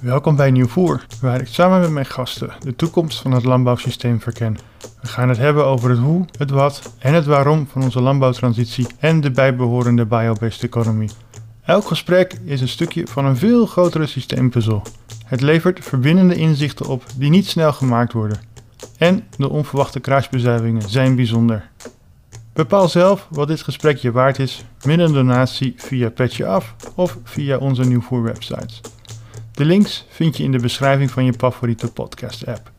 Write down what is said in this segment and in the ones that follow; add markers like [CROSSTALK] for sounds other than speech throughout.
Welkom bij Nieuwvoer, waar ik samen met mijn gasten de toekomst van het landbouwsysteem verken. We gaan het hebben over het hoe, het wat en het waarom van onze landbouwtransitie en de bijbehorende biobased economie. Elk gesprek is een stukje van een veel grotere systeempuzzel. Het levert verbindende inzichten op die niet snel gemaakt worden. En de onverwachte kruisbezuivingen zijn bijzonder. Bepaal zelf wat dit gesprek je waard is met een donatie via Petje Af of via onze Nieuwvoer websites. De links vind je in de beschrijving van je favoriete podcast-app.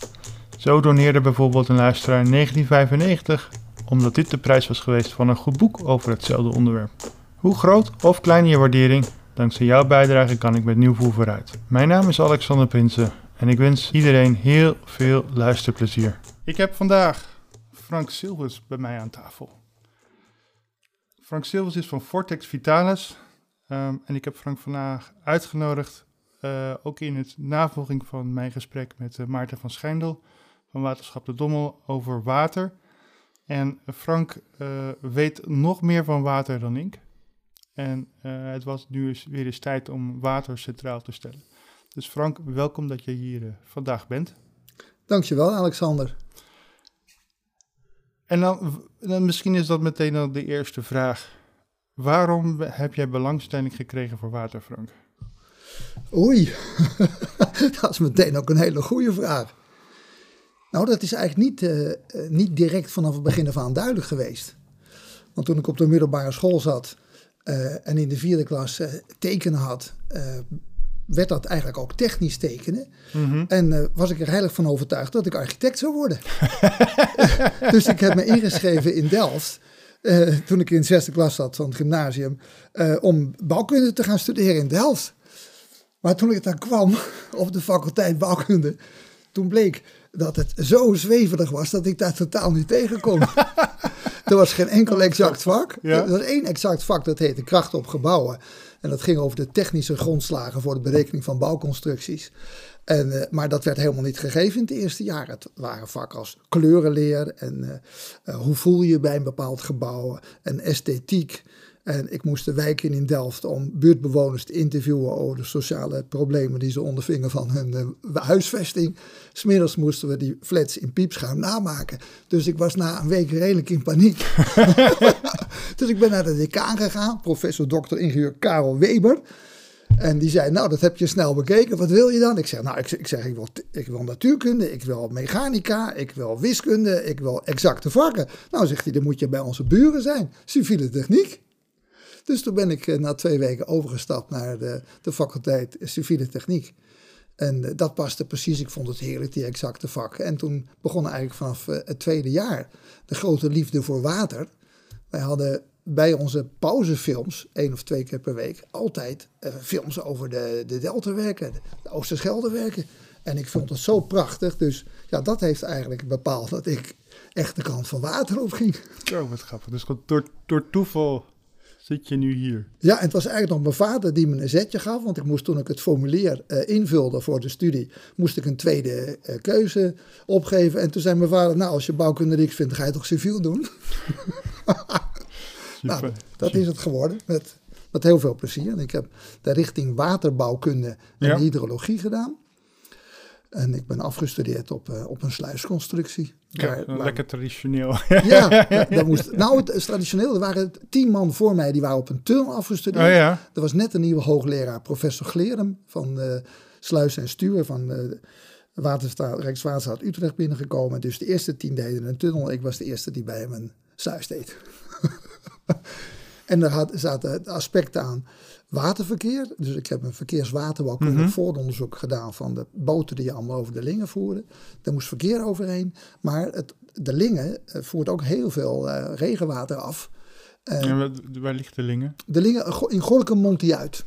Zo doneerde bijvoorbeeld een luisteraar 1995 omdat dit de prijs was geweest van een goed boek over hetzelfde onderwerp. Hoe groot of klein je waardering, dankzij jouw bijdrage kan ik met Nieuwvoer vooruit. Mijn naam is Alexander Prinsen en ik wens iedereen heel veel luisterplezier. Ik heb vandaag Frank Silvers bij mij aan tafel. Frank Silvers is van Vortex Vitalis ehm, en ik heb Frank vandaag uitgenodigd uh, ook in het navolging van mijn gesprek met uh, Maarten van Schijndel van Waterschap de Dommel over water. En Frank uh, weet nog meer van water dan ik. En het was nu eens weer eens tijd om water centraal te stellen. Dus Frank, welkom dat je hier vandaag bent. Dankjewel, Alexander. En dan, dan misschien is dat meteen al de eerste vraag. Waarom heb jij belangstelling gekregen voor water, Frank? Oei, [LAUGHS] dat is meteen ook een hele goede vraag. Nou, dat is eigenlijk niet, uh, niet direct vanaf het begin af aan duidelijk geweest. Want toen ik op de middelbare school zat uh, en in de vierde klas tekenen had, werd dat eigenlijk ook technisch tekenen. Mm -hmm. En was ik er heilig van overtuigd dat ik architect zou worden. [LAUGHS] dus ik heb me ingeschreven in Delft. toen ik in de zesde klas zat van het gymnasium, om bouwkunde te gaan studeren in Delft. Maar toen ik daar kwam [LAUGHS] op de faculteit bouwkunde, toen bleek dat het zo zweverig was dat ik daar totaal niet tegen kon. [LAUGHS] er was geen enkel exact vak. Ja. Er was één exact vak, dat heette kracht op gebouwen. En dat ging over de technische grondslagen voor de berekening van bouwconstructies. En, uh, maar dat werd helemaal niet gegeven in het eerste jaar. Het waren vakken als kleurenleer en uh, uh, hoe voel je bij een bepaald gebouw en esthetiek. En ik moest de wijk in in Delft om buurtbewoners te interviewen over de sociale problemen die ze ondervingen van hun uh, huisvesting. Smiddags moesten we die flats in piepschuim namaken. Dus ik was na een week redelijk in paniek. [LAUGHS] [LAUGHS] dus ik ben naar de decaan gegaan, professor dokter ingenieur Karel Weber. En die zei, nou, dat heb je snel bekeken. Wat wil je dan? Ik zeg, nou, ik, ik zeg, ik wil, ik wil natuurkunde, ik wil mechanica, ik wil wiskunde, ik wil exacte vakken. Nou, zegt hij, dan moet je bij onze buren zijn. Civiele techniek. Dus toen ben ik eh, na twee weken overgestapt naar de, de faculteit civiele techniek. En eh, dat paste precies. Ik vond het heerlijk, die exacte vakken. En toen begon eigenlijk vanaf eh, het tweede jaar de grote liefde voor water. Wij hadden bij onze pauzefilms, één of twee keer per week, altijd films over de, de Deltawerken, de Oosterscheldewerken. En ik vond het zo prachtig. Dus ja, dat heeft eigenlijk bepaald dat ik echt de kant van water op ging. Oh, wat grappig. Dus door, door toeval zit je nu hier? Ja, en het was eigenlijk nog mijn vader die me een zetje gaf. Want ik moest toen ik het formulier uh, invulde voor de studie, moest ik een tweede uh, keuze opgeven. En toen zei mijn vader, nou als je bouwkunde niks vindt, ga je toch civiel doen? [LAUGHS] nou, dat is het geworden. Met, met heel veel plezier. En ik heb de richting waterbouwkunde en ja. hydrologie gedaan. En ik ben afgestudeerd op, uh, op een sluisconstructie. Ja, waar, lekker traditioneel. [LAUGHS] Ja, dat moest, nou het is traditioneel. Er waren tien man voor mij die waren op een tunnel afgestudeerd. Oh, ja. Er was net een nieuwe hoogleraar, professor Glerem van uh, Sluis en Stuur van uh, Waterstaat, Rijkswaterstaat Utrecht binnengekomen. Dus de eerste tien deden een tunnel. Ik was de eerste die bij hem een sluis deed. [LAUGHS] en er had, zaten aspecten aan waterverkeer. Dus ik heb een verkeerswaterbouwkundig mm -hmm. vooronderzoek gedaan van de boten die allemaal over de Lingen voeren. Daar moest verkeer overheen. Maar het, de Lingen voert ook heel veel uh, regenwater af. Uh, en waar ligt de Lingen? De Lingen in Gorkum mondt die uit.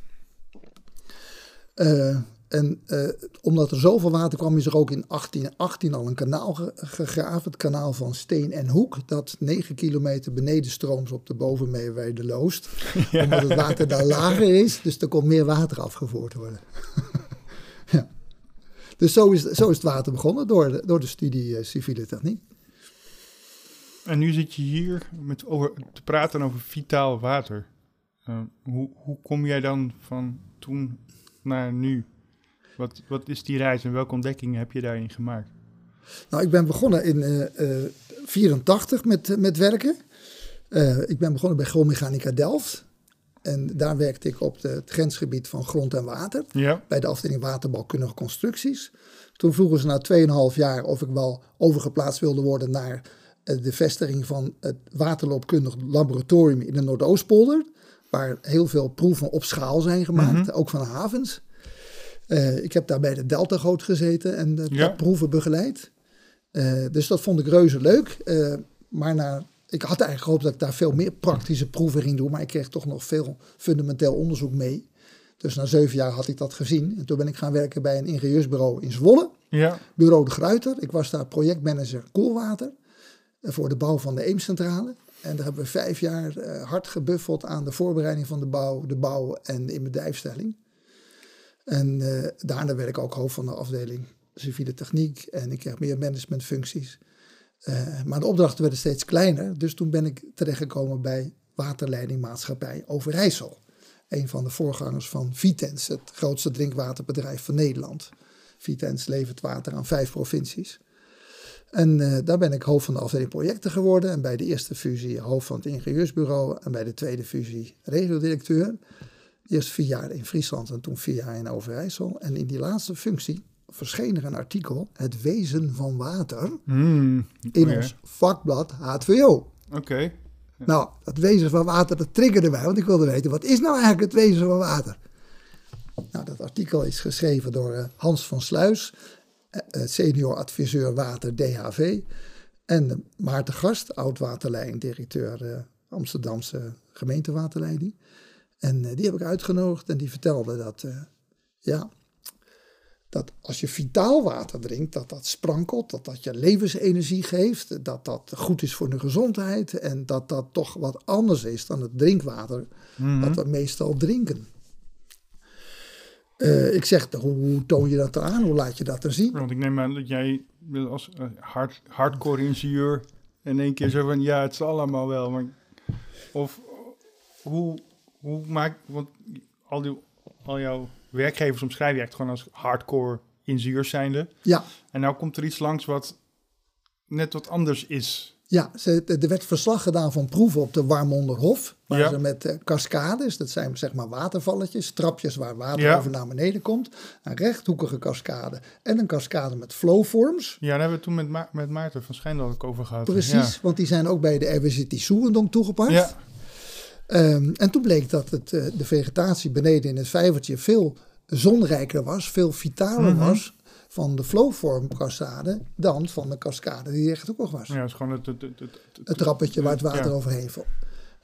Uh, en uh, omdat er zoveel water kwam, is er ook in 1818 al een kanaal ge gegraven. Het kanaal van Steen en Hoek. Dat 9 kilometer beneden strooms op de Bovenmeerweide loost. [LAUGHS] Ja. Omdat het water daar lager is. Dus er kon meer water afgevoerd worden. [LAUGHS] ja. Dus zo is, zo is het water begonnen door de, door de studie uh, civiele techniek. En nu zit je hier met over, te praten over vitaal water. Uh, hoe, hoe kom jij dan van toen naar nu? Wat, wat is die reis en welke ontdekkingen heb je daarin gemaakt? Nou, ik ben begonnen in 1984 uh, met, met werken. ik ben begonnen bij Gromechanica Delft. En daar werkte ik op de, het grensgebied van grond en water. Ja. Bij de afdeling waterbouwkundige constructies. Toen vroegen ze na 2,5 jaar of ik wel overgeplaatst wilde worden naar eh, de vestiging van het waterloopkundig laboratorium in de Noordoostpolder. Waar heel veel proeven op schaal zijn gemaakt, mhm. ook van havens. Uh, ik heb daar bij de Deltagoot gezeten en de ja. proeven begeleid. Uh, dus dat vond ik reuze leuk. Uh, maar na ik had eigenlijk gehoopt dat ik daar veel meer praktische proeven ging doen, maar ik kreeg toch nog veel fundamenteel onderzoek mee. Dus na zeven jaar had ik dat gezien. En toen ben ik gaan werken bij een ingenieursbureau in Zwolle. Ja. Bureau De Gruiter. Ik was daar projectmanager koelwater eh, voor de bouw van de Eemcentrale. En daar hebben we vijf jaar hard gebuffeld aan de voorbereiding van de bouw, de bouw en de bedrijfstelling. En uh, daarna werd ik ook hoofd van de afdeling civiele techniek en ik kreeg meer managementfuncties. Uh, maar de opdrachten werden steeds kleiner. Dus toen ben ik terechtgekomen bij Waterleidingmaatschappij Overijssel. Een van de voorgangers van Vitens, het grootste drinkwaterbedrijf van Nederland. Vitens levert water aan vijf provincies. En uh, daar ben ik hoofd van de afdeling projecten geworden. En bij de eerste fusie hoofd van het ingenieursbureau. En bij de tweede fusie regiodirecteur. Eerst vier jaar in Friesland en toen vier jaar in Overijssel. En in die laatste functie verscheen er een artikel, Het Wezen van Water, mm, in ons vakblad HVO. Oké. Nou, dat wezen van water, dat triggerde mij, want ik wilde weten, wat is nou eigenlijk het wezen van water? Nou, dat artikel is geschreven door uh, Hans van Sluis, uh, senior adviseur water DHV, en Maarten Gast, oud-waterleiding, directeur uh, Amsterdamse gemeentewaterleiding. En die heb ik uitgenodigd en die vertelde dat, ja, dat als je vitaal water drinkt, dat dat sprankelt, dat dat je levensenergie geeft, dat dat goed is voor de gezondheid en dat dat toch wat anders is dan het drinkwater mm wat we meestal drinken. Uh, ik zeg, hoe toon je dat aan? Hoe laat je dat er zien? Want ik neem aan dat jij als hard, hardcore ingenieur in één keer zo van, ja, het is allemaal wel, maar of hoe, hoe maak, want al, die, al jouw werkgevers omschrijf je echt gewoon als hardcore ingenieurs zijnde. Ja. En nou komt er iets langs wat net wat anders is. Ja, er werd verslag gedaan van proeven op de Warmonderhof. Waar ja. ze met uh, cascades, dat zijn zeg maar watervalletjes, trapjes waar water ja. over naar beneden komt. Een rechthoekige cascade en een cascade met flowforms. Ja, daar hebben we toen met, Ma met Maarten van Schijndel ook over gehad. Precies, want die zijn ook bij de RWCT Soerendong toegepast. Ja. Um, en toen bleek dat het, uh, de vegetatie beneden in het vijvertje veel zonrijker was, veel vitaler mm -hmm. was van de flowform cascade dan van de cascade die rechthoekig was. Ja, het is gewoon het, het, het, het trappetje waar het water ja. overheen valt.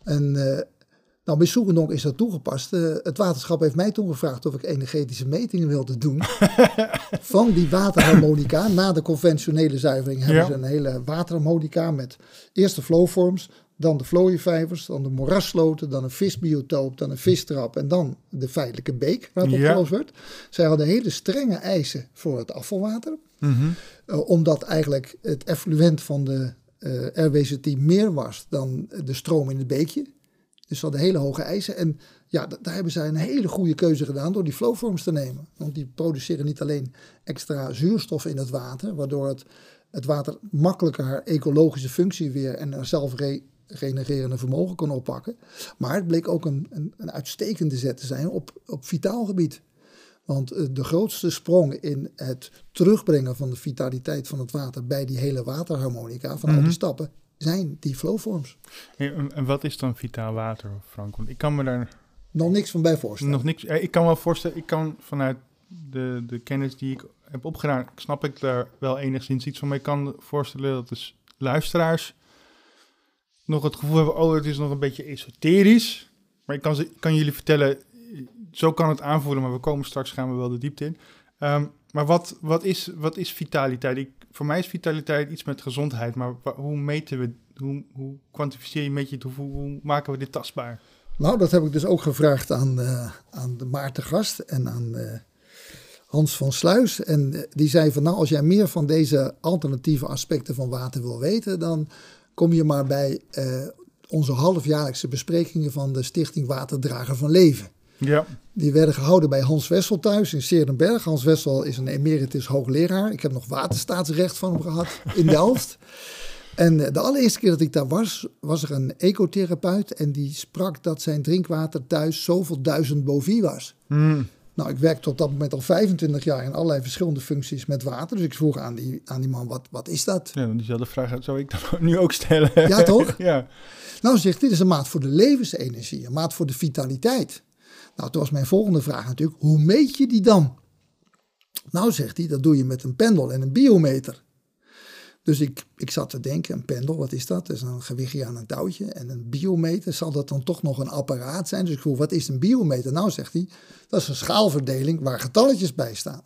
En uh, nou, bij Soerendonk is dat toegepast. Uh, het waterschap heeft mij toen gevraagd of ik energetische metingen wilde doen [LAUGHS] van die waterharmonica. Na de conventionele zuivering hebben ja. ze een hele waterharmonica met eerste flowforms, dan de vlooienvijvers, dan de moerassloten, dan een visbiotoop, dan een vistrap en dan de feitelijke beek waar het Ja. wordt. Zij hadden hele strenge eisen voor het afvalwater. Mhm. Uh, omdat eigenlijk het effluent van de uh, RWCT meer was dan de stroom in het beekje. Dus ze hadden hele hoge eisen. En ja, daar hebben zij een hele goede keuze gedaan door die flowforms te nemen. Want die produceren niet alleen extra zuurstof in het water, waardoor het, het water makkelijker haar ecologische functie weer en haar zelfregenererende vermogen kon oppakken. Maar het bleek ook een, een, een uitstekende zet te zijn op, op vitaal gebied. Want uh, de grootste sprong in het terugbrengen van de vitaliteit van het water bij die hele waterharmonica van al Mhm. die stappen zijn die flowforms. En, wat is dan vitaal water, Frank? Want ik kan me daar Nog niks van bij voorstellen. nog niks... eh, Ik kan wel voorstellen, ik kan vanuit de, de kennis die ik heb opgedaan, snap ik daar wel enigszins iets van. Maar ik kan voorstellen dat de s- luisteraars nog het gevoel hebben, oh, het is nog een beetje esoterisch. Maar ik kan, kan jullie vertellen, zo kan het aanvoelen, maar we komen straks, gaan we wel de diepte in. Ehm, maar wat, wat, is, wat is vitaliteit? Ik, voor mij is vitaliteit iets met gezondheid, maar hoe meten we, hoe, hoe kwantificeer je, meet je het, hoe, hoe maken we dit tastbaar? Nou, dat heb ik dus ook gevraagd aan, eh, aan de Maarten Gast en aan eh, Hans van Sluis. En eh, die zei van nou, als jij meer van deze alternatieve aspecten van water wil weten, dan kom je maar bij eh, onze halfjaarlijkse besprekingen van de Stichting Waterdrager van Leven. Ja, Die werden gehouden bij Hans Wessel thuis in Serenberg. Hans Wessel is een emeritus hoogleraar. Ik heb nog waterstaatsrecht van hem gehad in [LAUGHS] Delft. En eh, de allereerste keer dat ik daar was, was er een ecotherapeut. En die sprak dat zijn drinkwater thuis zoveel duizend bovi was. Hmm. Nou, ik werk tot dat moment al 25 jaar in allerlei verschillende functies met water. Dus ik vroeg aan die, aan die man, wat, wat is dat? Ja, diezelfde vraag zou ik dan [LAUGHS] nu ook stellen. Ja, toch? [LAUGHS] ja. Nou, zegt dit is een maat voor de levensenergie, een maat voor de vitaliteit. Nou, toen was mijn volgende vraag natuurlijk, hoe meet je die dan? Nou, zegt hij, dat doe je met een pendel en een biometer. Dus ik, ik zat te denken, een pendel, wat is dat? Dat is een gewichtje aan een touwtje. En een biometer, zal dat dan toch nog een apparaat zijn? Dus ik vroeg, wat is een biometer? Nou, zegt hij, dat is een schaalverdeling waar getalletjes bij staan.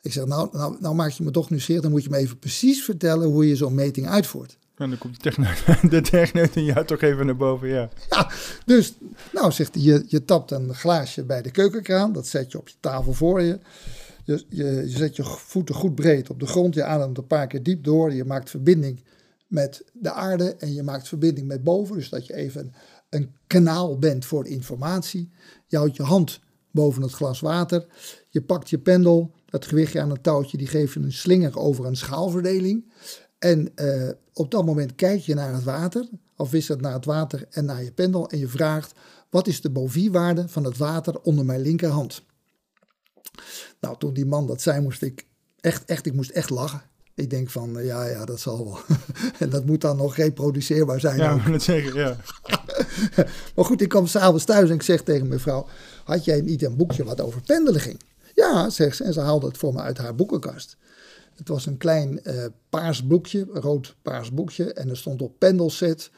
Ik zeg, nou, nou, nou maak je me toch nieuwsgierig, dan moet je me even precies vertellen hoe je zo'n meting uitvoert. En dan komt de techneut, [LAUGHS] de techneut in jou toch even naar boven, ja. Ja, dus, nou zegt hij, je, je tapt een glaasje bij de keukenkraan, dat zet je op je tafel voor je. Je, je, zet je voeten goed breed op de grond, je ademt een paar keer diep door, je maakt verbinding met de aarde en je maakt verbinding met boven, dus dat je even een kanaal bent voor informatie. Je houdt je hand boven het glas water, je pakt je pendel, dat gewichtje aan het touwtje, die geeft je een slinger over een schaalverdeling. En uh, op dat moment kijk je naar het water, afwisselend naar het water en naar je pendel. En je vraagt, wat is de boviewaarde van het water onder mijn linkerhand? Nou, toen die man dat zei, moest ik echt, echt, ik moest echt lachen. Ik denk van, uh, ja, ja, dat zal wel. [LAUGHS] en dat moet dan nog reproduceerbaar zijn. Ja, [LAUGHS] dat zeggen, ja. [LAUGHS] maar goed, ik kwam s'avonds thuis en ik zeg tegen mijn vrouw, had jij niet een boekje wat over pendelen ging? Ja, zegt ze, en ze haalde het voor me uit haar boekenkast. Het was een klein uh, paars boekje, rood paars boekje. En er stond op pendelset.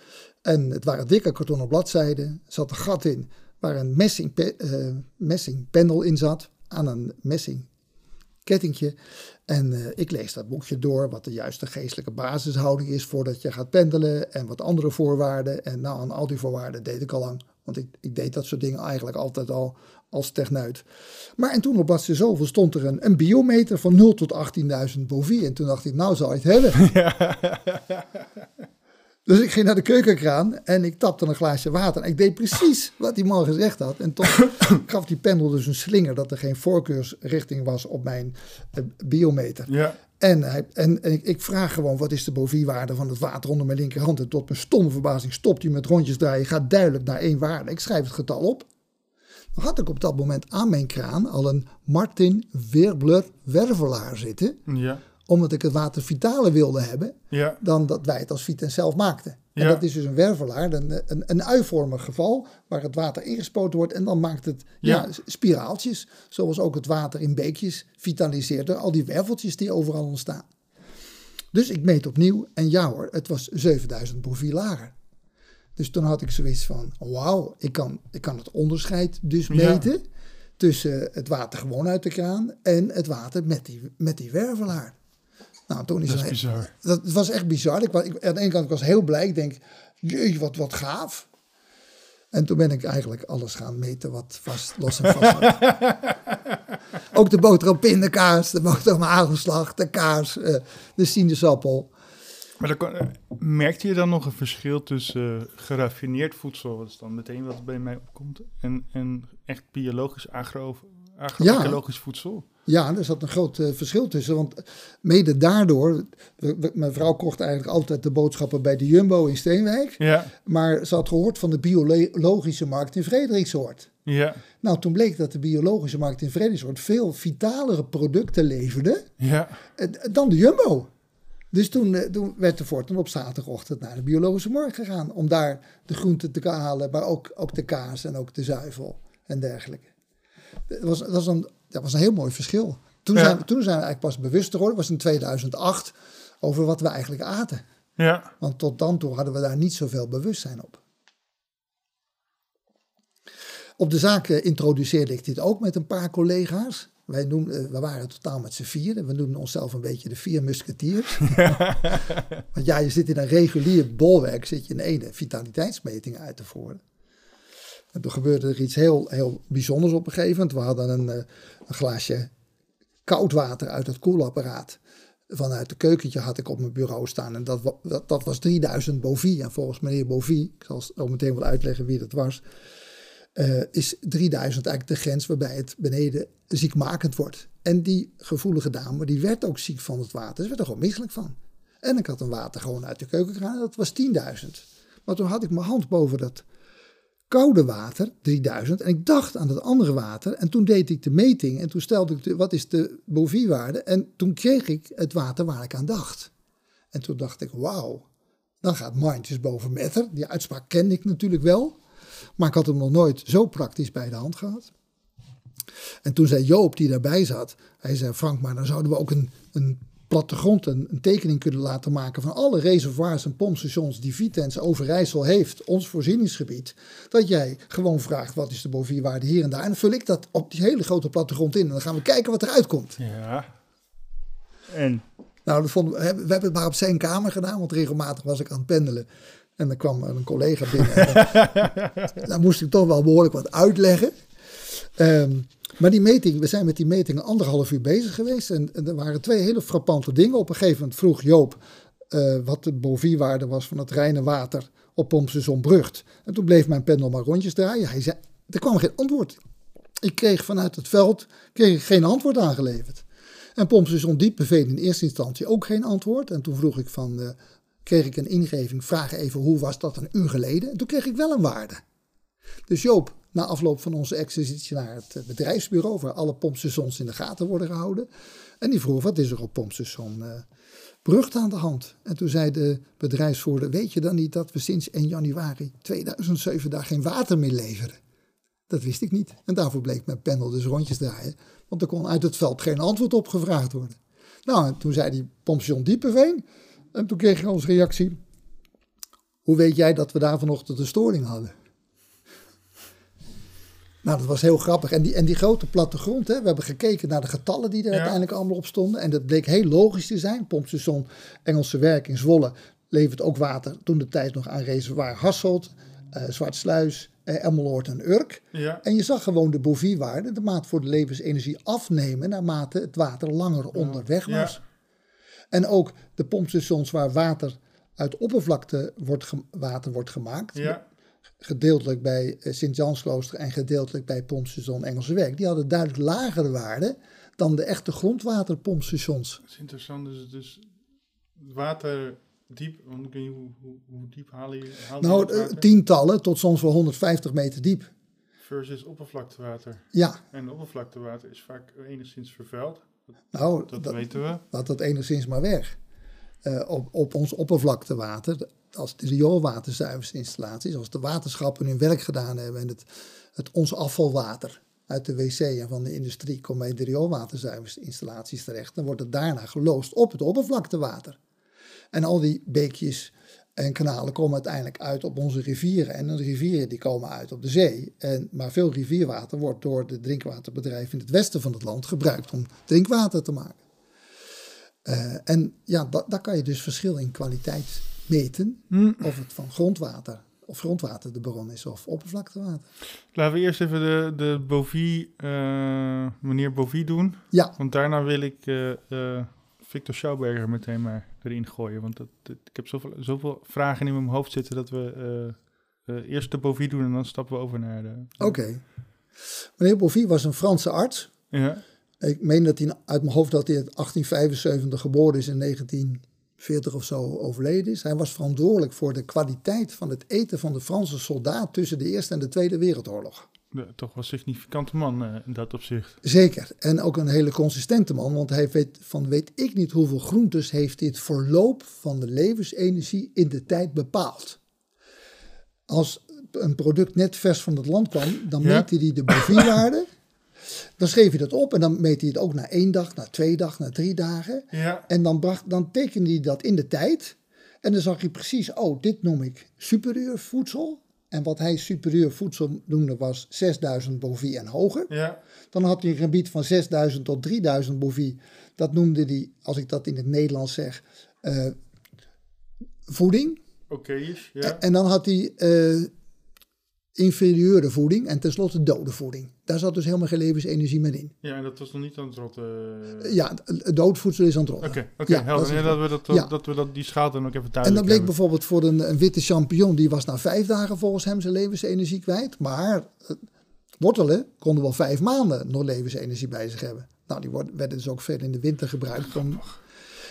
En het waren dikke kartonnen bladzijden. Er zat een gat in waar een messing, pe uh, messing pendel in zat. Aan een messing kettingje. En uh, ik lees dat boekje door, wat de juiste geestelijke basishouding is voordat je gaat pendelen. En wat andere voorwaarden. En nou, aan al die voorwaarden deed ik al lang. Want ik, ik deed dat soort dingen eigenlijk altijd al als techneut. Maar en toen op bladzijde zoveel stond er een, een biometer van 0 tot 18.000 bovi. En toen dacht ik, nou zou je het hebben. Ja. [LAUGHS] [LAUGHS] Dus ik ging naar de keukenkraan en ik tapte een glaasje water. En ik deed precies wat die man gezegd had. En toch [COUGHS] gaf die pendel dus een slinger dat er geen voorkeursrichting was op mijn uh, biometer. Ja. En, hij, en, en ik, ik, vraag gewoon, wat is de boviewaarde van het water onder mijn linkerhand? En tot mijn stomme verbazing stopt hij met rondjes draaien. Gaat duidelijk naar één waarde. Ik schrijf het getal op. Dan had ik op dat moment aan mijn kraan al een Martin Werbler wervelaar zitten. Ja. Omdat ik het water vitaler wilde hebben Ja. dan dat wij het als Viten zelf maakten. En Ja. dat is dus een wervelaar, een, een, een uivormig geval waar het water ingespoten wordt en dan maakt het ja. Ja. spiraaltjes. Zoals ook het water in beekjes vitaliseert door al die werveltjes die overal ontstaan. Dus ik meet opnieuw en ja hoor, het was 7000 profiel lager. Dus toen had ik zoiets van, wauw, ik kan, ik kan het onderscheid dus Ja. meten tussen het water gewoon uit de kraan en het water met die, met die wervelaar. Nou, toen is Dat is bizar. dat was echt bizar. Ik, ik, aan de ene kant ik was heel blij. Ik denk, jee, wat, wat gaaf. En toen ben ik eigenlijk alles gaan meten wat vast, los en vast. [LAUGHS] Ook de boterham pindakaas, de boterham hagelslag, de kaas, eh, de sinaasappel. Maar dan kon- eh, merkte je dan nog een verschil tussen eh, geraffineerd voedsel, wat is dan meteen wat bij mij opkomt, en, en echt biologisch agro, agro-ecologisch voedsel? Ja, er zat een groot eh, verschil tussen. Want mede daardoor, we- we- mijn vrouw kocht eigenlijk altijd de boodschappen bij de Jumbo in Steenwijk. Ja, Maar ze had gehoord van de biologische markt in Frederiksoord. ja, Nou, toen bleek dat de biologische markt in Frederiksoord veel vitalere producten leverde ja. eh, dan de Jumbo. Dus toen, eh, toen werd de Forten op zaterdagochtend naar de biologische markt gegaan. Om daar de groenten te halen, maar ook, ook de kaas en ook de zuivel en dergelijke. Dat was, dat was, een, dat was een heel mooi verschil. Toen, Ja. zijn, we- toen zijn we eigenlijk pas bewust geworden, was in 2008, over wat we eigenlijk aten. Ja, Want tot dan toe hadden we daar niet zoveel bewustzijn op. Op de zaak eh, introduceerde ik dit ook met een paar collega's. Wij noemden, eh, we waren totaal met z'n vier. We noemden onszelf een beetje de vier musketiers. [LAUGHS] Want ja, je zit in een regulier bolwerk, zit je een ene vitaliteitsmeting uit te voeren. En toen gebeurde er iets heel, heel bijzonders op een gegeven moment. We hadden een, eh, een glaasje koud water uit het koelapparaat. Vanuit het keukentje had ik op mijn bureau staan. En dat, dat, dat was 3000 Bovie. En volgens meneer Bovie, ik zal zo meteen wel uitleggen wie dat was. eh, is 3000 eigenlijk de grens waarbij het beneden ziekmakend wordt. En die gevoelige dame, die werd ook ziek van het water. Ze werd er gewoon misselijk van. En ik had een water gewoon uit de keukenkraan, dat was 10.000. Maar toen had ik mijn hand boven dat koude water, 3000. En ik dacht aan het andere water. En toen deed ik de meting. En toen stelde ik, de, wat is de Bovie-waarde? En toen kreeg ik het water waar ik aan dacht. En toen dacht ik, wauw. Dan gaat mindjes boven matter. Die uitspraak kende ik natuurlijk wel. Maar ik had hem nog nooit zo praktisch bij de hand gehad. En toen zei Joop, die daarbij zat, hij zei: Frank, maar dan zouden we ook een, een plattegrond, een, een tekening kunnen laten maken van alle reservoirs en pompstations die Vitens Overijssel heeft, ons voorzieningsgebied. Dat jij gewoon vraagt: wat is de bovierwaarde hier en daar? En dan vul ik dat op die hele grote plattegrond in. En dan gaan we kijken wat eruit komt. Ja. En? Nou, dat vonden we, we hebben het maar op zijn kamer gedaan, want regelmatig was ik aan het pendelen. En dan kwam een collega binnen. En [LAUGHS] dan, moest ik toch wel behoorlijk wat uitleggen. Ehm, maar die meting, we zijn met die meting anderhalf uur bezig geweest. En, er waren twee hele frappante dingen. Op een gegeven moment vroeg Joop uh, wat de bovierwaarde was van het reine water op pompstation Brugt. En toen bleef mijn pendel maar rondjes draaien. Hij zei, er kwam geen antwoord. Ik kreeg vanuit het veld kreeg ik geen antwoord aangeleverd. En pompstation Diep beveelde in eerste instantie ook geen antwoord. En toen vroeg ik van, uh, kreeg ik een ingeving, vraag even hoe was dat een uur geleden? En toen kreeg ik wel een waarde. Dus Joop, na afloop van onze exercitie naar het eh, bedrijfsbureau, waar alle pompstations in de gaten worden gehouden. En die vroeg, wat is er op pompstation uh, Brugt aan de hand? En toen zei de bedrijfsvoerder, weet je dan niet dat we sinds 1 januari 2007 daar geen water meer leveren? Dat wist ik niet. En daarvoor bleek mijn panel dus rondjes draaien, want er kon uit het veld geen antwoord op gevraagd worden. Nou, en toen zei die pompstation Diepenveen, en toen kreeg ik als reactie, hoe weet jij dat we daar vanochtend een storing hadden? Nou, dat was heel grappig. En die, en die grote plattegrond, hè, we hebben gekeken naar de getallen die er uiteindelijk allemaal op stonden. En dat bleek heel logisch te zijn. Pompstation Engelse Werk in Zwolle levert ook water toen de tijd nog aan reservoir Hasselt, uh, Zwartsluis, uh, Emmeloord en Urk. Ja. En je zag gewoon de bovierwaarde, de maat voor de levensenergie, afnemen naarmate het water langer onderweg was. Ja. En ook de pompstations waar water uit oppervlakte wordt water wordt gemaakt. Ja gedeeltelijk bij eh, Sint-Jansklooster en gedeeltelijk bij pompstation Engelse Werk. Die hadden duidelijk lagere waarden dan de echte grondwaterpompstations. Dat is interessant, dus, dus water diep, hoe, hoe, hoe diep haal je, haal je Nou, water? tientallen tot soms wel 150 meter diep. Versus oppervlaktewater. Ja. En oppervlaktewater is vaak enigszins vervuild. Dat, nou, dat, dat weten we. Dat dat enigszins maar weg. Uh, op, op ons oppervlaktewater, als de rioolwaterzuiveringsinstallaties, als de waterschappen hun werk gedaan hebben en het, ons afvalwater uit de wc en van de industrie komt bij de rioolwaterzuiveringsinstallaties terecht, dan wordt het daarna geloosd op het oppervlaktewater. En al die beekjes en kanalen komen uiteindelijk uit op onze rivieren. En de rivieren die komen uit op de zee. En, maar veel rivierwater wordt door de drinkwaterbedrijven in het westen van het land gebruikt om drinkwater te maken. Uh, en ja, daar kan je dus verschil in kwaliteit meten mm. of het van grondwater of grondwater de bron is of oppervlaktewater. Laten we eerst even de, de Bovie, eh, meneer Bovie doen. Ja. Want daarna wil ik uh, uh, Victor Schauberger meteen maar erin gooien. Want dat, ik heb zoveel, zoveel vragen in mijn hoofd zitten dat we eerst de Bovie doen en dan stappen we over naar de... Oké. Meneer Bovie was een Franse arts. Ja. Ik meen dat hij uit mijn hoofd dat hij in 1875 geboren is in 19... 40 of zo overleden is. Hij was verantwoordelijk voor de kwaliteit van het eten van de Franse soldaat tussen de Eerste en de Tweede Wereldoorlog. Ja, toch wel een significante man eh, in dat opzicht. Zeker. En ook een hele consistente man, want hij weet van weet ik niet hoeveel groentes heeft dit verloop van de levensenergie in de tijd bepaald. Als een product net vers van het land kwam, dan ja. meet hij de bovierwaarde dan schreef hij dat op en dan meet hij het ook na één dag, na twee dagen, na drie dagen. Ja. En dan, bracht, dan tekende hij dat in de tijd. En dan zag hij precies, oh, dit noem ik superieur voedsel. En wat hij superieur voedsel noemde was 6000 bovie en hoger. Ja. Dan had hij een gebied van 6000 tot 3000 bovie. Dat noemde hij, als ik dat in het Nederlands zeg, uh, voeding. Oké, okay, ja. En dan had hij uh, inferieure voeding en tenslotte dode voeding. Daar zat dus helemaal geen levensenergie meer in. Ja, en dat was nog niet aan het rotten. Ja, doodvoedsel is aan het rotten. Oké, okay, okay, ja. Dat, ja, dat, we dat, ja. dat we dat die schaal dan ook even duidelijk En dan bleek hebben. bijvoorbeeld voor een, een, witte champignon, die was na vijf dagen volgens hem zijn levensenergie kwijt. Maar Wortelen konden wel vijf maanden nog levensenergie bij zich hebben. Nou, die worden, werden dus ook veel in de winter gebruikt. Om,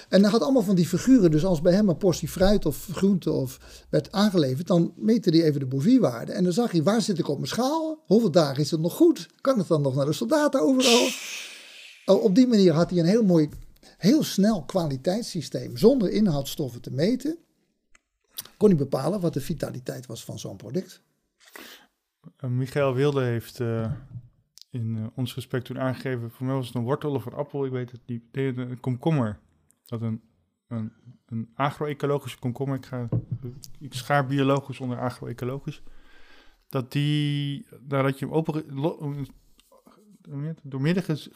en hij had allemaal van die figuren. Dus als bij hem een portie fruit of groente of werd aangeleverd, dan meette hij even de bovierwaarde. En dan zag hij, waar zit ik op mijn schaal? Hoeveel dagen is het nog goed? Kan het dan nog naar de soldaten overal? Oh, op die manier had hij een heel mooi, heel snel kwaliteitssysteem. Zonder inhoudstoffen te meten, kon hij bepalen wat de vitaliteit was van zo'n product. Uh, Michael Wilde heeft uh, in uh, ons gesprek toen aangegeven, voor mij was het een wortel of een appel, ik weet het niet, een komkommer. Dat een, een, een agro-ecologische komkommer, ik, ga, ik schaar biologisch onder agro-ecologisch, dat die, nadat je hem open, doormidden ges,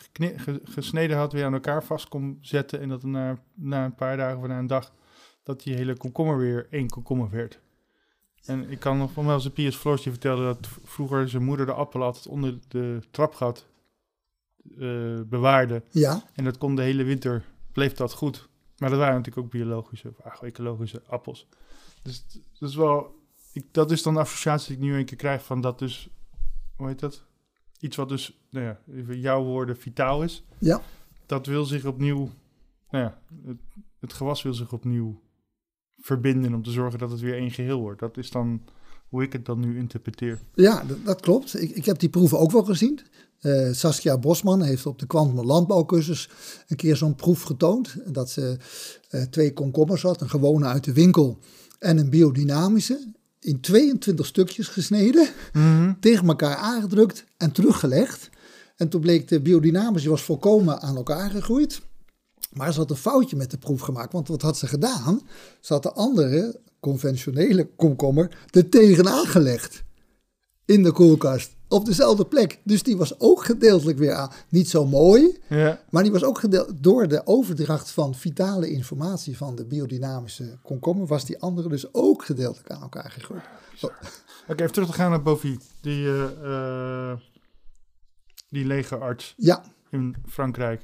gesneden had, weer aan elkaar vast kon zetten en dat na, na een paar dagen of na een dag, dat die hele komkommer weer één komkommer werd. En ik kan nog van als de Piers Floortje vertellen dat vroeger zijn moeder de appel altijd onder de trapgat uh, bewaarde. Ja. En dat kon de hele winter, bleef dat goed. Maar dat waren natuurlijk ook biologische of agro-ecologische appels. Dus dat is wel, ik, dat is dan de associatie die ik nu een keer krijg van dat dus, hoe heet dat? Iets wat dus, nou ja, even jouw woorden, vitaal is. Ja. Dat wil zich opnieuw, nou ja, het, het gewas wil zich opnieuw verbinden om te zorgen dat het weer één geheel wordt. Dat is dan hoe ik het dan nu interpreteer. Ja, dat, dat klopt. Ik, ik heb die proeven ook wel gezien. Uh, Saskia Bosman heeft op de Quantum Landbouwcursus een keer zo'n proef getoond. Dat ze uh, twee komkommers had, een gewone uit de winkel en een biodynamische. In 22 stukjes gesneden, mm -hmm. tegen elkaar aangedrukt en teruggelegd. En toen bleek de biodynamische was volkomen aan elkaar gegroeid. Maar ze had een foutje met de proef gemaakt. Want wat had ze gedaan? Ze had de andere conventionele komkommer er tegenaan gelegd. In de koelkast. Op dezelfde plek. Dus die was ook gedeeltelijk weer aan. Niet zo mooi. Ja. Maar die was ook gedeeld door de overdracht van vitale informatie van de biodynamische komkommer. Was die andere dus ook gedeeltelijk aan elkaar gegroeid. Oké, okay, even terug te gaan naar Bovie. Die, uh, uh, die legerarts ja. in Frankrijk.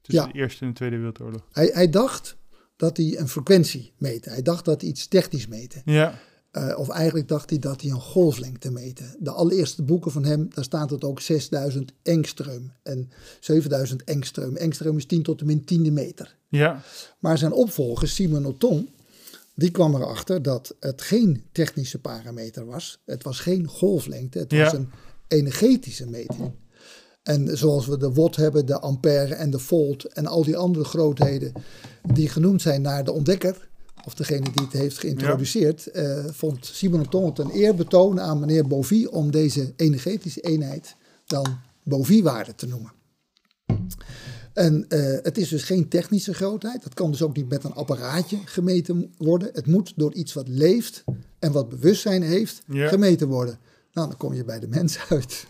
Tussen ja. de Eerste en de Tweede Wereldoorlog. Hij, hij dacht dat hij een frequentie meette. Hij dacht dat hij iets technisch meette. Ja. Uh, of eigenlijk dacht hij dat hij een golflengte meette. De allereerste boeken van hem, daar staat het ook 6000 engström en 7000 engström. Engström is 10 tot de min tiende meter. Ja. Maar zijn opvolger, Simon Oton, die kwam erachter dat het geen technische parameter was. Het was geen golflengte, het Ja. was een energetische meting. En zoals we de watt hebben, de ampère en de volt en al die andere grootheden die genoemd zijn naar de ontdekker, of degene die het heeft geïntroduceerd, eh, vond Simon Ton het een eerbetoon aan meneer Bovie om deze energetische eenheid dan Bovie-waarde te noemen. En eh, het is dus geen technische grootheid. Dat kan dus ook niet met een apparaatje gemeten worden. Het moet door iets wat leeft en wat bewustzijn heeft gemeten worden. Nou, dan kom je bij de mens uit.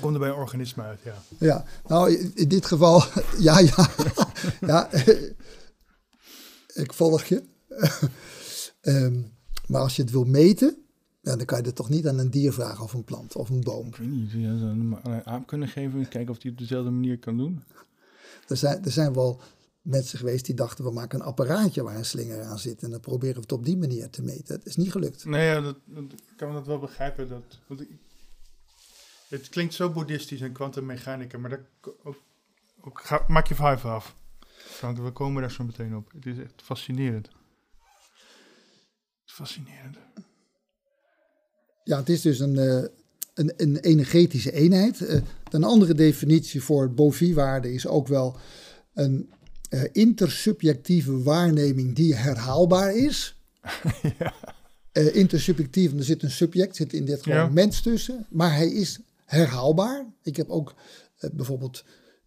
Komt er bij een organisme uit, ja. Ja, nou in in dit geval, [LAUGHS] ja, ja, ja, ik volg je. [LAUGHS] Ehm, maar als je het wil meten, dan kan je het toch niet aan een dier vragen of een plant of een boom. Ik weet niet, zou een aap kunnen geven, kijken of die op dezelfde manier kan doen. Er zijn, er zijn wel mensen geweest die dachten, we maken een apparaatje waar een slinger aan zit en dan proberen we het op die manier te meten. Het is niet gelukt. Nee, ja, dat, dat- ik kan dat wel begrijpen. Dat, want ik, het klinkt zo boeddhistisch en kwantummechanica, maar dat, ook, ook, ga, maak je vijf af. We komen daar zo meteen op. Het is echt fascinerend. Fascinerend. Ja, het is dus een, eh, een, een energetische eenheid. Eh, een andere definitie voor Bovie-waarde is ook wel een eh, intersubjectieve waarneming die herhaalbaar is. [LAUGHS] Eh, intersubjectief, er zit een subject, zit in dit geval Ja. een mens tussen, maar hij is herhaalbaar. Ik heb ook eh, bijvoorbeeld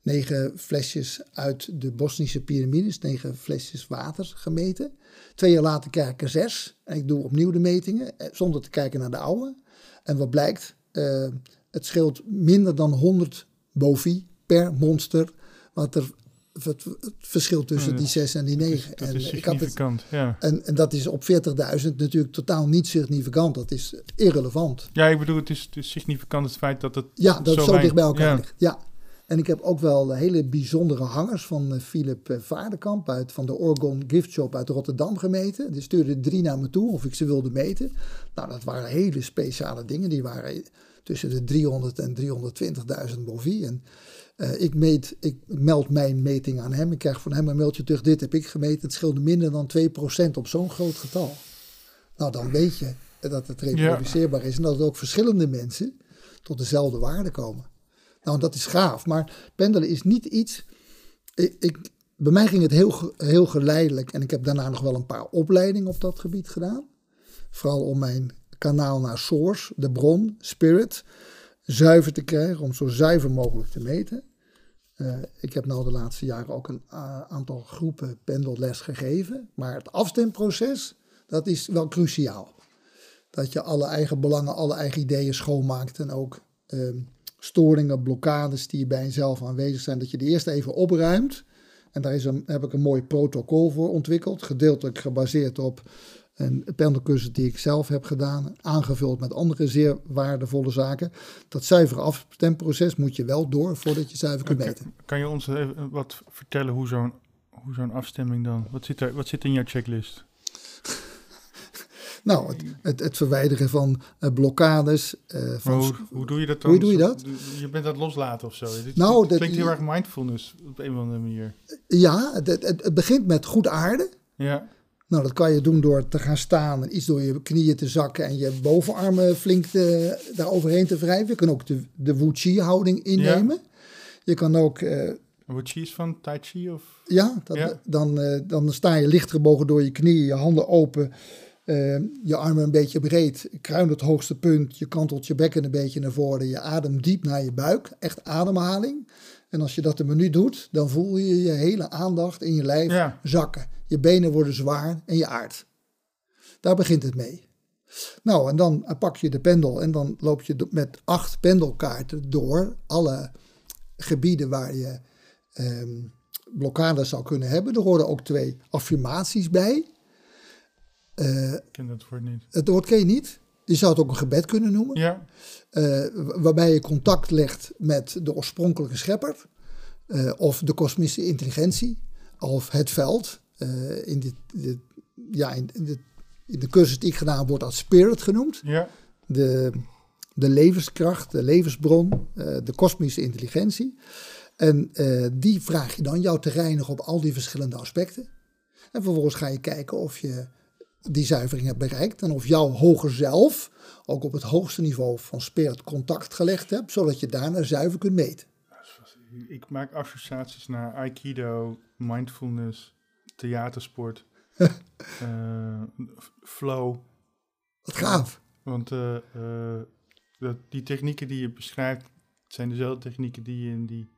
negen flesjes uit de Bosnische piramides, negen flesjes water gemeten. Twee jaar later krijg ik er zes en ik doe opnieuw de metingen eh, zonder te kijken naar de oude. En wat blijkt, eh, het scheelt minder dan 100 bovi per monster, wat er het, verschil tussen Ja, die zes en die Dat is, negen. dat en is ik had het, ja. en, en dat is op 40.000 natuurlijk totaal niet significant. Dat is irrelevant. Ja, ik bedoel, het is, het is significant het feit dat het Ja, dat zo weinig- dicht bij elkaar ja. ligt. Ja. En ik heb ook wel hele bijzondere hangers van eh, Philip eh, Vaardenkamp uit, van de Orgon Gift Shop uit Rotterdam gemeten. Die stuurde drie naar me toe of ik ze wilde meten. Nou, dat waren hele speciale dingen. Die waren tussen de 300 en 320.000 bovi. En uh, ik, meet, ik meld mijn meting aan hem. Ik krijg van hem een mailtje terug. Dit heb ik gemeten. Het scheelde minder dan 2% op zo'n groot getal. Nou, dan weet je dat het reproduceerbaar is. En dat ook verschillende mensen tot dezelfde waarde komen. Nou, dat is gaaf. Maar pendelen is niet iets. Ik, bij mij ging het heel, heel geleidelijk. En ik heb daarna nog wel een paar opleidingen op dat gebied gedaan. Vooral om mijn kanaal naar source, de bron, spirit, zuiver te krijgen. Om zo zuiver mogelijk te meten. Uh, ik heb nou de laatste jaren ook een uh, aantal groepen pendelles gegeven. Maar het afstemproces, dat is wel cruciaal. Dat je alle eigen belangen, alle eigen ideeën schoonmaakt. En ook uh, storingen, blokkades die bij jezelf aanwezig zijn, dat je die eerst even opruimt. En daar is een, heb ik een mooi protocol voor ontwikkeld, gedeeltelijk gebaseerd op een pendelcursus die ik zelf heb gedaan, aangevuld met andere zeer waardevolle zaken. Dat zuivere afstemproces moet je wel door voordat je zuiver kunt meten. Kan je ons even wat vertellen hoe zo'n hoe zo'n afstemming dan, wat zit, er, wat zit in jouw checklist? Nou, het, het, verwijderen van uh, blokkades. Uh, van hoe, hoe, doe je dat dan? Hoe doe je dat? Je bent dat loslaten of zo. Nou, het, dat klinkt heel erg mindfulness op een of andere manier. Ja, het, het, begint met goed aarde. Ja. Nou, dat kan je doen door te gaan staan en iets door je knieën te zakken en je bovenarmen flink te, daar overheen te wrijven. Je kan ook de, de Wu Chi houding innemen. Ja. Je kan ook... Uh, Wu Chi is van Tai Chi of? Ja, dat, ja. Dan, uh, dan sta je licht gebogen door je knieën, je handen open... Uh, je armen een beetje breed, kruin het hoogste punt, je kantelt je bekken een beetje naar voren, je ademt diep naar je buik, echt ademhaling. En als je dat een minuut doet, dan voel je je hele aandacht in je lijf ja. zakken. Je benen worden zwaar en je aard. Daar begint het mee. Nou, en dan pak je de pendel en dan loop je met acht pendelkaarten door alle gebieden waar je um, blokkades zou kunnen hebben. Er horen ook twee affirmaties bij. Uh, ik ken dat woord niet. Het woord ken je niet? Je zou het ook een gebed kunnen noemen. Ja. Uh, waarbij je contact legt met de oorspronkelijke schepper. Uh, of de kosmische intelligentie. Of het veld. In, dit, dit, ja, in, dit, in, de cursus die ik gedaan wordt als spirit genoemd. Ja. De, de levenskracht, de levensbron, de kosmische intelligentie. En die vraag je dan jou te reinigen op al die verschillende aspecten. En vervolgens ga je kijken of je die zuivering hebt bereikt. En of jouw hoger zelf ook op het hoogste niveau van spirit contact gelegd hebt, zodat je daarna zuiver kunt meten. Ik maak associaties naar Aikido, mindfulness, theatersport, uh, [LAUGHS] flow. Wat gaaf. Want uh, uh, dat, die technieken die je beschrijft, zijn dezelfde technieken die je in die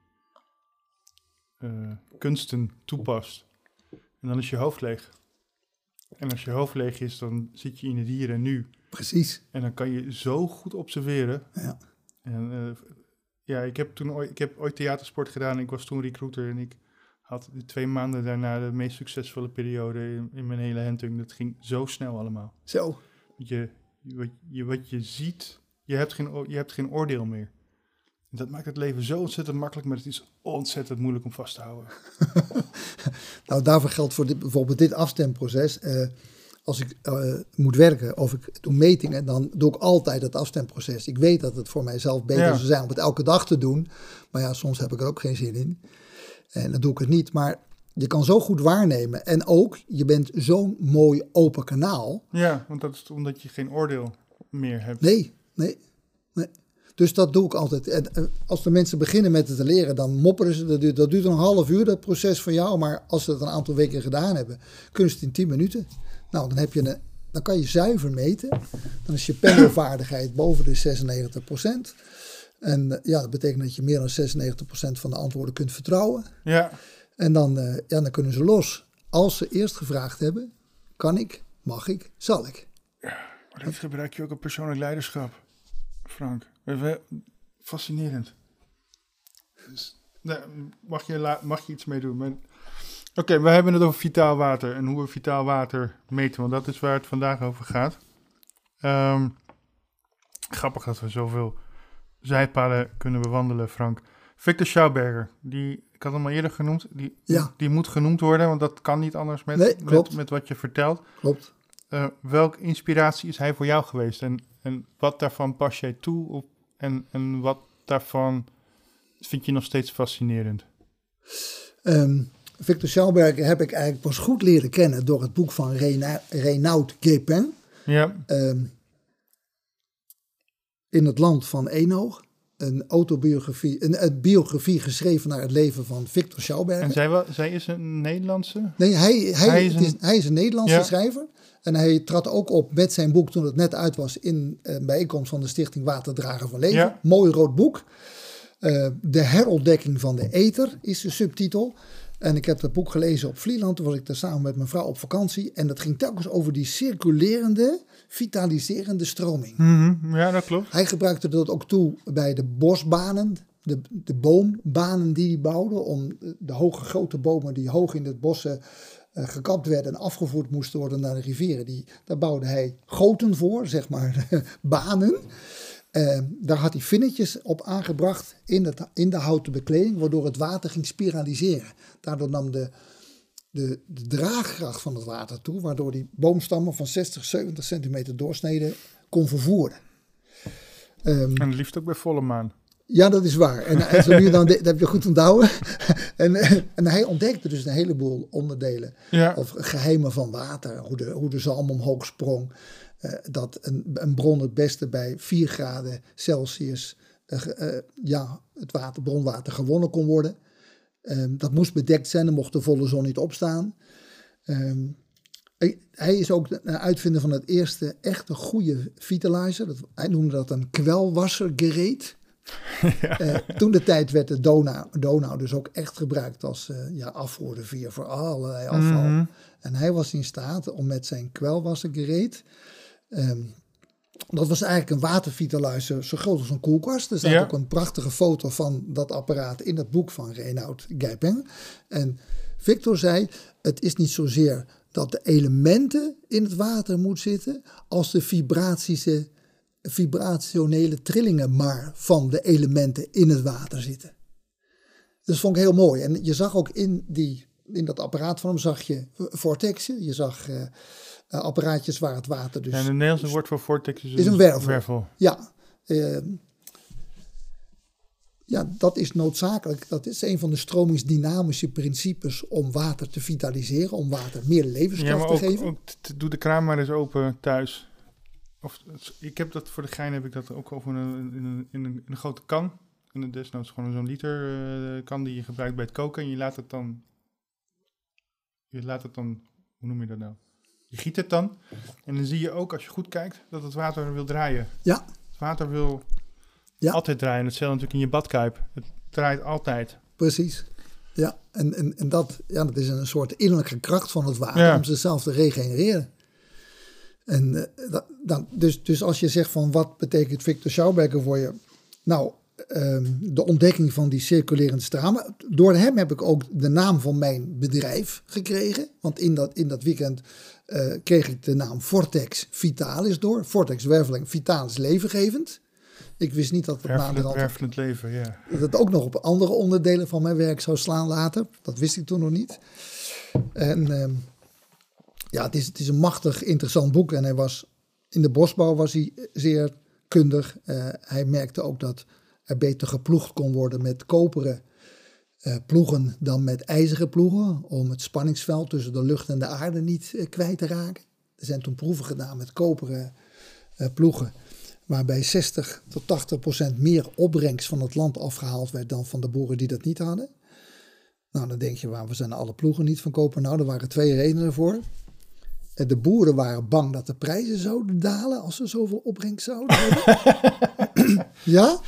kunsten toepast. En dan is je hoofd leeg. En als je hoofd leeg is, dan zit je in het hier en nu. Precies. En dan kan je zo goed observeren. Ja. En uh, ja, ik heb toen ooit, ik heb ooit theatersport gedaan. Ik was toen recruiter en ik had de twee maanden daarna de meest succesvolle periode in, in mijn hele hunting. Dat ging zo snel allemaal. Zo. Je, wat, je, wat je ziet, je hebt geen, je hebt geen oordeel meer. Dat maakt het leven zo ontzettend makkelijk, maar het is ontzettend moeilijk om vast te houden. [LAUGHS] nou, daarvoor geldt voor dit, bijvoorbeeld dit afstemproces. Uh, als ik uh, moet werken of ik doe metingen, dan doe ik altijd het afstemproces. Ik weet dat het voor mijzelf beter ja. zou zijn om het elke dag te doen. Maar ja, soms heb ik er ook geen zin in. En dan doe ik het niet. Maar je kan zo goed waarnemen. En ook, je bent zo'n mooi open kanaal. Ja, want dat is omdat je geen oordeel meer hebt. Nee, nee, nee. Dus dat doe ik altijd. En als de mensen beginnen met het te leren, dan mopperen ze. Dat duurt, dat duurt een half uur, dat proces van jou. Maar als ze het een aantal weken gedaan hebben, kunnen ze het in 10 minuten. Nou, dan, heb je een, dan kan je zuiver meten. Dan is je pendelvaardigheid boven de 96% En ja, dat betekent dat je meer dan 96% van de antwoorden kunt vertrouwen. Ja. En dan, uh, ja, dan kunnen ze los. Als ze eerst gevraagd hebben, kan ik, mag ik, zal ik. Ja, maar dat gebruik je ook op persoonlijk leiderschap, Frank. Fascinerend. Dus, nou, mag, je mag je iets mee doen. Oké, okay, we hebben het over vitaal water en hoe we vitaal water meten, want dat is waar het vandaag over gaat. Um, grappig dat we zoveel zijpaden kunnen bewandelen, Frank. Victor Schauberger, die, ik had hem al eerder genoemd, die, Ja. die moet genoemd worden, want dat kan niet anders met, Nee, met, met wat je vertelt. Klopt. Eh, welke inspiratie is hij voor jou geweest? En, en wat daarvan pas jij toe? Op, en, en wat daarvan vind je nog steeds fascinerend? Ehm, Victor Schauberger heb ik eigenlijk pas goed leren kennen door het boek van Rena- Renaud Guépin. Ja, Ehm, in het land van Enoog. Een autobiografie, een, een biografie geschreven naar het leven van Victor Schauberger. en zij, zij is een Nederlandse? Nee, hij, hij, Hij is een- hij is een Nederlandse Ja. schrijver. En hij trad ook op met zijn boek toen het net uit was in een bijeenkomst van de Stichting Waterdrager van Leven. Ja. Mooi rood boek. Eh, de herontdekking van de ether is de subtitel. En ik heb dat boek gelezen op Vlieland. Toen was ik daar samen met mijn vrouw op vakantie. En dat ging telkens over die circulerende, vitaliserende stroming. Mhm, Ja, dat klopt. Hij gebruikte dat ook toe bij de bosbanen, de, de boombanen die hij bouwde. Om de hoge grote bomen die hoog in het bossen eh, gekapt werden en afgevoerd moesten worden naar de rivieren. Die, daar bouwde hij goten voor, zeg maar [LAUGHS] banen. Eh, daar had hij vinnetjes op aangebracht in, het, in de houten bekleding, waardoor het water ging spiraliseren. Daardoor nam de, de, de draagkracht van het water toe, waardoor die boomstammen van 60, 70 centimeter doorsnede kon vervoeren. Ehm, En liefst ook bij volle maan. ja, dat is waar. En, en zo nu dan, [LAUGHS] dat heb je goed onthouden. [LAUGHS] en, en hij ontdekte dus een heleboel onderdelen Ja, of geheimen van water. Hoe de, hoe de zalm omhoog sprong. Eh, dat een, een bron het beste bij 4 graden Celsius eh, eh, ja, het water, bronwater gewonnen kon worden. Ehm, dat moest bedekt zijn, er mocht de volle zon niet opstaan. Ehm, hij- is ook de de uitvinder van het eerste echte goede vitalizer. Dat, hij noemde dat een kwelwassergereed. [LAUGHS] Eh, toen de tijd werd de Donau, Donau dus ook echt gebruikt als eh ja, voor allerlei afval. Mhm. En hij was in staat om met zijn kwelwassergereed... ehm, dat was eigenlijk een watervitalizer zo groot als een koelkast. Er staat Ja. ook een prachtige foto van dat apparaat in het boek van Reinoud Gijping. En Victor zei, het is niet zozeer dat de elementen in het water moeten zitten... als de vibrationele trillingen maar van de elementen in het water zitten. Dat vond ik heel mooi. En je zag ook in, die, in dat apparaat van hem zag je vortexen. Je zag eh, eh, apparaatjes waar het water dus... en het Nederlandse woord voor vortex is, Is een wervel. Ja, eh, ja, dat is noodzakelijk. Dat is een van de stromingsdynamische principes om water te vitaliseren, om water meer Ja, levenskracht te geven. ook doe de kraan maar eens open thuis. Of, ik heb dat voor de gein heb ik dat ook over een, in, een, in, een, in een grote kan. En het desnoods gewoon zo'n liter eh, kan die je gebruikt bij het koken. En je laat het dan. Je laat het dan. Hoe noem je dat nou? Je giet het dan. En dan zie je ook als je goed kijkt dat het water wil draaien. Ja, Het water wil Ja. altijd draaien. Hetzelfde natuurlijk in je badkuip. Het draait altijd. precies. Ja, en, en, en dat, ja, dat is een soort innerlijke kracht van het water Ja. om zichzelf te regenereren. En eh, dat, dan, dus, dus als je zegt van wat betekent Victor Schauberger voor je? Nou, ehm, de ontdekking van die circulerende stramen. Door hem heb ik ook de naam van mijn bedrijf gekregen. Want in dat, in dat weekend eh, kreeg ik de naam Vortex Vitalis door. Vortex werveling, Vitalis levengevend. Ik wist niet dat het Wervelend, leven, ja. dat het ook nog op andere onderdelen van mijn werk zou slaan later. Dat wist ik toen nog niet. En ehm, ja, het is, het is een machtig interessant boek. En hij was in de bosbouw was hij zeer kundig. Eh, hij merkte ook dat er beter geploegd kon worden met koperen ploegen dan met ijzeren ploegen. Om het spanningsveld tussen de lucht en de aarde niet eh, kwijt te raken. Er zijn toen proeven gedaan met koperen eh, ploegen. Waarbij 60 tot 80 procent meer opbrengst van het land afgehaald werd dan van de boeren die dat niet hadden. Nou, dan denk je, waarom zijn alle ploegen niet van koper? Nou, er waren twee redenen voor. Eh, De boeren waren bang dat de prijzen zouden dalen als ze zoveel opbrengst zouden hebben. [LAUGHS] ja?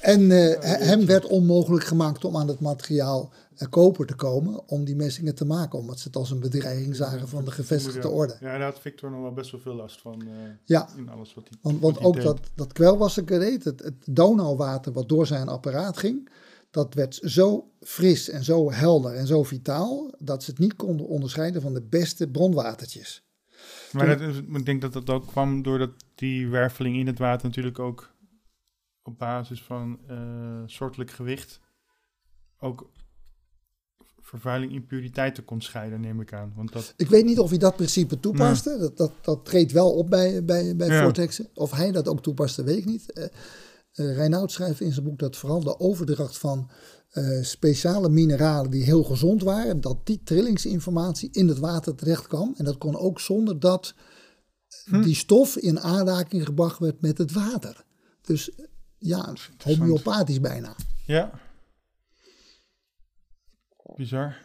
En eh, he- hem werd onmogelijk gemaakt om aan het materiaal eh, koper te komen om die messingen te maken. Omdat ze het als een bedreiging zagen van de gevestigde orde. Ja, daar had Victor nog wel best wel veel last van. eh, Ja, in alles wat hij. Want, want ook deed. dat, dat kwelwassergereed, het, het Donauwater wat door zijn apparaat ging, dat werd zo fris en zo helder en zo vitaal, dat ze het niet konden onderscheiden van de beste bronwatertjes. Maar dat ik denk dat dat ook kwam doordat die werveling in het water natuurlijk ook op basis van eh soortelijk gewicht ook vervuiling impuriteiten kon scheiden, neem ik aan. Want dat, Ik weet niet of hij dat principe toepaste. Dat, dat, dat treedt wel op bij, bij, bij Ja. Vortexen. Of hij dat ook toepaste, weet ik niet. Eh eh, Reinoud schrijft in zijn boek dat vooral de overdracht van speciale mineralen die heel gezond waren, dat die trillingsinformatie in het water terecht kwam. En dat kon ook zonder dat Hm. die stof in aanraking gebracht werd met het water. Dus ja, homeopathisch bijna. ja. Bizar.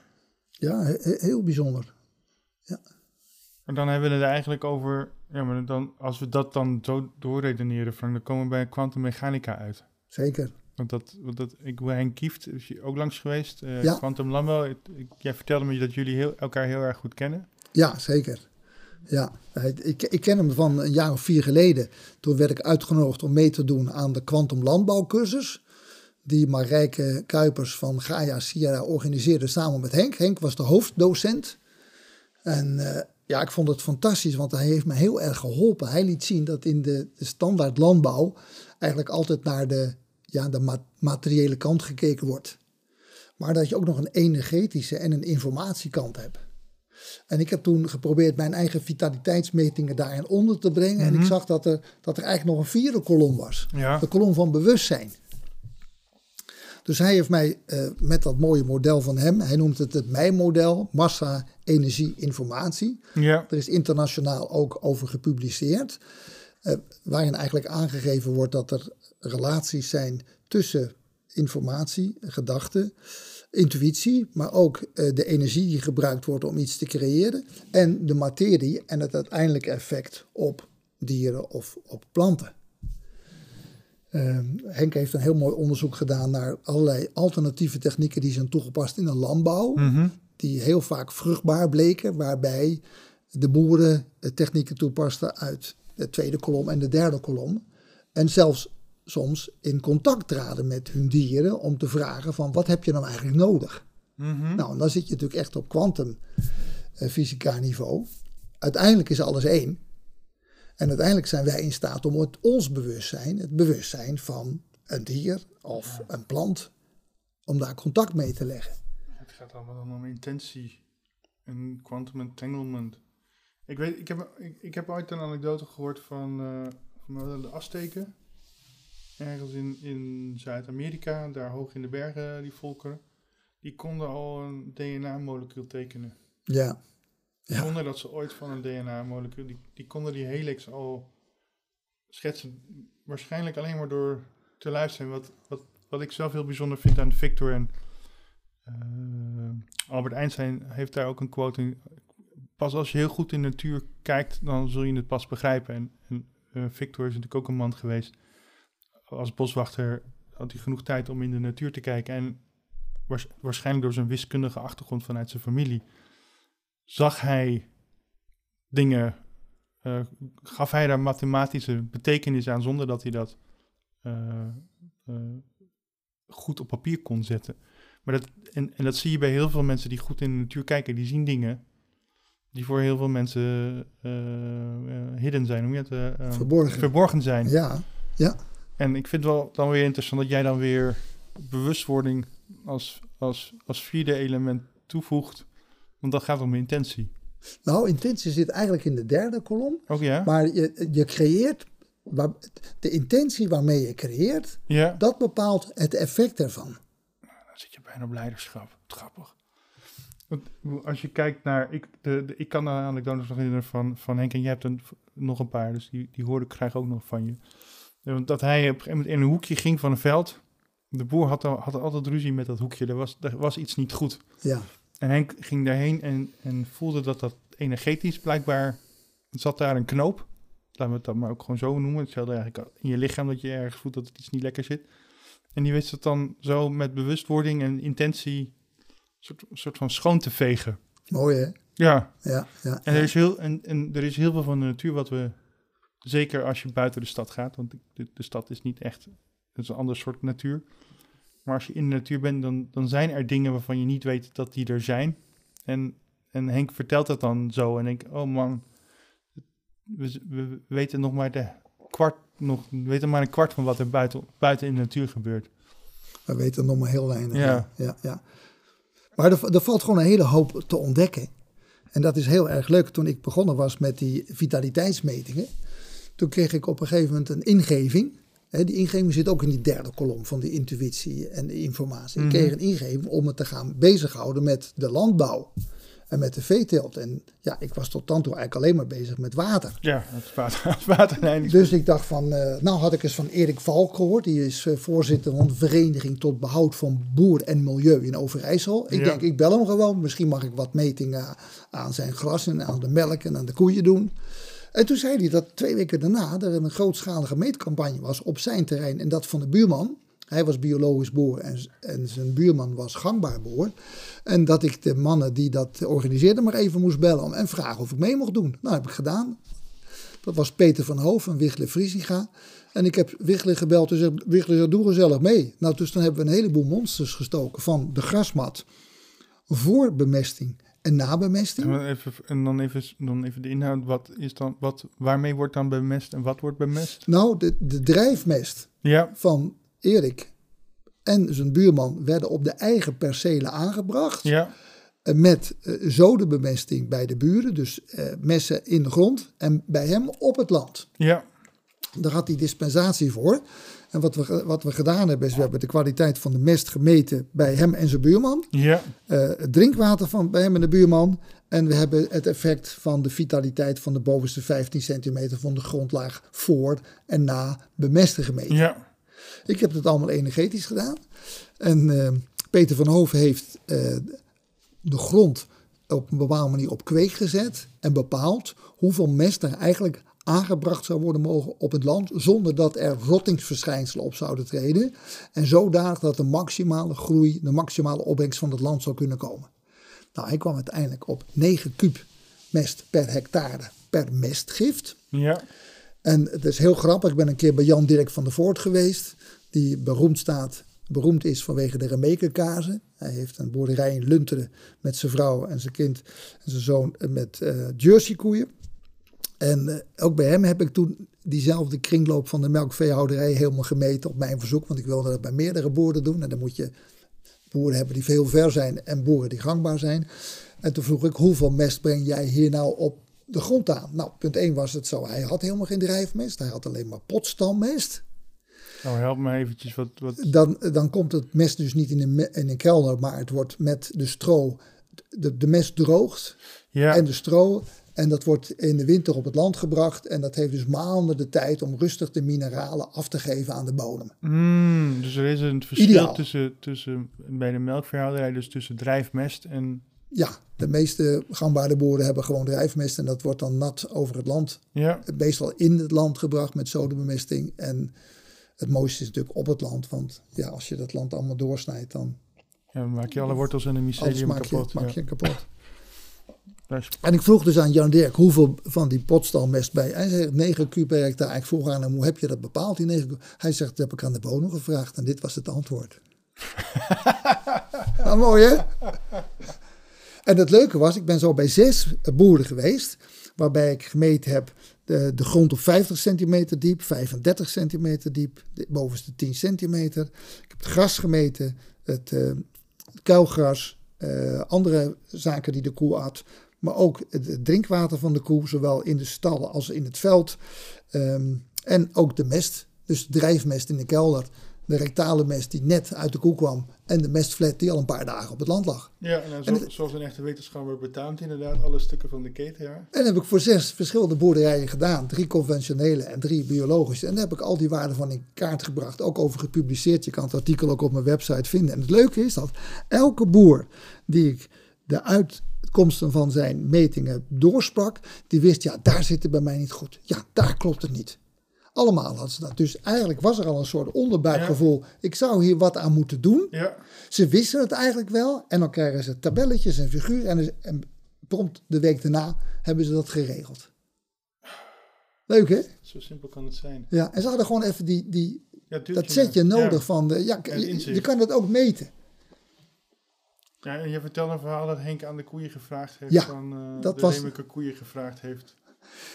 Ja, he- he- heel bijzonder. Maar dan hebben we het eigenlijk over... Ja, maar dan, als we dat dan zo doorredeneren, Frank, dan komen we bij kwantummechanica uit. Zeker. Want dat, want dat ik ben Henk Kieft, is je ook langs geweest. eh Ja. Quantum. Ik- ik- Jij vertelde me dat jullie heel, elkaar heel erg goed kennen. Ja, zeker. Ja, ik, ik ken hem van een jaar of vier geleden. Toen werd ik uitgenodigd om mee te doen aan de Quantum Landbouwcursus. Die Marijke Kuipers van Gaia Sierra organiseerde samen met Henk. Henk was de hoofddocent. En eh, ja, ik vond het fantastisch, want hij heeft me heel erg geholpen. Hij liet zien dat in de, de standaard landbouw eigenlijk altijd naar de, ja, de ma- materiële kant gekeken wordt. Maar dat je ook nog een energetische en een informatiekant hebt. En ik heb toen geprobeerd mijn eigen vitaliteitsmetingen daarin onder te brengen. En ik zag dat er, dat er eigenlijk nog een vierde kolom was. Ja. De kolom van bewustzijn. Dus hij heeft mij eh, met dat mooie model van hem, hij noemt het het mij-model, massa, energie, informatie. Ja. Er is internationaal ook over gepubliceerd, eh, waarin eigenlijk aangegeven wordt dat er relaties zijn tussen informatie, gedachten, intuïtie, maar ook eh, de energie die gebruikt wordt om iets te creëren en de materie en het uiteindelijke effect op dieren of op planten. Eh, Henk heeft een heel mooi onderzoek gedaan naar allerlei alternatieve technieken die zijn toegepast in de landbouw Mhm. die heel vaak vruchtbaar bleken, waarbij de boeren eh, technieken toepasten uit de tweede kolom en de derde kolom. En zelfs soms in contact traden met hun dieren om te vragen van wat heb je dan eigenlijk nodig? Mhm. Nou, en dan zit je natuurlijk echt op kwantumfysica niveau. Uiteindelijk is alles één. En uiteindelijk zijn wij in staat om het ons bewustzijn, het bewustzijn van een dier of een plant, om daar contact mee te leggen. Het gaat allemaal dan om intentie en quantum entanglement. Ik weet, ik heb, ik, ik heb ooit een anekdote gehoord van, eh, van de Azteken. Ergens in, in Zuid-Amerika, daar hoog in de bergen, die volkeren. Die konden al een DNA-molecuul tekenen. Ja, Ja. Zonder dat ze ooit van een DNA-molecuul, die, die konden die helix al schetsen. Waarschijnlijk alleen maar door te luisteren. Wat, wat, wat ik zelf heel bijzonder vind aan Victor en eh, Albert Einstein heeft daar ook een quote in. Pas als je heel goed in de natuur kijkt, dan zul je het pas begrijpen. En, en eh, Victor is natuurlijk ook een man geweest. Als boswachter had hij genoeg tijd om in de natuur te kijken. En waars- waarschijnlijk door zijn wiskundige achtergrond vanuit zijn familie zag hij dingen, eh, gaf hij daar mathematische betekenis aan zonder dat hij dat eh, eh, goed op papier kon zetten. Maar dat, en, en dat zie je bij heel veel mensen die goed in de natuur kijken, die zien dingen die voor heel veel mensen hidden zijn, hoe je het, eh, eh, verborgen. verborgen zijn. Ja, ja, En ik vind het wel dan weer interessant dat jij dan weer bewustwording als, als, als vierde element toevoegt. Want dat gaat om intentie. nou, intentie zit eigenlijk in de derde kolom. Ook ja? Maar je, je creëert, de intentie waarmee je creëert, ja? dat bepaalt het effect ervan. Dan zit je bijna op leiderschap. Grappig. Want als je kijkt naar... Ik, de, de, ik kan de anekdotes nog herinneren van, van Henk. En jij hebt er nog een paar. Dus die, die hoorde ik graag ook nog van je. Dat hij op een gegeven moment in een hoekje ging van een veld. De boer had, al- had altijd ruzie met dat hoekje. Er was, er was iets niet goed. Ja, En Henk ging daarheen en, en voelde dat dat energetisch blijkbaar... zat daar een knoop. Laten we het dan maar ook gewoon zo noemen. Hetzelfde eigenlijk in je lichaam dat je ergens voelt dat het iets niet lekker zit. En die wist het dan zo met bewustwording en intentie... een soort, soort van schoon te vegen. mooi hè? Ja, Ja, ja, en, ja. er is heel, en, en er is heel veel van de natuur wat we... Zeker als je buiten de stad gaat, want de, de stad is niet echt... Het is een ander soort natuur. Maar als je in de natuur bent, dan, dan zijn er dingen waarvan je niet weet dat die er zijn. En, en Henk vertelt dat dan zo. En ik, oh man, we, we weten nog maar de kwart, nog, we weten maar een kwart van wat er buiten, buiten in de natuur gebeurt. We weten nog maar heel weinig. Ja. ja, ja. Maar er, er valt gewoon een hele hoop te ontdekken. En dat is heel erg leuk. Toen ik begonnen was met die vitaliteitsmetingen, toen kreeg ik op een gegeven moment een ingeving. Hè, die ingeving zit ook in die derde kolom van die intuïtie en de informatie. Ik kreeg een ingeving om me te gaan bezighouden met de landbouw en met de veeteelt. En ja, ik was tot dan toe eigenlijk alleen maar bezig met water. Ja, het water, [LAUGHS] het waterleiding. Dus ik dacht van, eh, nou had ik eens van Erik Valk gehoord. Die is eh, voorzitter van de Vereniging tot Behoud van Boer en Milieu in Overijssel. Ik Ja. denk, ik bel hem gewoon. Misschien mag ik wat metingen aan zijn gras en aan de melk en aan de koeien doen. En toen zei hij dat twee weken daarna er een grootschalige meetcampagne was op zijn terrein en dat van de buurman. Hij was biologisch boer en, en zijn buurman was gangbaar boer. En dat ik de mannen die dat organiseerden maar even moest bellen om- en vragen of ik mee mocht doen. Nou, heb ik gedaan. Dat was Peter van Hoof en Wichler Frisiga. En ik heb Wichler gebeld en zei, Wichler, doe gezellig mee. Nou, dus dan hebben we een heleboel monsters gestoken van de grasmat voor bemesting en na bemesting. En dan even, en dan even, dan even de inhoud. Wat is dan, wat, waarmee wordt dan bemest en wat wordt bemest? Nou, de, de drijfmest Ja, van Erik en zijn buurman werden op de eigen percelen aangebracht. ja, Eh, Met eh, zodenbemesting bij de buren, dus eh, messen in de grond. En bij hem op het land. ja. Daar had hij dispensatie voor. En wat we, wat we gedaan hebben, is we hebben de kwaliteit van de mest gemeten bij hem en zijn buurman. Ja, Eh, het drinkwater van bij hem en de buurman. En we hebben het effect van de vitaliteit van de bovenste 15 centimeter van de grondlaag voor en na bemesten gemeten. ja, Ik heb het allemaal energetisch gedaan. En eh, Peter van Hoven heeft eh, de grond op een bepaalde manier op kweek gezet. En bepaald hoeveel mest er eigenlijk aangebracht zou worden mogen op het land. Zonder dat er rottingsverschijnselen op zouden treden. En zodanig dat de maximale groei, de maximale opbrengst van het land zou kunnen komen. Nou, hij kwam uiteindelijk op 9 kuub mest per hectare per mestgift. ja. En het is heel grappig. Ik ben een keer bij Jan Dirk van der Voort geweest. Die beroemd staat, beroemd is vanwege de Remekenkazen. Hij heeft een boerderij in Lunteren met zijn vrouw en zijn kind en zijn zoon met eh Jersey koeien. En eh, ook bij hem heb ik toen diezelfde kringloop van de melkveehouderij helemaal gemeten op mijn verzoek. Want ik wilde dat bij meerdere boeren doen. En dan moet je boeren hebben die veel ver zijn en boeren die gangbaar zijn. En toen vroeg ik, hoeveel mest breng jij hier nou op de grond aan? Nou, punt 1 was het zo, hij had helemaal geen drijfmest. Hij had alleen maar potstalmest. Nou, help me eventjes. Wat, wat, Dan, dan komt het mest dus niet in een, in een kelder, maar het wordt met de stro, de, de mest droogt ja, en de stro. En dat wordt in de winter op het land gebracht. En dat heeft dus maanden de tijd om rustig de mineralen af te geven aan de bodem. Mm, dus er is een verschil Ideaal. tussen, tussen, bij de melkveehouderij, dus tussen drijfmest en... Ja, de meeste gangbare boeren hebben gewoon drijfmest. En dat wordt dan nat over het land Ja, meestal in het land gebracht met sodembemesting. En het mooiste is natuurlijk op het land. Want ja, als je dat land allemaal doorsnijdt, dan ja, dan maak je alle wortels en de mycelium maak je, kapot. maak ja. je kapot. En ik vroeg dus aan Jan Dirk hoeveel van die potstalmest bij. Hij zegt 9 kuub per hectare. Ik vroeg aan hem hoe heb je dat bepaald, die 9 kuub? Hij zegt dat heb ik aan de bodem gevraagd en dit was het antwoord. [LAUGHS] ja, mooi hè? En het leuke was, ik ben zo bij zes boeren geweest. Waarbij ik gemeten heb de, de grond op 50 centimeter diep, 35 centimeter diep, de bovenste 10 centimeter. Ik heb het gras gemeten, het, eh, het kuilgras, eh, andere zaken die de koe at. Maar ook het, drinkwater van de koe, zowel in de stallen als in het veld. Ehm, en ook de mest, dus de drijfmest in de kelder. De rectale mest die net uit de koe kwam. En de mestflat die al een paar dagen op het land lag. Ja, nou, zo, En het- zoals een echte wetenschapper betaamt inderdaad alle stukken van de keten, ja. En dat heb ik voor zes verschillende boerderijen gedaan. Drie conventionele en drie biologische. En daar heb ik al die waarden van in kaart gebracht. Ook over gepubliceerd. Je kan het artikel ook op mijn website vinden. En het leuke is dat elke boer die ik de uitkomsten van zijn metingen doorsprak. Die wist, ja, daar zit het bij mij niet goed. Ja, daar klopt het niet. Allemaal hadden ze dat. Dus eigenlijk was er al een soort onderbuikgevoel. Ik zou hier wat aan moeten doen. Ja, Ze wisten het eigenlijk wel. En dan krijgen ze tabelletjes en figuren. En, en prompt de week daarna hebben ze dat geregeld. Leuk hè? zo simpel kan het zijn. Ja, en ze hadden gewoon even die, die, Ja, dat setje nodig van... De, ja, je, je kan het ook meten. Ja, en je vertelde een verhaal dat Henk aan de koeien gevraagd heeft. Ja, van, eh, dat de was- koeien gevraagd heeft.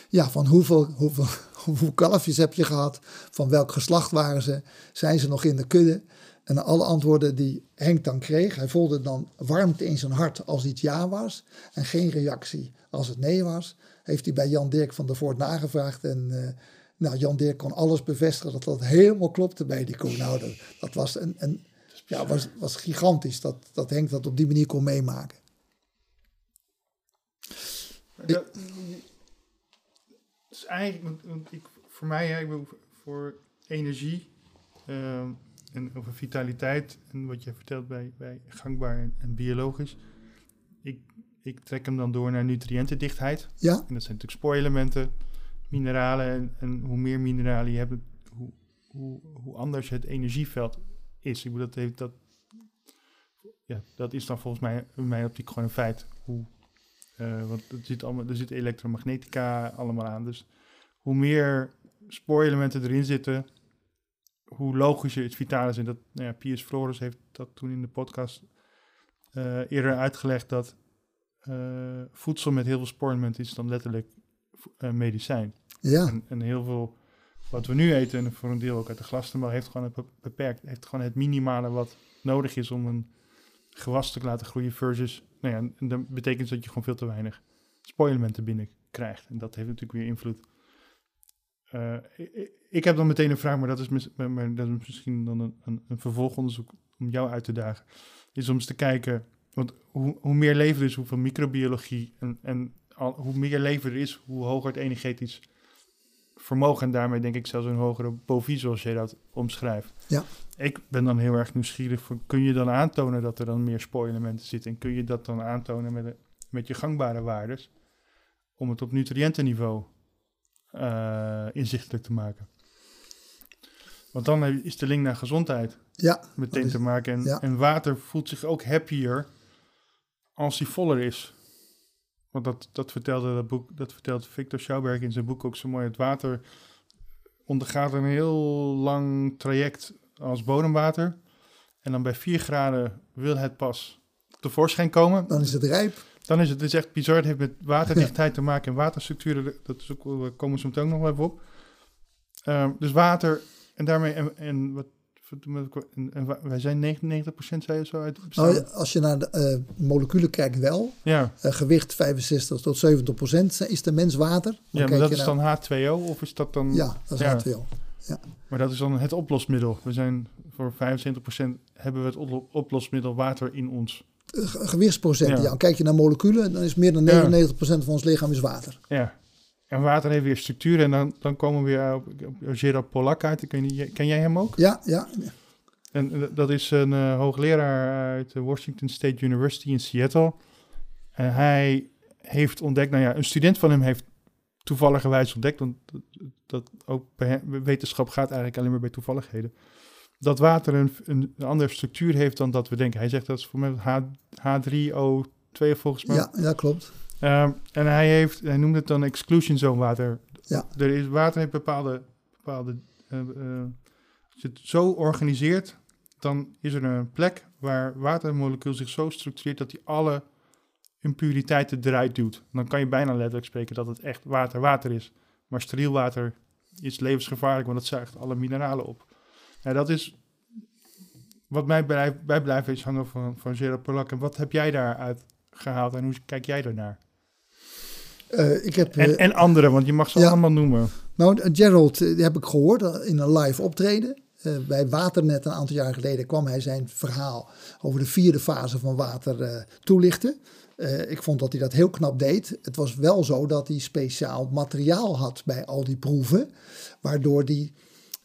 Ja, van hoeveel, hoeveel, [LAUGHS] hoeveel kalfjes heb je gehad? Van welk geslacht waren ze? Zijn ze nog in de kudde? En alle antwoorden die Henk dan kreeg, hij voelde dan warmte in zijn hart als iets ja was en geen reactie als het nee was. Heeft hij bij Jan Dirk van der Voort nagevraagd en uh, nou, Jan Dirk kon alles bevestigen dat dat helemaal klopte bij die koe. Nou, dat, dat was, een, een, ja, was, was gigantisch dat, dat Henk dat op die manier kon meemaken. Dat, is eigenlijk, want ik, voor mij, ik voor energie uh, en over vitaliteit en wat je vertelt bij, bij gangbaar en, en, biologisch. Ik, ik trek hem dan door naar nutriëntendichtheid. Ja. En dat zijn natuurlijk spoorelementen, mineralen. En, en hoe meer mineralen je hebt, hoe, hoe, hoe anders het energieveld is. Ik bedoel, dat, heeft, dat, ja, dat is dan volgens mij in mijn optiek gewoon een feit. Hoe, uh, want er zit, allemaal, er zit elektromagnetica allemaal aan. Dus hoe meer spoorelementen erin zitten, hoe logischer het vitaal is. En dat, nou ja, Piers Flores heeft dat toen in de podcast uh, eerder uitgelegd dat uh, voedsel met heel veel spoorelementen is dan letterlijk medicijn. Ja. En, en, heel veel wat we nu eten, en voor een deel ook uit de glastenbouw, heeft gewoon het beperkt, heeft gewoon het minimale wat nodig is om een gewas te laten groeien versus, nou ja, en dat betekent dat je gewoon veel te weinig spoorelementen binnen krijgt. En dat heeft natuurlijk weer invloed uh, ik, heb dan meteen een vraag, maar dat is, maar dat is misschien dan een, een, vervolgonderzoek om jou uit te dagen. Is om eens te kijken, want hoe, hoe meer leven er is, hoeveel microbiologie en, en hoe meer leven er is, hoe hoger het energetisch vermogen en daarmee denk ik zelfs een hogere bovis, zoals jij dat omschrijft. Ja. Ik ben dan heel erg nieuwsgierig van, kun je dan aantonen dat er dan meer spoorelementen zitten en kun je dat dan aantonen met, met je gangbare waardes om het op nutriëntenniveau uh, inzichtelijk te maken. Want dan is de link naar gezondheid ja, meteen te maken. En, ja. en, water voelt zich ook happier als hij voller is. Want dat, dat, vertelde dat, boek, dat vertelt Victor Schauberg in zijn boek ook zo mooi. Het water ondergaat een heel lang traject als bodemwater. En dan bij 4 graden wil het pas tevoorschijn komen. Dan is het rijp. Dan is het, het is echt bizar. Het heeft met waterdichtheid te maken en waterstructuren. Dat is ook, we komen zo meteen ook nog even op. Um, dus water en daarmee en, en wat en, wij zijn 99% zei je zo uit nou, Als je naar de uh, moleculen kijkt wel. Ja. Uh, gewicht 65 tot 70% is de mens water. ja, maar dat is dan H2O of is dat dan... Ja, dat is ja. H2O. Ja. Maar dat is dan het oplosmiddel. We zijn voor 75% hebben we het oplosmiddel water in ons gewichtsprocent. Ja. Kijk je naar moleculen, dan is meer dan 99% van ons lichaam is water. Ja. En water heeft weer structuur en dan, dan komen we weer op, op Gerard Polak uit. Ken, jij hem ook? Ja, ja. En dat is een uh, hoogleraar uit de Washington State University in Seattle. En hij heeft ontdekt, nou ja, een student van hem heeft toevalligerwijs ontdekt, want dat, dat ook bij wetenschap gaat eigenlijk alleen maar bij toevalligheden dat water een, een, andere structuur heeft dan dat we denken. Hij zegt dat is voor mij H, H3O2 volgens mij. Ja, dat klopt. Um, en hij, heeft, hij noemt het dan exclusion zone water. Ja. Er is, water heeft bepaalde... bepaalde uh, uh, als je het zo organiseert, dan is er een plek waar watermolecuul zich zo structureert dat hij alle impuriteiten eruit duwt. Dan kan je bijna letterlijk spreken dat het echt water water is. Maar steriel water is levensgevaarlijk, want het zuigt alle mineralen op. Ja, dat is wat mij bij, bij blijven is hangen van, van Gerard Polak. En wat heb jij daaruit gehaald en hoe kijk jij daarnaar? Uh, ik heb, en, uh, en anderen, want je mag ze allemaal noemen. Nou, Gerald, die heb ik gehoord in een live optreden. Bij Waternet een aantal jaar geleden kwam hij zijn verhaal over de vierde fase van water toelichten. ik vond dat hij dat heel knap deed. Het was wel zo dat hij speciaal materiaal had bij al die proeven, waardoor hij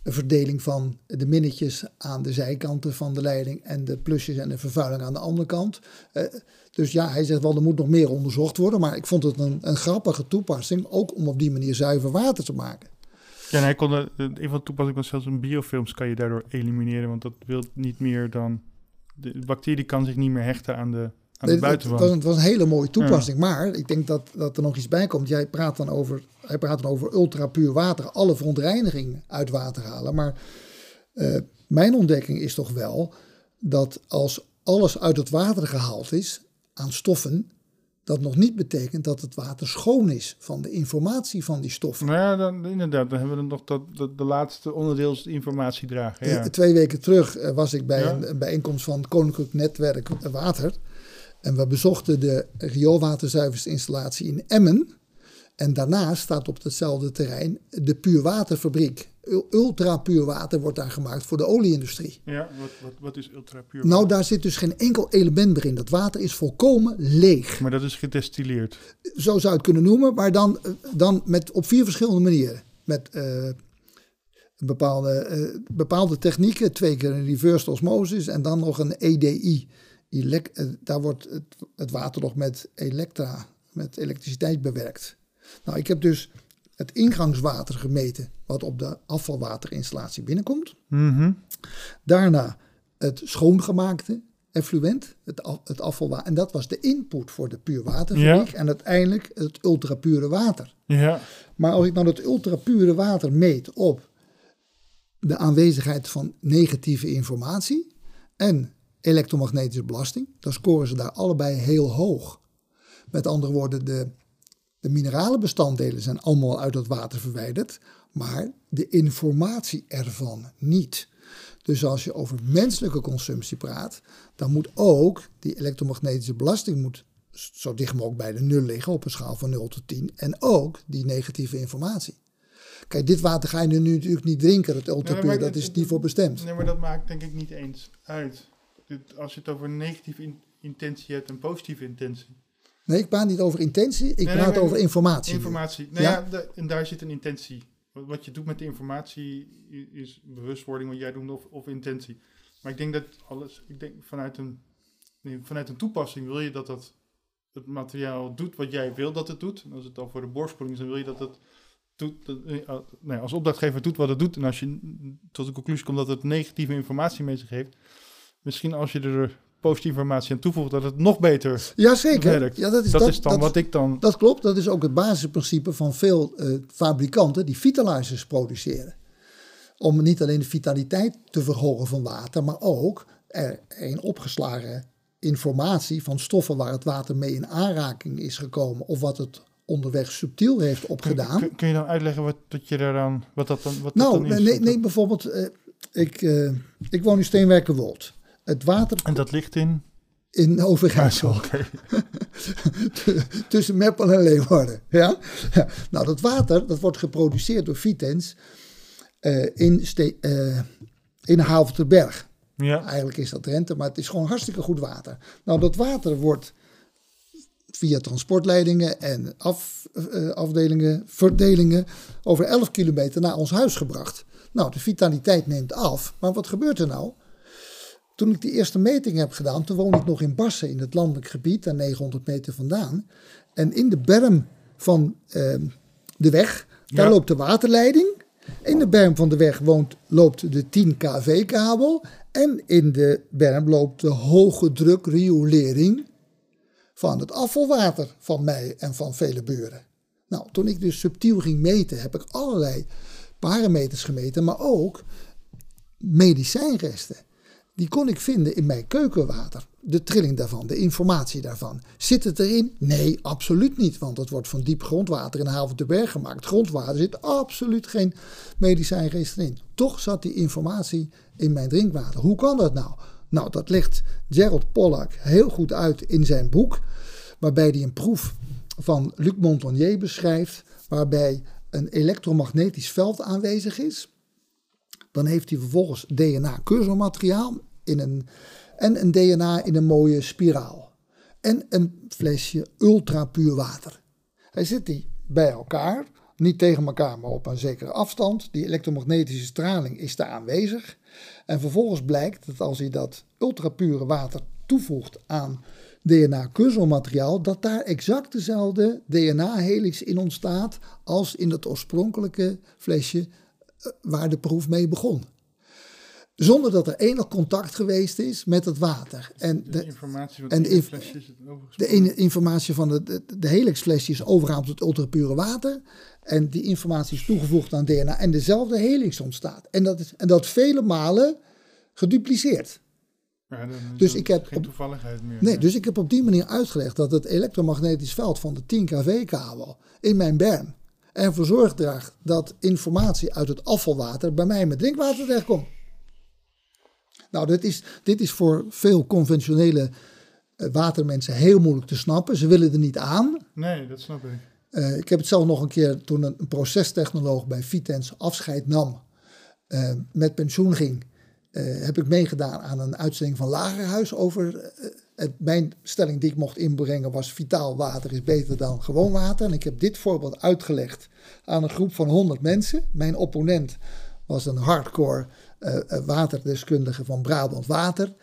een verdeling van de minnetjes aan de zijkanten van de leiding en de plusjes en de vervuiling aan de andere kant. Uh, dus ja, hij zegt wel, er moet nog meer onderzocht worden, maar ik vond het een, een grappige toepassing, ook om op die manier zuiver water te maken. Ja, en hij kon, de, een van de toepassingen zelfs een biofilms kan je daardoor elimineren, want dat wil niet meer dan, de bacterie kan zich niet meer hechten aan de, aan de buitenwand. Het was, het was een hele mooie toepassing, ja. maar ik denk dat, dat er nog iets bij komt. Jij praat dan over hij praat dan over ultra puur water, alle verontreiniging uit water halen. Maar uh, mijn ontdekking is toch wel dat als alles uit het water gehaald is aan stoffen, dat nog niet betekent dat het water schoon is van de informatie van die stoffen. Nou ja, dan, inderdaad, dan hebben we nog dat, dat de laatste onderdeel is de informatie dragen. Ja. Eh, Twee weken terug eh, was ik bij Ja. een, een bijeenkomst van het Koninklijk Netwerk Water. En we bezochten de rioolwaterzuiveringsinstallatie in Emmen. En daarnaast staat op hetzelfde terrein de puurwaterfabriek. Ultra puur water wordt daar gemaakt voor de olieindustrie. Ja, wat, wat, wat is ultra puur? Nou, daar zit dus geen enkel element meer in. Dat water is volkomen leeg. Maar dat is gedestilleerd. Zo zou je het kunnen noemen, maar dan, eh, dan met, op vier verschillende manieren. Met eh, bepaalde, eh, bepaalde technieken, twee keer een reverse osmosis en dan nog een EDI. Eh, daar wordt het, het water nog met elektra, met elektriciteit bewerkt. Nou, ik heb dus het ingangswater gemeten wat op de afvalwaterinstallatie binnenkomt. Mhm. Daarna het schoongemaakte effluent, het, af, het afvalwater. En dat was de input voor de puurwaterfabriek. Ja. En uiteindelijk het ultrapure water. Ja, Maar als ik nou dat ultrapure water meet op de aanwezigheid van negatieve informatie en elektromagnetische belasting, dan scoren ze daar allebei heel hoog. Met andere woorden, de, de mineralenbestanddelen zijn allemaal uit dat water verwijderd, maar de informatie ervan niet. Dus als je over menselijke consumptie praat, dan moet ook die elektromagnetische belasting moet zo dicht mogelijk bij de nul liggen op een schaal van 0 tot 10. En ook die negatieve informatie. Kijk, dit water ga je nu natuurlijk niet drinken, het ultrapuur, dat is niet voor bestemd. Nee, maar dat maakt denk ik niet eens uit. Dit, als je het over negatieve in- intentie hebt en positieve intentie. Nee, ik praat niet over intentie, ik nee, praat over informatie. Informatie. Nou Ja. en daar zit een intentie. Wat, wat je doet met de informatie is bewustwording, wat jij doet, of, of intentie. Maar ik denk dat alles, ik denk vanuit een, nee, vanuit een toepassing wil je dat dat het materiaal doet wat jij wil dat het doet. En als het dan voor de borstspoeling is, dan wil je dat het doet, dat, eh, uh, nee, als opdrachtgever doet wat het doet. En als je tot de conclusie komt dat het negatieve informatie mee zich heeft, misschien als je er positieve informatie aan toevoegt, dat het nog beter Jazeker. werkt. Ja, dat is, dat, dat, is dan dat- wat ik dan. Dat klopt, dat is ook het basisprincipe van veel eh, fabrikanten die vitalizers produceren. Om niet alleen de vitaliteit te verhogen van water, maar ook er in opgeslagen informatie van stoffen waar het water mee in aanraking is gekomen of wat het onderweg subtiel heeft opgedaan. Kun, kun je dan uitleggen wat, wat je daaraan, wat dat dan, wat dat Nou, dan is? nee, Wat nee, dat- bijvoorbeeld, eh, ik, eh, ik woon in Steenwerkerwold. Het water En dat ligt in? in Overijssel. Oké. [LAUGHS] tussen Meppel en Leeuwarden. Ja? Ja. Nou, dat water dat wordt geproduceerd door Vitens eh, in, Ste eh in Havelterberg. Ja. Eigenlijk is dat rente, maar het is gewoon hartstikke goed water. Nou, dat water wordt via transportleidingen en af, eh, afdelingen, verdelingen over 11 kilometer naar ons huis gebracht. Nou, de vitaliteit neemt af, maar wat gebeurt er nou? Toen ik die eerste meting heb gedaan, toen woonde ik nog in Bassen in het landelijk gebied, daar 900 meter vandaan. En in de berm van ehm, de weg, daar Ja. loopt de waterleiding. In de berm van de weg woont, loopt de 10 kV-kabel. En in de berm loopt de hoge druk riolering van het afvalwater van mij en van vele buren. Nou, toen ik dus subtiel ging meten, heb ik allerlei parameters gemeten, maar ook medicijnresten. Die kon ik vinden in mijn keukenwater. De trilling daarvan, de informatie daarvan. Zit het erin? Nee, absoluut niet. Want het wordt van diep grondwater in de Berg gemaakt. Grondwater zit absoluut geen medicijnrest in. Toch zat die informatie in mijn drinkwater. Hoe kan dat nou? Nou, dat legt Gerald Pollack heel goed uit in zijn boek. Waarbij hij een proef van Luc Montagnier beschrijft. Waarbij een elektromagnetisch veld aanwezig is. Dan heeft hij vervolgens DNA-cursormateriaal in een, en een DNA in een mooie spiraal. En een flesje ultrapuur water. Hij zet die bij elkaar, niet tegen elkaar, maar op een zekere afstand. Die elektromagnetische straling is daar aanwezig. En vervolgens blijkt dat als hij dat ultrapure water toevoegt aan DNA-cursormateriaal, dat daar exact dezelfde DNA-helix in ontstaat als in het oorspronkelijke flesje eh, waar de proef mee begon. Zonder dat er enig contact geweest is met het water. En De de, informatie van en de de inf- informatie van de, de, de is overgehaald tot ultrapure water. En die informatie is toegevoegd aan DNA en dezelfde helix ontstaat. En dat, is, en dat vele malen gedupliceerd. Ja, Dus ik heb geen op- toevalligheid meer. Nee, dus ik heb op die manier uitgelegd dat het elektromagnetisch veld van de 10 kV-kabel in mijn berm ervoor zorgt draagt dat informatie uit het afvalwater bij mij in mijn drinkwater terechtkomt. Nou, dit is, dit is voor veel conventionele eh, watermensen heel moeilijk te snappen. Ze willen er niet aan. Nee, dat snap ik. Eh, ik heb het zelf nog een keer toen een, een procestechnoloog bij Vitens afscheid nam, eh, met pensioen ging, heb ik meegedaan aan een uitzending van Lagerhuis over. het, mijn stelling die ik mocht inbrengen was: vitaal water is beter dan gewoon water. En ik heb dit voorbeeld uitgelegd aan een groep van 100 mensen. Mijn opponent was een hardcore eh, eh, waterdeskundige van Brabant Water.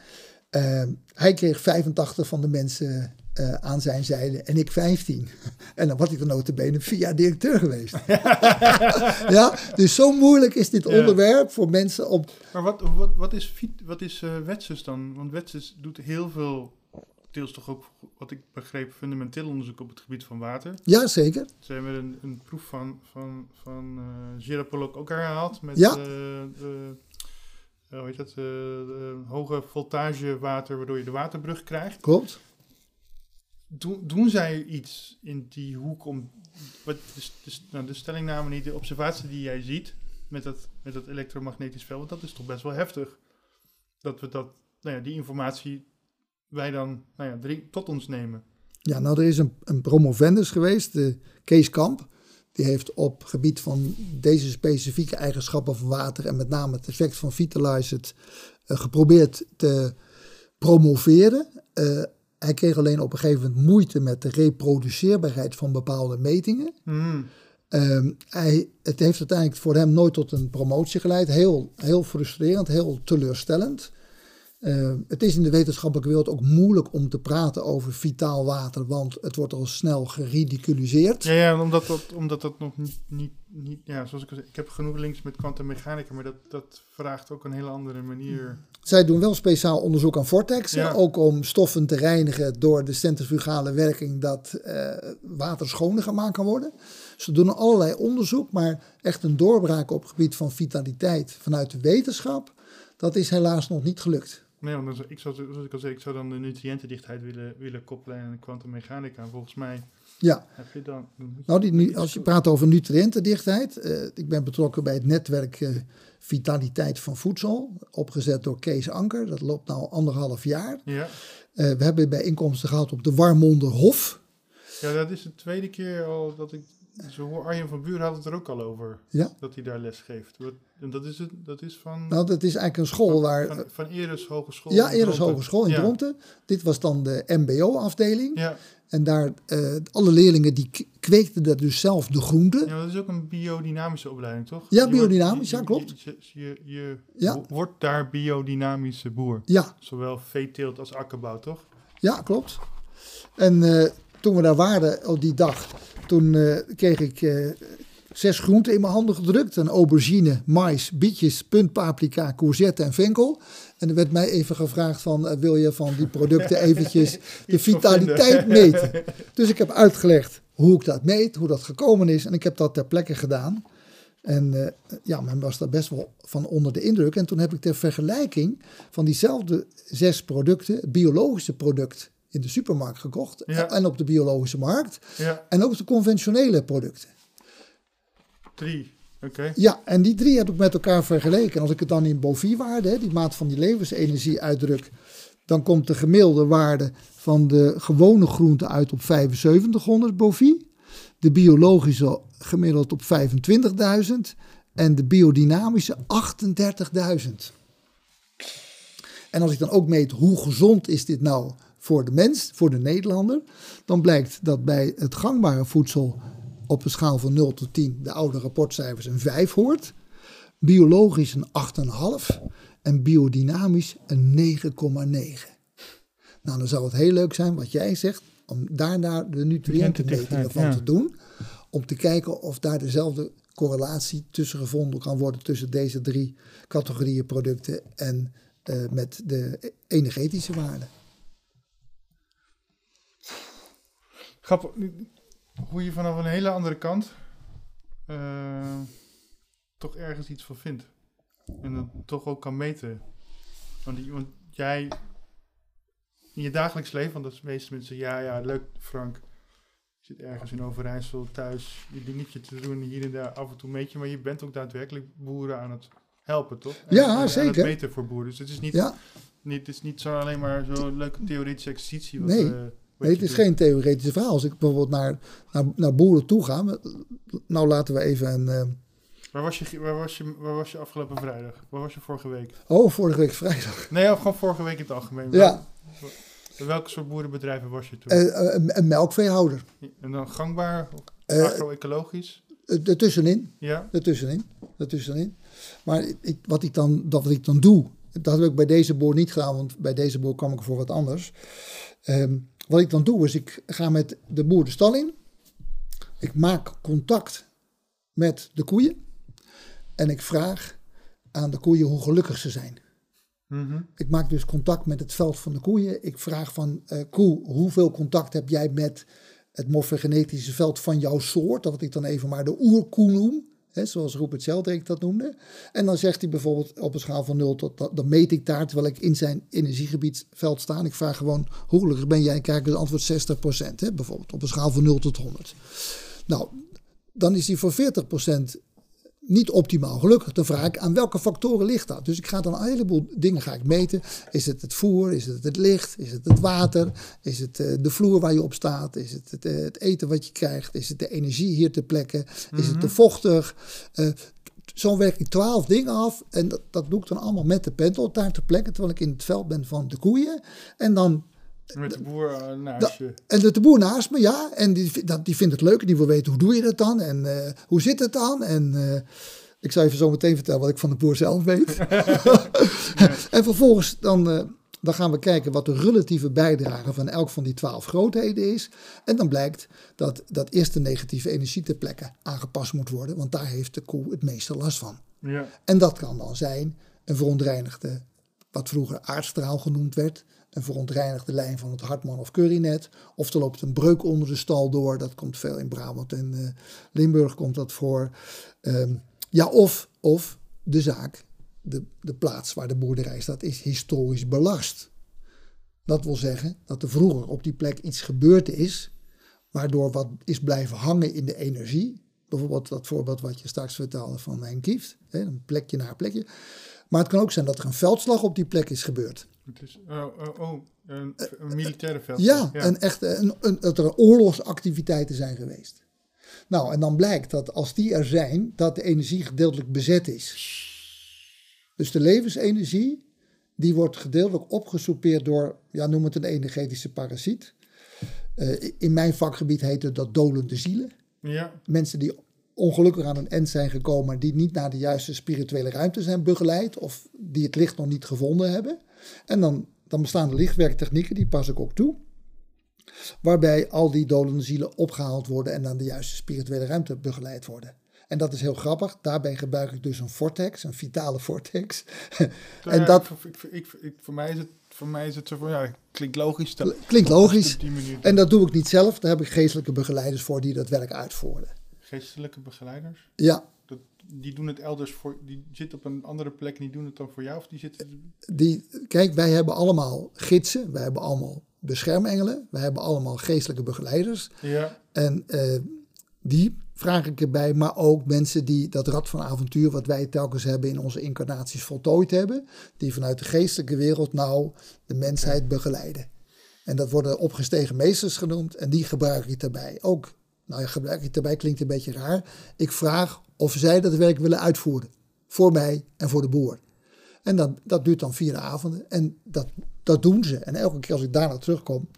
Eh, hij kreeg 85 van de mensen eh, aan zijn zijde en ik 15. [LAUGHS] En dan was ik er notabene vier jaar directeur geweest. [LAUGHS] ja, dus zo moeilijk is dit Ja. onderwerp voor mensen om... Maar wat, wat, wat is, wat is Wetsus dan? Want Wetsus doet heel veel, deels toch ook, wat ik begreep, fundamenteel onderzoek op het gebied van water. Ja, zeker. Ze hebben een, een proef van, van, van Pollock ook herhaald met Ja. eh, de, eh, hoe heet dat, de hoge voltage water, waardoor je de waterbrug krijgt. Klopt. Doen, doen zij iets in die hoek om, wat, de, de, nou, de stellingname niet, de observatie die jij ziet met dat, met dat elektromagnetisch veld, want dat is toch best wel heftig. Dat we dat, nou ja, die informatie wij dan nou ja, drie- tot ons nemen. Ja, nou, er is een, een promovendus geweest, de Kees Kamp. Die heeft op gebied van deze specifieke eigenschappen van water en met name het effect van Vitalize het eh, geprobeerd te promoveren. Eh, hij kreeg alleen op een gegeven moment moeite met de reproduceerbaarheid van bepaalde metingen. Hmm. Ehm, hij, het heeft uiteindelijk voor hem nooit tot een promotie geleid. Heel, heel frustrerend, heel teleurstellend. Ehm, het is in de wetenschappelijke wereld ook moeilijk om te praten over vitaal water, want het wordt al snel geridiculiseerd. Ja, ja omdat, dat, omdat dat nog niet, niet, niet ja, zoals ik al zei, ik heb genoeg links met kwantummechanica, maar dat, dat vraagt ook een hele andere manier. Zij doen wel speciaal onderzoek aan vortexen, Ja. ook om stoffen te reinigen door de centrifugale werking dat eh, water schoner gemaakt kan worden. Ze doen allerlei onderzoek, maar echt een doorbraak op het gebied van vitaliteit vanuit de wetenschap, dat is helaas nog niet gelukt. Nee, want ik zou, zoals ik al zei, ik zou dan de nutriëntendichtheid willen, willen koppelen aan kwantummechanica. En volgens mij Ja, heb je dan... nou die, als je praat over nutriëntendichtheid, eh, ik ben betrokken bij het netwerk eh, Vitaliteit van Voedsel, opgezet door Kees Anker. Dat loopt nu anderhalf jaar. Ja. Eh, we hebben bijeenkomsten gehad op de Warmonderhof. ja, dat is de tweede keer al dat ik... Zo hoor Arjen van Buren had het er ook al over, Ja. dat hij daar les geeft. En dat is, het, dat is van, Nou, dat is eigenlijk een school waar... van, van Eres Hogeschool. ja, Eres. Hogeschool in ja. Dronten. Dit was dan de MBO-afdeling. Ja. En daar, eh, alle leerlingen die kweekten daar dus zelf de groenten. ja, dat is ook een biodynamische opleiding, toch? Ja, biodynamisch, ja, klopt. Je, je, je Ja. wo- wordt daar biodynamische boer. Ja, Zowel veeteelt als akkerbouw, toch? ja, klopt. En eh, toen we daar waren op die dag, toen eh, kreeg ik eh, zes groenten in mijn handen gedrukt. Een aubergine, mais, bietjes, puntpaprika, courgette en venkel. En er werd mij even gevraagd van, eh, wil je van die producten eventjes [LAUGHS] de vitaliteit meten? Dus ik heb uitgelegd hoe ik dat meet, hoe dat gekomen is. En ik heb dat ter plekke gedaan. En ja, men was daar best wel van onder de indruk. En toen heb ik ter vergelijking van diezelfde zes producten, het biologische product in de supermarkt gekocht. Ja. En op de biologische markt. Ja, En ook de conventionele producten. drie. Oké. Ja, en die drie heb ik met elkaar vergeleken. En als ik het dan in Bovi-waarde, die maat van die levensenergie uitdruk, dan komt de gemiddelde waarde van de gewone groente uit op 7500 Bovi. De biologische gemiddeld op 25.000 en de biodynamische 38.000. En als ik dan ook meet hoe gezond is dit nou voor de mens, voor de Nederlander, dan blijkt dat bij het gangbare voedsel op een schaal van 0 tot 10 de oude rapportcijfers een 5 hoort, biologisch een 8,5 en biodynamisch een 9,9. Nou, dan zou het heel leuk zijn wat jij zegt, om daarna de nutriëntenmetingen van ja. te doen, om te kijken of daar dezelfde correlatie tussen gevonden kan worden tussen deze drie categorieën producten en eh, met de energetische waarde. Grappig, hoe je vanaf een hele andere kant eh, toch ergens iets van vindt. En dat toch ook kan meten. Want, die, want jij in je dagelijks leven, want dat is de meeste mensen ja, ja, leuk Frank. Je zit ergens in Overijssel thuis je dingetje te doen, hier en daar af en toe meet je, maar je bent ook daadwerkelijk boeren aan het helpen, toch? En- Ja, en zeker. Aan het meten voor boeren. Dus het is niet, Ja, niet, het is niet zo alleen maar zo'n leuke theoretische exercitie. Wat, Nee. eh, nee, het is geen theoretische verhaal. Als ik bijvoorbeeld naar, naar, naar boeren toe ga. Nou, laten we even een. eh, Waar was, je, waar, was je, waar was je afgelopen vrijdag? Waar was je vorige week? oh, vorige week vrijdag. Nee, of gewoon vorige week in het algemeen. Ja, welke soort boerenbedrijven was je toen? eh, eh, een, een melkveehouder. en dan gangbaar, agro-ecologisch? Ertussenin. Ja? Ertussenin. Ertussenin. Maar ik, wat, ik dan, dat wat ik dan doe. Dat heb ik bij deze boer niet gedaan. Want bij deze boer kwam ik voor wat anders. Ehm, wat ik dan doe is ik ga met de boer de stal in. Ik maak contact met de koeien. En ik vraag aan de koeien hoe gelukkig ze zijn. Mhm. Ik maak dus contact met het veld van de koeien. Ik vraag van eh, koe, hoeveel contact heb jij met het morfogenetische veld van jouw soort? Dat wat ik dan even maar de oerkoe noem. Zoals Rupert Sheldrake dat noemde. En dan zegt hij bijvoorbeeld op een schaal van 0 tot, dan meet ik daar, terwijl ik in zijn energiegebiedsveld sta. Ik vraag gewoon, hoe gelukkig ben jij? Ik het antwoord 60 hè, bijvoorbeeld, op een schaal van 0 tot 100. Nou, dan is hij voor 40 niet optimaal gelukkig. Dan vraag ik aan welke factoren ligt dat. Dus ik ga dan een heleboel dingen ga ik meten. Is het het voer? Is het het licht? Is het het water? Is het eh, de vloer waar je op staat? Is het het, eh, het eten wat je krijgt? Is het de energie hier ter plekke? Is het te vochtig? Eh, zo werk ik twaalf dingen af. En dat, dat doe ik dan allemaal met de pendel daar ter plekke. Terwijl ik in het veld ben van de koeien. En dan Met de boer eh, naast je. en de, de boer naast me, ja. En die, dat, die vindt het leuk. En die wil weten, hoe doe je dat dan? En eh, hoe zit het dan? En eh, ik zal even zo meteen vertellen wat ik van de boer zelf weet. [LAUGHS] [LAUGHS] en vervolgens dan, dan gaan we kijken wat de relatieve bijdrage van elk van die twaalf grootheden is. En dan blijkt dat, dat eerst de negatieve energie ter plekke aangepast moet worden. Want daar heeft de koe het meeste last van. Ja. En dat kan dan zijn een verontreinigde, wat vroeger aardstraal genoemd werd, een verontreinigde lijn van het Hartman of Currynet. Of er loopt een breuk onder de stal door, dat komt veel in Brabant en eh, Limburg komt dat voor. Ehm, ja, of, of de zaak, de, de plaats waar de boerderij staat, is historisch belast. Dat wil zeggen dat er vroeger op die plek iets gebeurd is, waardoor wat is blijven hangen in de energie. Bijvoorbeeld dat voorbeeld wat je straks vertelde van mijn kieft, een plekje naar plekje. Maar het kan ook zijn dat er een veldslag op die plek is gebeurd. Het is, oh, oh, oh, een, een militaire veld. Ja, En echt een, een, dat er oorlogsactiviteiten zijn geweest. Nou, en dan blijkt dat als die er zijn, dat de energie gedeeltelijk bezet is. Dus de levensenergie, die wordt gedeeltelijk opgesoupeerd door, ja, noem het een energetische parasiet. Eh, in mijn vakgebied heet het dat dolende zielen. Ja, Mensen die ongelukkig aan een end zijn gekomen, die niet naar de juiste spirituele ruimte zijn begeleid of die het licht nog niet gevonden hebben. En dan, dan bestaan er lichtwerktechnieken, die pas ik ook toe. Waarbij al die dolende zielen opgehaald worden en naar de juiste spirituele ruimte begeleid worden. En dat is heel grappig. Daarbij gebruik ik dus een vortex, een vitale vortex. [LAUGHS] en dat ik, ik, ik, ik- voor, mij is het, voor mij is het zo van, ja, klinkt logisch. Klinkt logisch. En dat doe ik niet zelf. Daar heb ik geestelijke begeleiders voor die dat werk uitvoeren. Geestelijke begeleiders, Ja, die doen het elders voor, die zitten op een andere plek en die doen het dan voor jou? Of die zitten, die, kijk, wij hebben allemaal gidsen, wij hebben allemaal beschermengelen, wij hebben allemaal geestelijke begeleiders. ja, En eh, die vraag ik erbij, maar ook mensen die dat rad van avontuur, wat wij telkens hebben in onze incarnaties voltooid hebben, die vanuit de geestelijke wereld nou de mensheid begeleiden. En dat worden opgestegen meesters genoemd en die gebruik ik daarbij. Ook, nou ja, gebruik ik daarbij klinkt een beetje raar. Ik vraag of zij dat werk willen uitvoeren. Voor mij en voor de boer. En dat, dat duurt dan vier avonden. En dat, dat doen ze. En elke keer als ik daarna terugkom,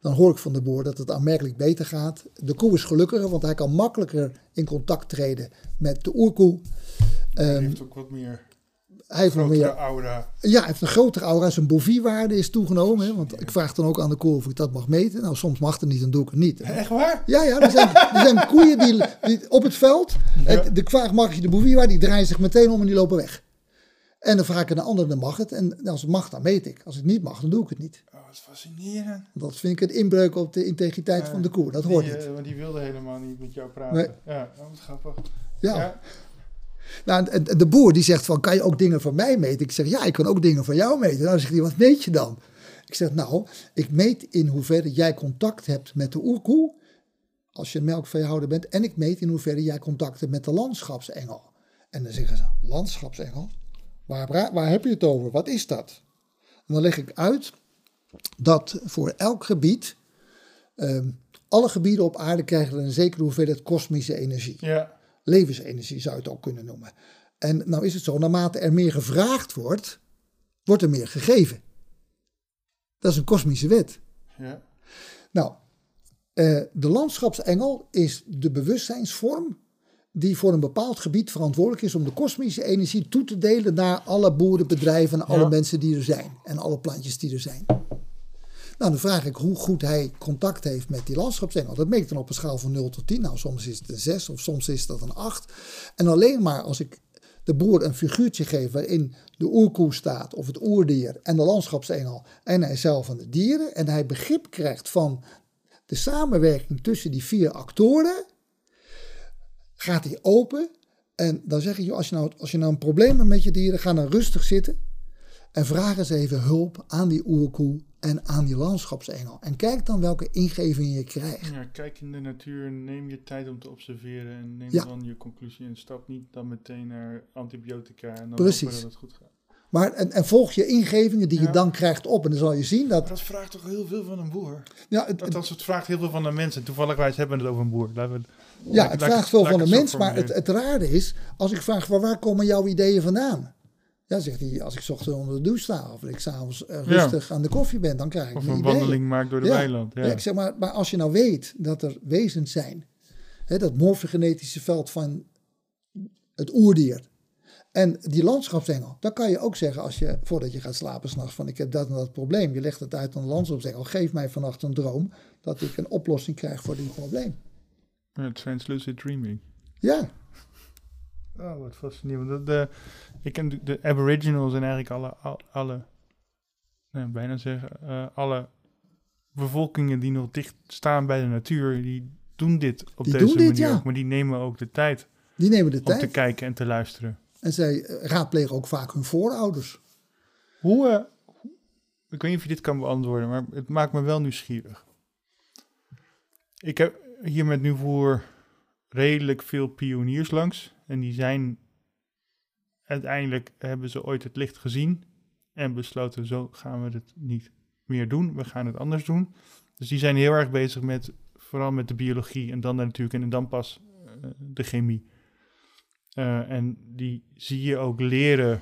dan hoor ik van de boer dat het aanmerkelijk beter gaat. De koe is gelukkiger, want hij kan makkelijker in contact treden met de oerkoe. die Ehm, heeft ook wat meer hij heeft nog grotere meer aura. ja, hij heeft een grotere aura. Zijn boviewaarde is toegenomen. Hè? Want ik vraag dan ook aan de koe of ik dat mag meten. Nou, soms mag het niet, dan doe ik het niet. Echt waar? Ja, ja, er zijn, er zijn koeien die, die op het veld. De vraag mag je de boviewaarde, die draaien zich meteen om en die lopen weg. En dan vraag ik aan de ander, dan mag het. En als het mag, dan meet ik. Als het niet mag, dan doe ik het niet. Oh, wat fascinerend. Dat vind ik een inbreuk op de integriteit van de koe. Dat hoort die, niet. eh, want die wilde helemaal niet met jou praten. Nee. Ja, oh, wat grappig. Ja. ja. Nou, de boer die zegt van, kan je ook dingen van mij meten? Ik zeg, ja, ik kan ook dingen van jou meten. Nou, zegt hij, wat meet je dan? Ik zeg, nou, ik meet in hoeverre jij contact hebt met de oerkoe, als je een melkveehouder bent, en ik meet in hoeverre jij contact hebt met de landschapsengel. En dan zeggen ze, landschapsengel? Waar, waar heb je het over? Wat is dat? Dan leg ik uit dat voor elk gebied, ehm, alle gebieden op aarde krijgen een zekere hoeveelheid kosmische energie. Ja. Levensenergie zou je het ook kunnen noemen. En nou is het zo, naarmate er meer gevraagd wordt, wordt er meer gegeven. Dat is een kosmische wet. Ja. Nou, eh, de landschapsengel is de bewustzijnsvorm die voor een bepaald gebied verantwoordelijk is om de kosmische energie toe te delen naar alle boerenbedrijven en alle Ja. mensen die er zijn en alle plantjes die er zijn. Nou, dan vraag ik hoe goed hij contact heeft met die landschapsengel. Dat meet ik dan op een schaal van 0 tot 10. Nou, soms is het een 6 of soms is dat een 8. En alleen maar als ik de boer een figuurtje geef waarin de oerkoe staat of het oerdier en de landschapsengel en hij zelf en de dieren en hij begrip krijgt van de samenwerking tussen die vier actoren, gaat hij open en dan zeg ik je, als je nou, als je nou een probleem hebt met je dieren, ga dan rustig zitten en vraag eens even hulp aan die oerkoe en aan die landschapsengel. En kijk dan welke ingevingen je krijgt. ja, kijk in de natuur, neem je tijd om te observeren en neem Ja. dan je conclusie en stap niet dan meteen naar antibiotica en dan Precies. hopen dat het goed gaat. Maar, en, en volg je ingevingen die je dan krijgt op. En dan zal je zien dat. Maar dat vraagt toch heel veel van een boer? Ja, het, het- Althans, het vraagt heel veel van de mensen. Toevallig hebben we het over een boer. Laten we, ja, laat- het laat- vraagt veel van de mens. Maar het, het rare is, als ik vraag waar, waar komen jouw ideeën vandaan? Ja, zegt hij, als ik 's ochtends onder de douche sta of ik s'avonds uh, Ja. rustig aan de koffie ben, dan krijg ik Of een wandeling maakt door de Ja. weiland. Ja. Ja, ik zeg maar, maar als je nou weet dat er wezens zijn, hè, dat morfogenetische veld van het oerdier en die landschapsengel, dan kan je ook zeggen als je, voordat je gaat slapen s'nachts, van ik heb dat en dat probleem, je legt het uit aan de landschapsengel, geef mij vannacht een droom dat ik een oplossing krijg voor dit probleem. Ja, translucid dreaming. Ja, Oh, wat fascinerend. De, ik ken de, aboriginals en eigenlijk alle, al- alle nou, bijna zeggen, eh, alle bevolkingen die nog dicht staan bij de natuur, die doen dit op Die deze doen dit, manier ja. Maar die nemen ook de tijd die nemen de om te kijken en te luisteren. en zij eh, raadplegen ook vaak hun voorouders. Hoe, eh, hoe- ik weet niet of je dit kan beantwoorden, maar het maakt me wel nieuwsgierig. Ik heb hier met nu voor redelijk veel pioniers langs. En die zijn, uiteindelijk hebben ze ooit het licht gezien en besloten, zo gaan we het niet meer doen. We gaan het anders doen. Dus die zijn heel erg bezig met, vooral met de biologie en dan natuurlijk, en dan pas eh, de chemie. Eh, en die zie je ook leren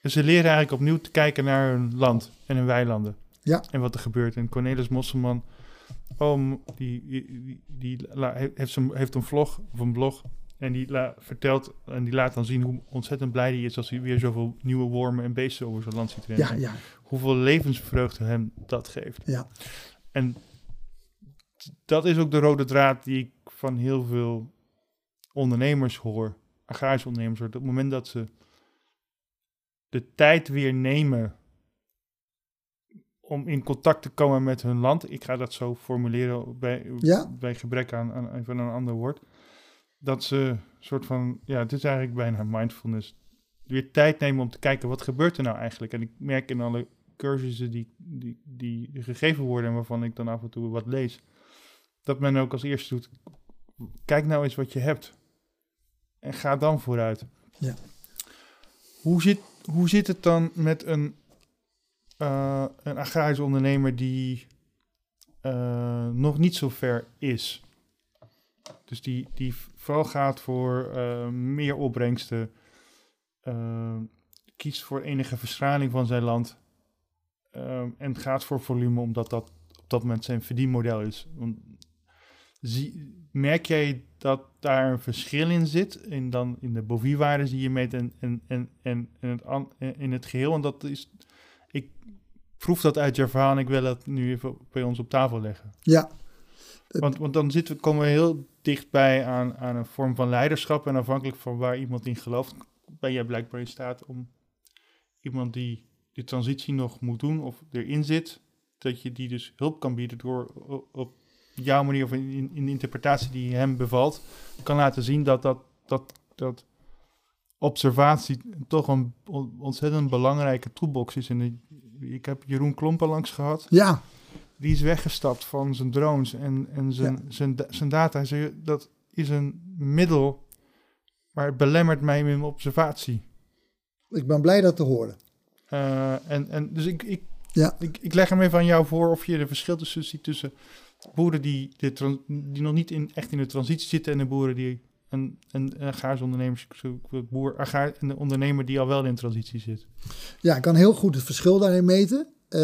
dus ze leren eigenlijk opnieuw te kijken naar hun land en hun weilanden. Ja. En wat er gebeurt. En Cornelis Mosselman, oom, die, die, die, die la- heeft, zo'n- heeft een vlog of een blog. En die vertelt en die laat dan zien hoe ontzettend blij hij is als hij weer zoveel nieuwe wormen en beesten over zijn land ziet rennen. Ja, ja, Hoeveel levensvreugde hem dat geeft. ja. En dat is ook de rode draad die ik van heel veel ondernemers hoor, agrarische ondernemers hoor. Op het moment dat ze de tijd weer nemen om in contact te komen met hun land, ik ga dat zo formuleren bij, Ja. bij gebrek aan, aan even een ander woord, dat ze soort van, ja, het is eigenlijk bijna mindfulness, weer tijd nemen om te kijken wat gebeurt er nou eigenlijk. En ik merk in alle cursussen die, die, die gegeven worden en waarvan ik dan af en toe wat lees, dat men ook als eerste doet, kijk nou eens wat je hebt en ga dan vooruit. Ja. Hoe zit, hoe zit het dan met een, eh, een agrarisch ondernemer die eh, nog niet zo ver is? Dus die, die vooral gaat voor eh, meer opbrengsten, eh, kiest voor enige verstraling van zijn land eh, en gaat voor volume omdat dat op dat moment zijn verdienmodel is. Want zie, merk jij dat daar een verschil in zit in, dan in de boviewaardes die je meet en, en, en, en, het, in het geheel? En dat is, ik proef dat uit je verhaal en ik wil dat nu even bij ons op tafel leggen. ja. Want, want dan zitten we, komen we heel dichtbij aan, aan een vorm van leiderschap. En afhankelijk van waar iemand in gelooft, ben jij blijkbaar in staat om iemand die die transitie nog moet doen of erin zit, dat je die dus hulp kan bieden door op jouw manier of in, in, de interpretatie die hem bevalt, kan laten zien dat dat, dat, dat observatie toch een on- ontzettend belangrijke toolbox is de ik heb Jeroen Klompen langs gehad. Ja, Die is weggestapt van zijn drones en, en zijn, zijn, zijn data. Dat is een middel, maar het belemmert mij in mijn observatie. ik ben blij dat te horen. Eh, en, en dus ik, ik, Ja. ik, ik leg hem even aan jou voor of je er verschil tussen ziet tussen boeren die, de die nog niet in, echt in de transitie zitten en de boeren die en, en, en agraarische ondernemers, zo- boer, agraar, en de ondernemer die al wel in transitie zit. Ja, ik kan heel goed het verschil daarin meten. Eh,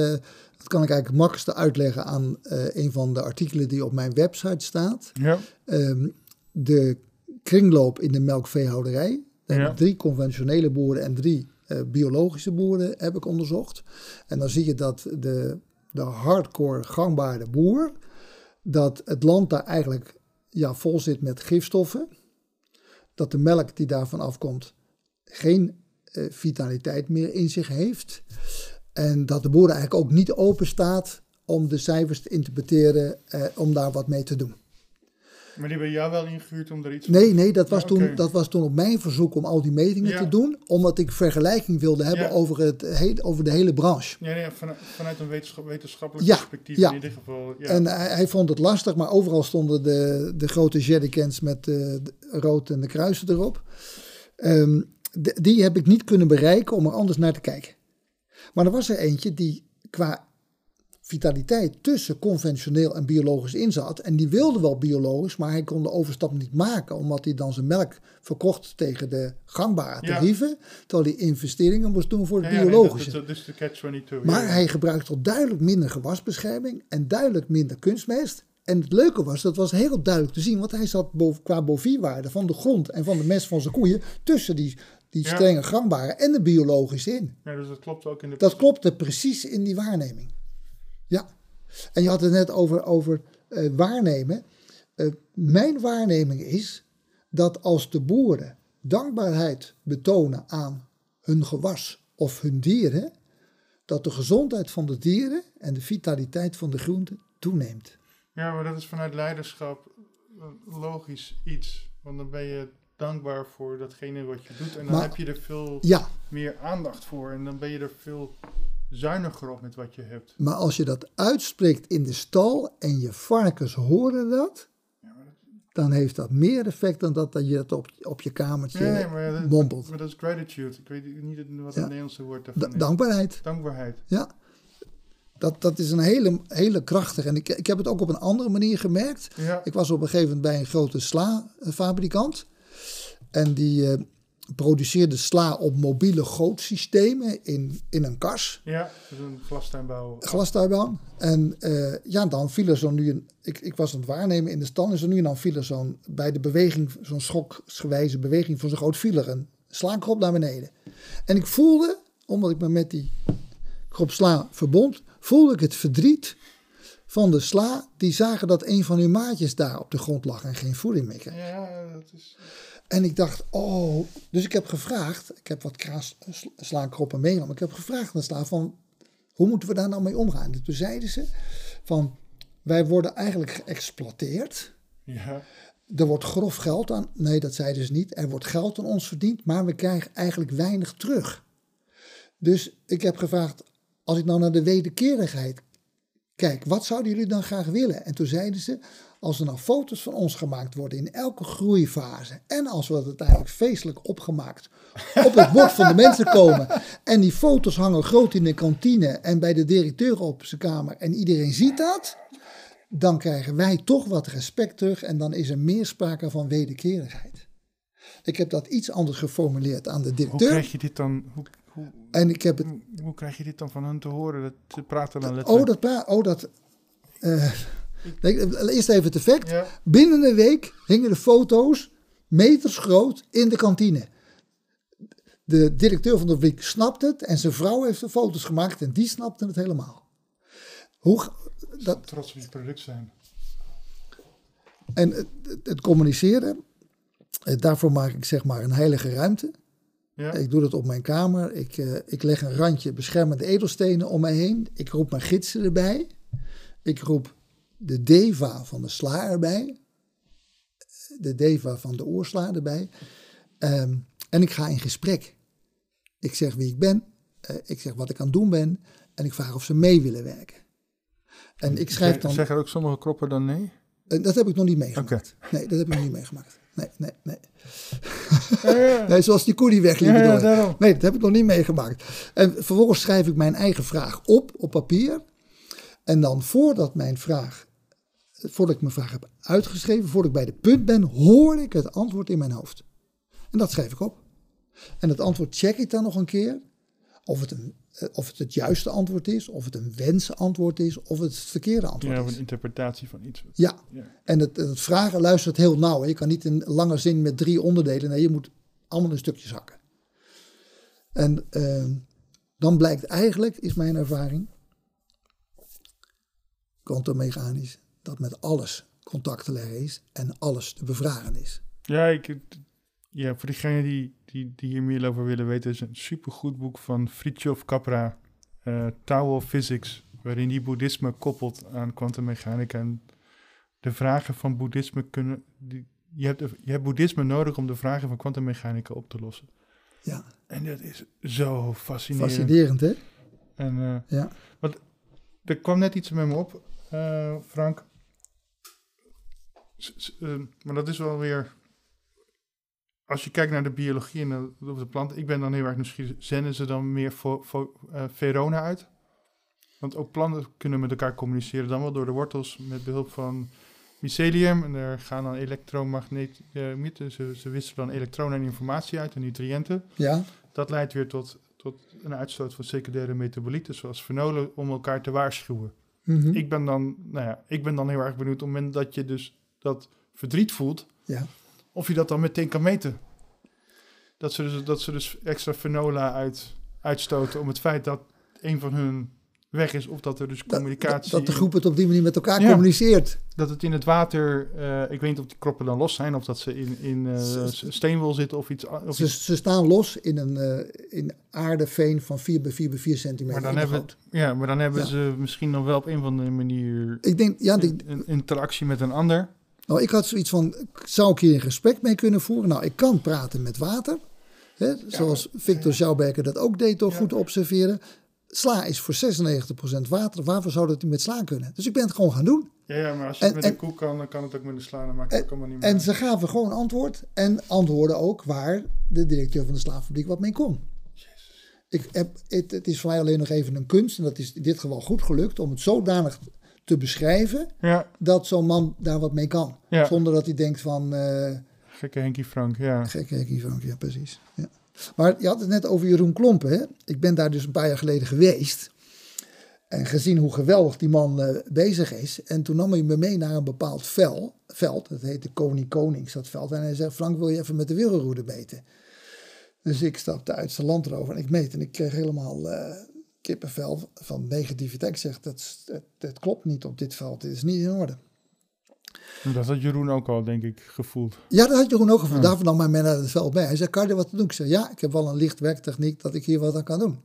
dat kan ik eigenlijk het makkelijkste uitleggen aan eh, een van de artikelen die op mijn website staat. Ja. Ehm, de kringloop in de melkveehouderij. Daar Ja. heb ik drie conventionele boeren en drie eh, biologische boeren heb ik onderzocht. En dan zie je dat de, de hardcore gangbare boer, dat het land daar eigenlijk ja, vol zit met gifstoffen. Dat de melk die daarvan afkomt geen eh, vitaliteit meer in zich heeft. En dat de boer eigenlijk ook niet open staat om de cijfers te interpreteren, eh, om daar wat mee te doen. Maar die hebben jou wel ingehuurd om er iets Nee, nee, dat was, Ja, toen, dat was toen op mijn verzoek om al die metingen Ja. te doen. Omdat ik vergelijking wilde hebben Ja. over, het, over de hele branche. Ja, nee, vanuit, vanuit een wetenschap, wetenschappelijk perspectief ja. in ieder geval. Ja. En hij, hij vond het lastig, maar overal stonden de, de grote jerrycans met eh, de rood en de kruisen erop. Ehm, de- die heb ik niet kunnen bereiken om er anders naar te kijken. Maar er was er eentje die qua vitaliteit tussen conventioneel en biologisch in zat. En die wilde wel biologisch, maar hij kon de overstap niet maken. Omdat hij dan zijn melk verkocht tegen de gangbare Ja. tarieven. Terwijl hij investeringen moest doen voor het Ja, ja, nee, biologische. dat, is de catch-22. Maar hij gebruikte toch duidelijk minder gewasbescherming en duidelijk minder kunstmest. En het leuke was, dat was heel duidelijk te zien, want hij zat boven, qua boviewaarde van de grond en van de mest van zijn koeien tussen die, die strenge gangbare en de biologische in. Ja, dus dat klopt ook in de... Dat klopte precies in die waarneming. Ja. En je had het net over, over eh, waarnemen. Eh, mijn waarneming is dat als de boeren dankbaarheid betonen aan hun gewas of hun dieren, dat de gezondheid van de dieren en de vitaliteit van de groenten toeneemt. Ja, maar dat is vanuit leiderschap logisch iets. Want dan ben je dankbaar voor datgene wat je doet. En dan Maar- heb je er veel Ja, meer aandacht voor. En dan ben je er veel zuiniger op met wat je hebt. maar als je dat uitspreekt in de stal en je varkens horen dat, dan heeft dat meer effect dan dat, dat je het op, op je kamertje Nee, nee, maar, ja, dat, mompelt. maar dat is gratitude. Ik weet niet wat het Ja. Nederlandse woord daarvan Da- is. dankbaarheid. Dankbaarheid. Ja, dat, dat is een hele, hele krachtige. En ik, ik heb het ook op een andere manier gemerkt. Ja, Ik was op een gegeven moment bij een grote sla-fabrikant. En die eh, produceerde sla op mobiele gootsystemen in, in een kas, ja, is een glastuinbouw. glastuinbaan. En eh, ja, dan viel er zo nu een. Ik, ik was aan het waarnemen in de stal. En zo nu en dan viel er zo'n. Bij de beweging, zo'n schoksgewijze beweging van zo'n groot viel er een slaankrop naar beneden. En ik voelde, omdat ik me met die krop sla verbond, voelde ik het verdriet van de sla. Die zagen dat een van hun maatjes daar op de grond lag en geen voeding meer kreeg. Ja, dat is... En ik dacht, oh. Dus ik heb gevraagd, ik heb wat kraas, sla- slaankroppen meegenomen. Ik heb gevraagd aan de sla van, hoe moeten we daar nou mee omgaan? En toen zeiden ze van, wij worden eigenlijk geëxploiteerd. Ja, Er wordt grof geld aan, nee dat zeiden ze niet. Er wordt geld aan ons verdiend, maar we krijgen eigenlijk weinig terug. Dus ik heb gevraagd, als ik nou naar de wederkerigheid kijk, wat zouden jullie dan graag willen? En toen zeiden ze, als er nou foto's van ons gemaakt worden in elke groeifase en als we dat uiteindelijk feestelijk opgemaakt op het bord van de [LAUGHS] mensen komen en die foto's hangen groot in de kantine en bij de directeur op zijn kamer en iedereen ziet dat, dan krijgen wij toch wat respect terug en dan is er meer sprake van wederkerigheid. Ik heb dat iets anders geformuleerd aan de hoe directeur krijg je dit dan... Hoe, hoe, en ik heb het hoe, hoe krijg je dit dan van hen te horen? Dat ze praten dan Oh, letterlijk... dat. pra- Oh, dat eh, eerst even het effect. Ja. Binnen een week hingen de foto's meters groot in de kantine. De directeur van de fabriek snapt het en zijn vrouw heeft de foto's gemaakt en die snapte het helemaal. Hoe, dat, Trots op je product zijn. en het, het- het communiceren, eh, daarvoor maak ik zeg maar een heilige ruimte. Ja, Ik doe dat op mijn kamer. Ik, eh, ik leg een randje beschermende edelstenen om mij heen. Ik roep mijn gidsen erbij. Ik roep de deva van de sla erbij. De deva van de oorsla erbij. Ehm, en ik ga in gesprek. Ik zeg wie ik ben. eh, ik zeg wat ik aan het doen ben. En ik vraag of ze mee willen werken. En ik schrijf dan... Zeggen ook sommige kroppen dan nee? En dat heb ik nog niet meegemaakt. Nee, dat heb ik nog niet meegemaakt. Nee, nee, nee. Ja, ja. [LAUGHS] nee zoals die koe die wegliep. Ja, nee, dat heb ik nog niet meegemaakt. En vervolgens schrijf ik mijn eigen vraag op, op papier. En dan voordat mijn vraag, voordat ik mijn vraag heb uitgeschreven, voordat ik bij de punt ben, hoor ik het antwoord in mijn hoofd. En dat schrijf ik op. En het antwoord check ik dan nog een keer. Of het, een, eh, of het het juiste antwoord is, of het een wensantwoord is, of het het verkeerde antwoord Ja, of is. een interpretatie van iets. Ja, Ja. en het, het vragen luistert heel nauw. Je kan niet een lange zin met drie onderdelen. Nee, je moet allemaal in stukjes hakken. En ehm, dan blijkt eigenlijk, is mijn ervaring, kwantummechanisch, dat met alles contact te leggen is en alles te bevragen is. Ja, ik, ja voor diegenen die, die, die hier meer over willen weten, is een supergoed boek van Fritjof Capra, eh Tao of Physics, waarin die boeddhisme koppelt aan kwantummechanica. En de vragen van boeddhisme kunnen. Die, je, hebt, je hebt boeddhisme nodig om de vragen van kwantummechanica op te lossen. Ja, En dat is zo fascinerend. fascinerend hè? En eh, Ja, er kwam net iets met me op, eh, Frank. S- s- eh, maar dat is wel weer. Als je kijkt naar de biologie en de, de plant, ik ben dan heel erg nieuwsgierig. Zenden ze dan meer fo, fo, eh, uit? Want ook planten kunnen met elkaar communiceren, dan wel door de wortels met behulp van mycelium. En daar gaan dan elektromagneet, eh, ze, ze wisselen dan elektronen en informatie uit en nutriënten. ja, Dat leidt weer tot, tot een uitstoot van secundaire metabolieten, zoals fenolen, om elkaar te waarschuwen. mhm, Ik ben dan, nou ja, ik ben dan heel erg benieuwd op het moment dat je dus dat verdriet voelt, ja. of je dat dan meteen kan meten. Dat ze dus, dat ze dus extra fenola uit, uitstoten om het feit dat een van hun weg is, of dat er dus communicatie, dat de groep het op die manier met elkaar Ja. communiceert. dat het in het water, eh, ik weet niet of die kroppen dan los zijn, of dat ze in, in eh, Ze- steenwol zitten of iets. Of Ze, iets ze staan los in een eh, in aardeveen van 4 bij 4 bij 4 centimeter. maar dan hebben, ja, maar dan hebben Ja. ze misschien nog wel op een of andere manier Ik denk, ja, die, een, een interactie met een ander. Nou, ik had zoiets van, zou ik hier een gesprek mee kunnen voeren? Nou, ik kan praten met water. Hè, zoals Victor Schauberger dat ook deed door goed te observeren. Sla is voor 96% water. Waarvoor zou dat niet met sla kunnen? Dus ik ben het gewoon gaan doen. Ja, ja, maar als je En- het met en- een koek kan, dan kan het ook met een sla. Dan maakt het ook allemaal niet meer En uit. ze gaven gewoon antwoord. En antwoorden ook waar de directeur van de slaaffabriek wat mee kon. Ik heb, het, het is voor mij alleen nog even een kunst. En dat is in dit geval goed gelukt. Om het zodanig te beschrijven. Ja, Dat zo'n man daar wat mee kan. Ja. Zonder dat hij denkt van... eh, gekke Henkie Frank, ja. Gekke hekkie Frank, ja precies. Ja. Maar je had het net over Jeroen Klompen. Hè? Ik ben daar dus een paar jaar geleden geweest. En gezien hoe geweldig die man eh, bezig is. En toen nam hij me mee naar een bepaald vel, veld. Dat heette Koning Konings, dat veld. En hij zei, Frank, wil je even met de wereldroede meten? Dus ik stapte uit zijn land erover en ik meet. En ik kreeg helemaal eh, kippenvel van negativiteit. Ik zeg, dat, dat, dat klopt niet op dit veld. Dit is niet in orde. Dat had Jeroen ook al, denk ik, gevoeld. Ja, dat had Jeroen ook gevoeld. Ja. Daarvoor nam hij mij naar het veld bij. Hij zei, kan je er wat te doen? Ik zei, ja, ik heb wel een licht werktechniek dat ik hier wat aan kan doen.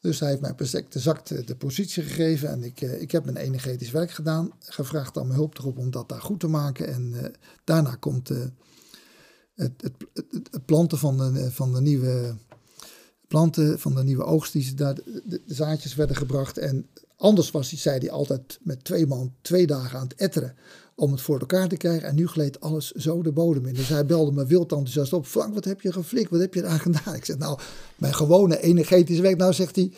Dus hij heeft mij exact exact de, de positie gegeven. En ik, eh, ik heb mijn energetisch werk gedaan. Gevraagd aan mijn hulptroep om dat daar goed te maken. En eh, daarna komt eh, het, het, het, het planten van de, van de nieuwe planten, van de nieuwe oogst. Die ze daar, de, zaadjes werden gebracht. En anders was hij, zei hij altijd met twee man twee dagen aan het etteren om het voor elkaar te krijgen. En nu gleed alles zo de bodem in. Dus hij belde me wild enthousiast op. Frank, wat heb je geflikt? Wat heb je daar gedaan? Ik zeg, nou, mijn gewone energetische werk. Nou, zegt hij,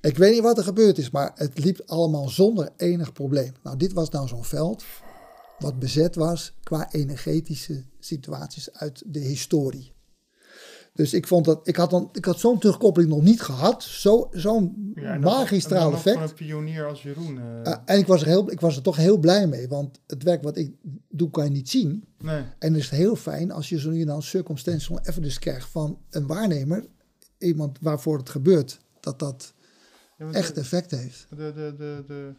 ik weet niet wat er gebeurd is, maar het liep allemaal zonder enig probleem. Nou, dit was nou zo'n veld wat bezet was qua energetische situaties uit de historie. Dus ik vond dat, ik had, dan, ik had zo'n terugkoppeling nog niet gehad. Zo, zo'n Ja, dat- en magistraal effect. Van een pionier als Jeroen. eh, Uh, en ik was, er heel, ik was er toch heel blij mee, want het werk wat ik doe kan je niet zien. nee. En het is heel fijn als je zo nu en dan circumstantial evidence krijgt van een waarnemer, iemand waarvoor het gebeurt, dat dat Ja, echt de, effect heeft. de, de, de, de,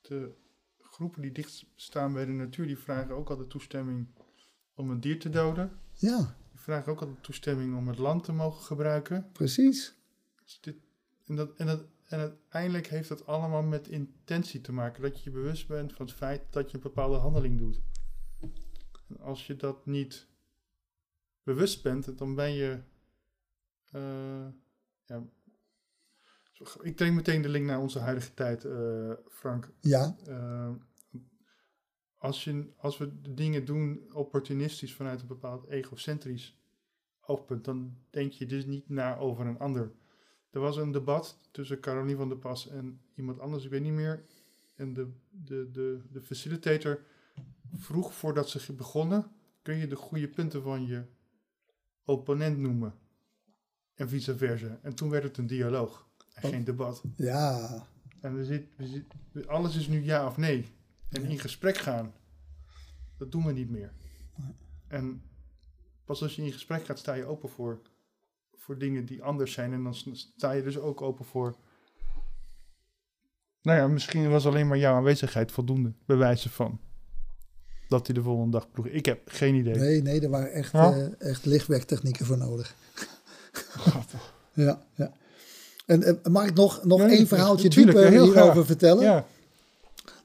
de groepen die dicht staan bij de natuur, die vragen ook altijd toestemming om een dier te doden. Ja, Vragen ook altijd toestemming om het land te mogen gebruiken. precies. Dus dit, en, dat, en, dat, en uiteindelijk heeft dat allemaal met intentie te maken. Dat je je bewust bent van het feit dat je een bepaalde handeling doet. En als je dat niet bewust bent, dan ben je. eh, ja, ik trek meteen de link naar onze huidige tijd, eh, Frank. Ja, Eh, als, je, als we dingen doen opportunistisch vanuit een bepaald egocentrisch oogpunt, dan denk je dus niet na over een ander. Er was een debat tussen Caroline van der Pas en iemand anders, ik weet niet meer. En de, de, de, de facilitator vroeg voordat ze begonnen, kun je de goede punten van je opponent noemen? En vice versa. En toen werd het een dialoog en Oh. geen debat. ja, En we zit, we zit, alles is nu ja of nee. En in gesprek gaan, dat doen we niet meer. En pas als je in gesprek gaat, sta je open voor, voor dingen die anders zijn. En dan sta je dus ook open voor. Nou ja, misschien was alleen maar jouw aanwezigheid voldoende bewijzen van dat hij de volgende dag ploeg. Ik heb geen idee. nee, nee, er waren echt, Ja? eh, echt lichtwerktechnieken voor nodig. [LAUGHS] Ja, ja. En eh, mag ik nog, nog Nee, één verhaaltje dieper hierover vertellen? Ja,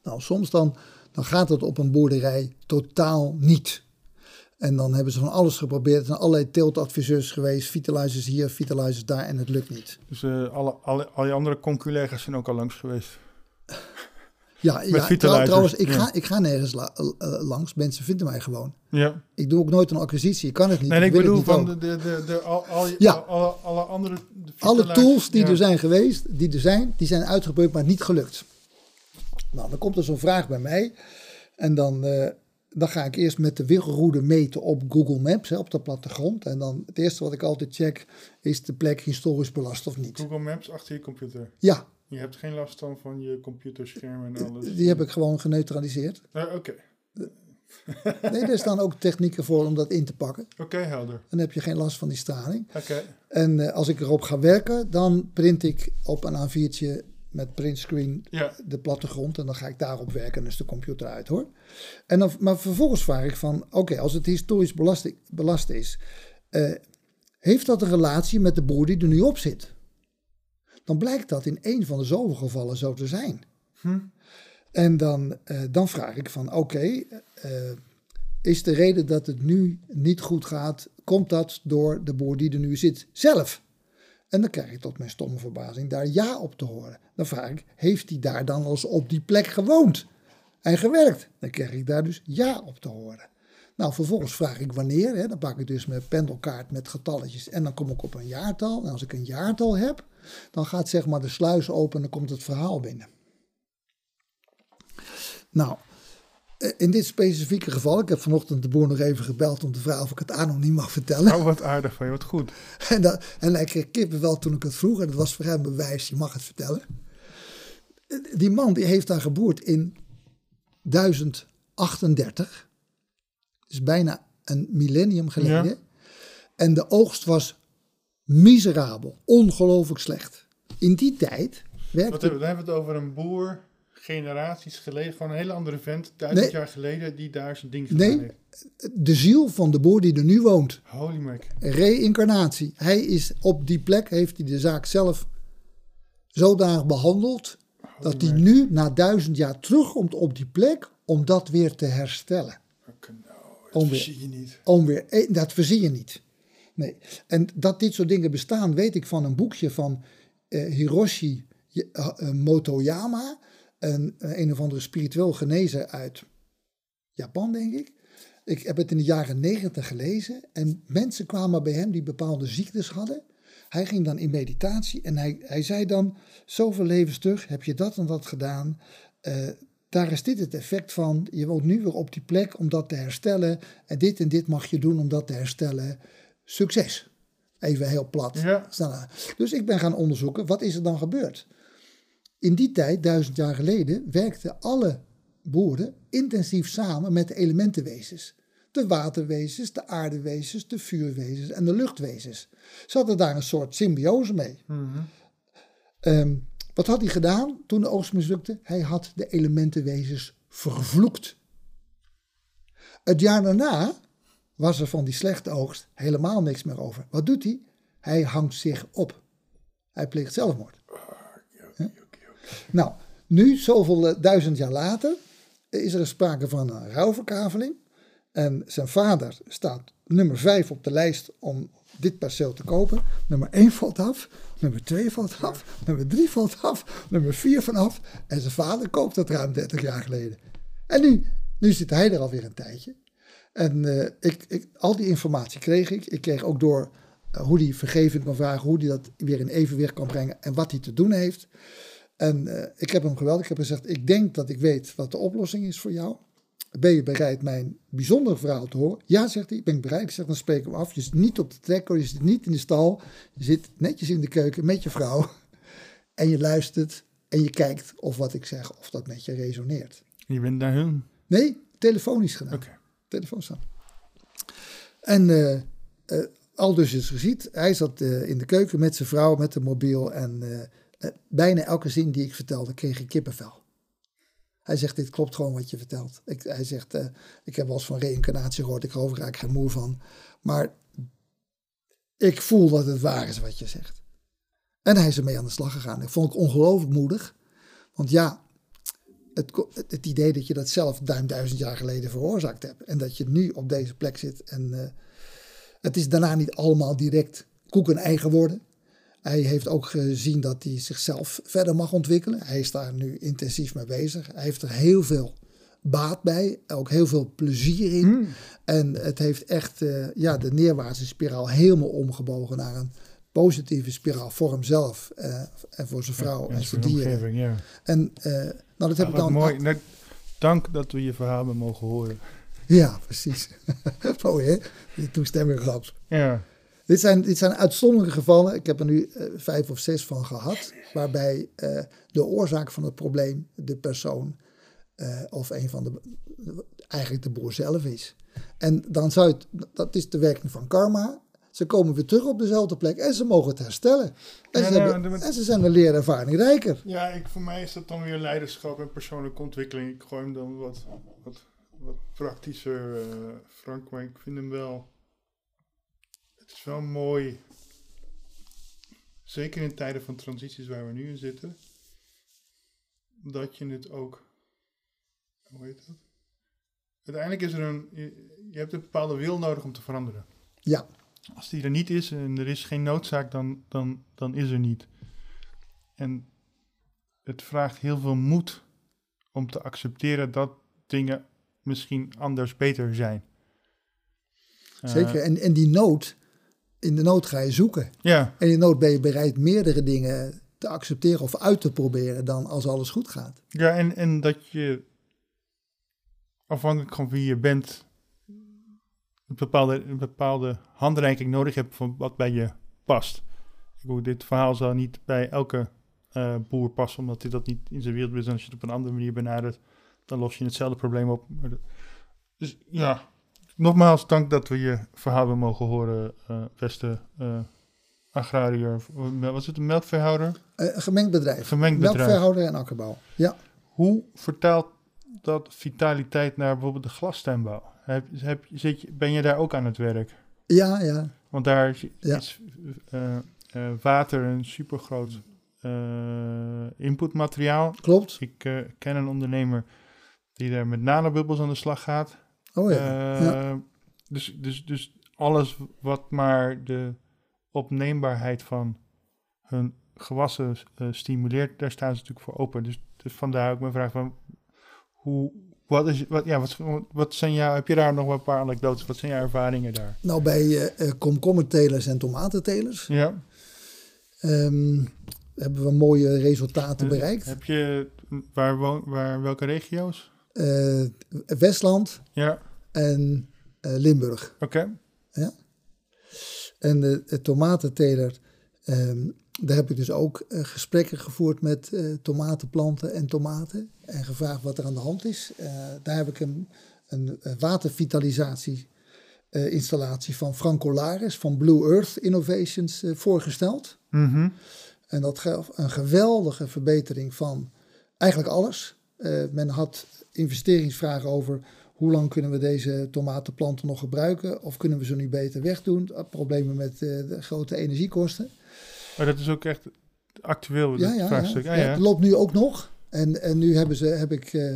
Nou, soms dan, dan gaat het op een boerderij totaal niet. En dan hebben ze van alles geprobeerd. Er zijn allerlei teeltadviseurs geweest, vitalizers hier, vitalizers daar en het lukt niet. dus eh, alle, alle, al je andere conculega's zijn ook al langs geweest. Ja, ja trouw- trouwens, ik, ja. ga, ik ga nergens la- eh, langs. Mensen vinden mij gewoon. Ja. Ik doe ook nooit een acquisitie. Ik kan het niet. Nee, ik bedoel niet van de, de, de, de, al, al, Ja. alle, alle andere... de Alle tools die ja. er zijn geweest, die er zijn, die zijn uitgeprobeerd, maar niet gelukt. Nou, dan komt er zo'n vraag bij mij. En dan, eh, dan ga ik eerst met de wiggelroede meten op Google Maps, hè, op de plattegrond. En dan het eerste wat ik altijd check, is de plek historisch belast of niet. Google Maps achter je computer. Ja, Je hebt geen last dan van je computerscherm en alles. die heb ik gewoon geneutraliseerd. Eh, Oké, [LAUGHS] Nee, er staan ook technieken voor om dat in te pakken. oké, helder. Dan heb je geen last van die straling. Oké, En eh, als ik erop ga werken, dan print ik op een A4'tje met printscreen ja. de plattegrond en dan ga ik daarop werken en is de computer uit hoor. En dan, maar vervolgens vraag ik van, oké, als het historisch belast, belast is, eh, heeft dat een relatie met de boer die er nu op zit? Dan blijkt dat in een van de zoveel gevallen zo te zijn. Hm. En dan, eh, dan vraag ik van, oké, eh, is de reden dat het nu niet goed gaat, komt dat door de boer die er nu zit zelf? En dan krijg ik tot mijn stomme verbazing daar ja op te horen. Dan vraag ik, heeft hij daar dan als op die plek gewoond en gewerkt? Dan krijg ik daar dus ja op te horen. Nou, vervolgens vraag ik wanneer. Hè. Dan pak ik dus mijn pendelkaart met getalletjes en dan kom ik op een jaartal. En als ik een jaartal heb, dan gaat zeg maar de sluis open en dan komt het verhaal binnen. Nou, in dit specifieke geval, ik heb vanochtend de boer nog even gebeld om te vragen of ik het anoniem mag vertellen. Oh, wat aardig van je, wat goed. [LAUGHS] En, dat, en hij kreeg kippenvel toen ik het vroeg. En dat was voor hem bewijs, je mag het vertellen. Die man die heeft daar geboerd in 1038. Dus bijna een millennium geleden. Ja. En de oogst was miserabel. Ongelooflijk slecht. In die tijd Wat werkte... hebben, we- dan hebben we het over een boer, generaties geleden, gewoon een hele andere vent, duizend Nee. jaar geleden, die daar zijn ding gedaan Nee. heeft. De ziel van de boer die er nu woont. Holy mac. reïncarnatie. Hij is op die plek, heeft hij de zaak zelf zodanig behandeld, dat hij nu na duizend jaar terugkomt op die plek om dat weer te herstellen. Dat zie je niet. Om weer, eh, dat verzie je niet. Nee. En dat dit soort dingen bestaan, weet ik van een boekje van eh, Hiroshi eh, Motoyama, een, eh, een of andere spiritueel genezer uit Japan, denk ik. Ik heb het in de jaren negentig gelezen en mensen kwamen bij hem die bepaalde ziektes hadden. Hij ging dan in meditatie en hij, hij zei dan, zoveel levens terug heb je dat en dat gedaan. Eh, daar is dit het effect van. Je woont nu weer op die plek om dat te herstellen. En dit en dit mag je doen om dat te herstellen. Succes. Even heel plat. Ja. Dus ik ben gaan onderzoeken, wat is er dan gebeurd? In die tijd, duizend jaar geleden, werkten alle boeren intensief samen met de elementenwezens. De waterwezens, de aardewezens, de vuurwezens en de luchtwezens. Ze hadden daar een soort symbiose mee. Mhm. Ehm, wat had hij gedaan toen de oogst mislukte? Hij had de elementenwezens vervloekt. Het jaar daarna was er van die slechte oogst helemaal niks meer over. Wat doet hij? Hij hangt zich op. Hij pleegt zelfmoord. Nou, nu, zoveel eh, duizend jaar later, is er sprake van een rouwverkaveling. En zijn vader staat nummer 5 op de lijst om dit perceel te kopen. Nummer 1 valt af, nummer 2 valt af, nummer 3 valt af, nummer 4 vanaf. En zijn vader koopt dat ruim 30 jaar geleden. En nu, nu zit hij er alweer een tijdje. En uh, ik, ik, al die informatie kreeg ik. Ik kreeg ook door uh, hoe hij vergeving kan vragen, hoe hij dat weer in evenwicht kan brengen en wat hij te doen heeft. En uh, ik heb hem geweldig. Ik heb gezegd: Ik denk dat ik weet wat de oplossing is voor jou. Ben je bereid mijn bijzondere verhaal te horen? Ja, zegt hij, ben ik bereid. Ik zeg, dan spreken we af. Je zit niet op de trekker, je zit niet in de stal. Je zit netjes in de keuken met je vrouw. [LAUGHS] En je luistert en je kijkt of wat ik zeg, of dat met je resoneert. Je bent naar hun? Nee, telefonisch gedaan. Oké. Okay. Telefoon staan. En uh, uh, al dus is gezien. Hij zat uh, in de keuken met zijn vrouw, met de mobiel. En bijna elke zin die ik vertelde, kreeg ik kippenvel. Hij zegt, dit klopt gewoon wat je vertelt. Ik, hij zegt, uh, ik heb wel eens van reïncarnatie gehoord. Ik geloof er geen moer van. Maar ik voel dat het waar is wat je zegt. En hij is ermee aan de slag gegaan. Ik vond het ongelooflijk moedig. Want ja, het, het, idee dat je dat zelf duizend jaar geleden veroorzaakt hebt. En dat je nu op deze plek zit. En uh, het is daarna niet allemaal direct koek en ei geworden. Hij heeft ook gezien dat hij zichzelf verder mag ontwikkelen. Hij is daar nu intensief mee bezig. Hij heeft er heel veel baat bij, ook heel veel plezier in. Mm. En het heeft echt uh, ja, de neerwaartse spiraal helemaal omgebogen naar een positieve spiraal voor hemzelf uh, en voor zijn vrouw ja, en voor dieren. Ja. En uh, nou, dat heb ja, ik dan. Mooi. Net, dank dat we je verhaal hebben mogen horen. Ja, precies. [LAUGHS] mooi hè? Die toestemming gehad. Ja. Dit zijn, dit zijn uitzonderlijke gevallen. Ik heb er nu uh, vijf of zes van gehad. Waarbij uh, de oorzaak van het probleem de persoon uh, of een van de. eigenlijk de boer zelf is. En dan zou het. Dat is de werking van karma. Ze komen weer terug op dezelfde plek en ze mogen het herstellen. En, Ja, ze, nou, hebben- en ze zijn een leerervaring rijker. Ja, ik, voor mij is dat dan weer leiderschap en persoonlijke ontwikkeling. Ik gooi hem dan wat, wat, wat praktischer, eh, Frank, maar ik vind hem wel. Het is wel mooi. Zeker in tijden van transities waar we nu in zitten. Dat je het ook. Hoe heet dat? Uiteindelijk is er een. Je, hebt een bepaalde wil nodig om te veranderen. Ja, Als die er niet is en er is geen noodzaak, dan, dan, dan is er niet. En het vraagt heel veel moed om te accepteren dat dingen misschien anders beter zijn. Eh, zeker. En, en die nood, in de nood ga je zoeken. ja, En in de nood ben je bereid meerdere dingen te accepteren of uit te proberen dan als alles goed gaat. ja en, en dat je afhankelijk van wie je bent, een bepaalde, een bepaalde handreiking nodig hebt van wat bij je past. Ik bedoel, dit verhaal zal niet bij elke eh, boer passen, omdat hij dat niet in zijn wereld is. En als je het op een andere manier benadert, dan los je hetzelfde probleem op. Dus ja, nogmaals dank dat we je verhaal hebben mogen horen, eh beste eh, agrariër. eh, Was het een melkveehouder? Eh, een gemengd bedrijf. Gemengd bedrijf. Melkveehouder en akkerbouw. Ja. Hoe vertaalt dat vitaliteit naar bijvoorbeeld de glastuinbouw? Heb, heb, zit je, ben je daar ook aan het werk? Ja, ja. Want daar is, Ja. is, water een supergroot inputmateriaal. Klopt. Ik ken een ondernemer die daar met nanobubbels aan de slag gaat. Oh ja. Eh, ja. dus, dus, dus alles wat maar de opneembaarheid van hun gewassen eh, stimuleert, daar staan ze natuurlijk voor open. Dus, dus vandaar ook mijn vraag van hoe, wat is, wat, ja, wat, wat zijn jouw, heb je daar nog wel een paar anekdotes, wat zijn jouw ervaringen daar? Nou, bij komkommertelers en tomatentelers Ja. ehm, hebben we mooie resultaten bereikt. Heb je, waar, woon, waar welke regio's? Eh, Westland Ja, en eh, Limburg. oké. En de, de tomatenteler, ehm, daar heb ik dus ook eh, gesprekken gevoerd met tomatenplanten en tomaten. En gevraagd wat er aan de hand is. Daar heb ik een, een, watervitalisatie installatie van Franco Laris van Blue Earth Innovations voorgesteld. Mhm. En dat gaf een geweldige verbetering van eigenlijk alles. Eh, men had investeringsvragen over hoe lang kunnen we deze tomatenplanten nog gebruiken? Of kunnen we ze nu beter wegdoen? Eh, Problemen met eh, de grote energiekosten. Maar dat is ook echt actueel, dat ja, vraagstuk. ja. Ah, Ja. Het loopt nu ook nog. En, en nu hebben ze, heb ik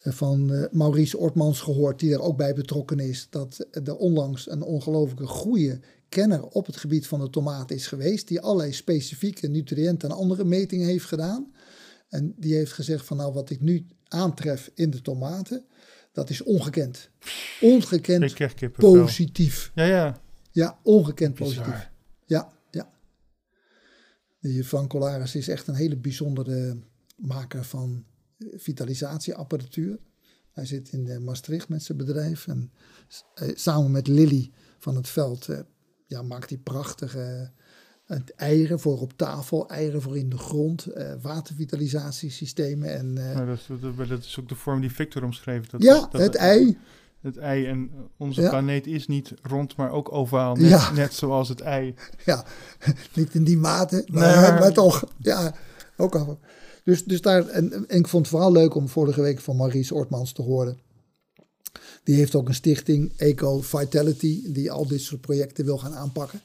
van uh, Maurice Ortmans gehoord, die er ook bij betrokken is. Dat er onlangs een ongelooflijke goede kenner op het gebied van de tomaat is geweest. Die allerlei specifieke nutriënten en andere metingen heeft gedaan. En die heeft gezegd van nou wat ik nu aantref in de tomaten, dat is ongekend. Ongekend positief. Ja, ja. Ja, ongekend positief. Ja, ja. Die Frank Colaris is echt een hele bijzondere maker van vitalisatieapparatuur. Hij zit in eh, Maastricht met zijn bedrijf. En eh, samen met Lily van het Veld eh, ja, maakt hij prachtige eieren voor op tafel, eieren voor in de grond, watervitalisatiesystemen. En, nou, dat, is, dat, is, ook de vorm die Victor omschreef. Dat, ja, het ei. Het ei en onze planeet is niet rond, maar ook ovaal. Net, net zoals het ei. [LAUGHS] Ja, [LAUGHS] niet in die mate, maar, [LAUGHS] maar toch. Ja, ook al. Dus, dus daar, en, en, ik vond het vooral leuk om vorige week van Maurice Ortmans te horen. Die heeft ook een stichting, Eco Vitality, die al dit soort projecten wil gaan aanpakken.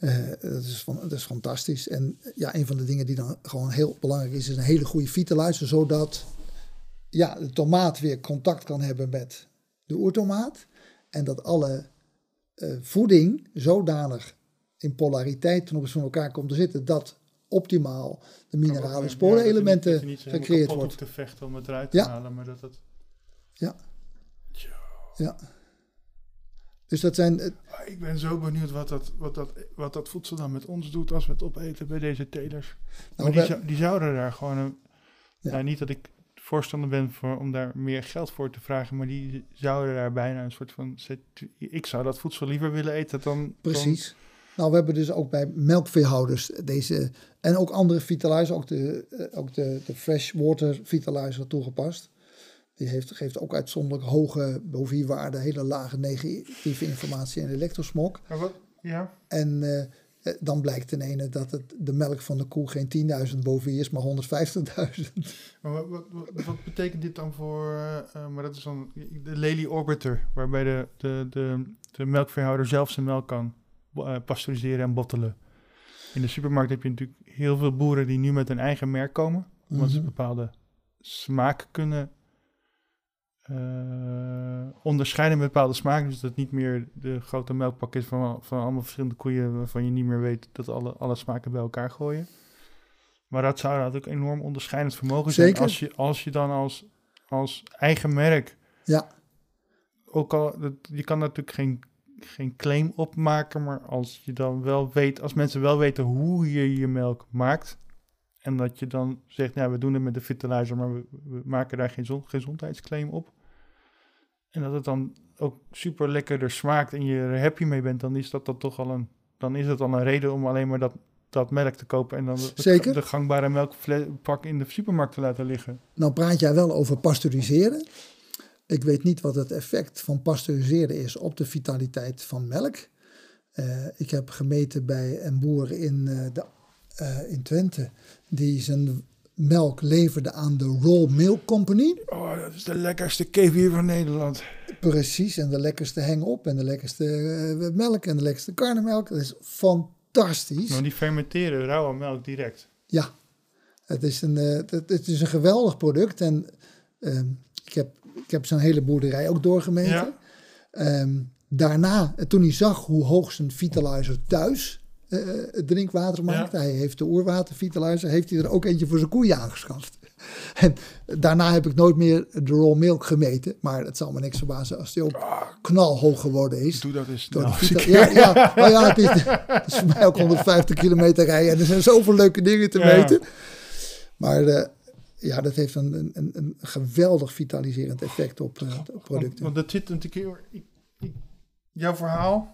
Uh, dat, is van, dat is fantastisch. En ja, een van de dingen die dan gewoon heel belangrijk is, is een hele goede vitalizer, zodat ja, de tomaat weer contact kan hebben met de oertomaat. En dat alle uh, voeding zodanig in polariteit ten opzichte van elkaar komt te zitten, dat optimaal de minerale sporenelementen ja, gecreëerd wordt. te vechten om het eruit te halen, maar dat het... Ja. Ja. Dus dat zijn... Ah, ik ben zo benieuwd wat dat, wat, dat, wat dat voedsel dan met ons doet als we het opeten bij deze telers. Nou, die, zou, die, zouden daar gewoon... Een, ja. Nou, niet dat ik voorstander ben voor, om daar meer geld voor te vragen, maar die zouden daar bijna een soort van... Ik zou dat voedsel liever willen eten dan... Precies. Nou, we hebben dus ook bij melkveehouders deze en ook andere vitalizer, ook de, eh, ook de, de freshwater vitalizer toegepast. Die heeft, geeft ook uitzonderlijk hoge bovierwaarden, hele lage negatieve informatie en elektrosmok. Ja. En uh, dan blijkt ten ene dat het, de melk van de koe geen 10.000 bovier is, maar 150.000. Maar wat, wat, wat, betekent dit dan voor, uh, maar dat is dan de Lely Orbiter, waarbij de, de, de, de melkveehouder zelf zijn melk kan pasteuriseren en bottelen. In de supermarkt heb je natuurlijk heel veel boeren die nu met een eigen merk komen. Omdat ze mhm. bepaalde smaak kunnen uh, onderscheiden met bepaalde smaken. Dus dat niet meer de grote melkpak is van, van allemaal verschillende koeien... waarvan je niet meer weet dat alle, alle smaken bij elkaar gooien. Maar dat zou natuurlijk enorm onderscheidend vermogen zijn... Als je, als je dan als, als eigen merk... Ja. Ook al, dat, je kan natuurlijk geen geen claim opmaken, maar als je dan wel weet, als mensen wel weten hoe je je melk maakt, en dat je dan zegt, nou, we doen het met de vitalizer, maar we, we maken daar geen gezondheidsclaim op. En dat het dan ook super lekkerder smaakt en je er happy mee bent, dan is dat, dat toch al een, dan is het al een reden om alleen maar dat, dat melk te kopen en dan de, de gangbare melkpak in de supermarkt te laten liggen. Nou praat jij wel over pasteuriseren. Ik weet niet wat het effect van pasteuriseren is op de vitaliteit van melk. Uh, ik heb gemeten bij een boer in, uh, de, uh, in Twente die zijn melk leverde aan de Roll Milk Company. Oh, dat is de lekkerste kefir van Nederland. Precies, en de lekkerste heng-op en de lekkerste melk en de lekkerste karnemelk. Dat is fantastisch. Maar die fermenteren rauwe melk direct. Ja, het is een, het, het is een geweldig product en ehm, ik heb ik heb zo'n hele boerderij ook doorgemeten. Ehm, daarna, toen hij zag hoe hoog zijn vitalizer thuis drinkwater maakt, hij heeft de oerwatervitalizer, heeft hij er ook eentje voor zijn koeien aangeschaft. [LAUGHS] En daarna heb ik nooit meer de raw milk gemeten. Maar het zal me niks verbazen als die ook knalhoog geworden is. Doe dat eens. ja, ja, maar [LAUGHS] ja het, is, het is voor mij ook 150 kilometer rijden. En er zijn zoveel leuke dingen te meten. Maar uh, ja, dat heeft een, een, een geweldig vitaliserend effect op, uh, producten. Want, dat zit natuurlijk heel... jouw verhaal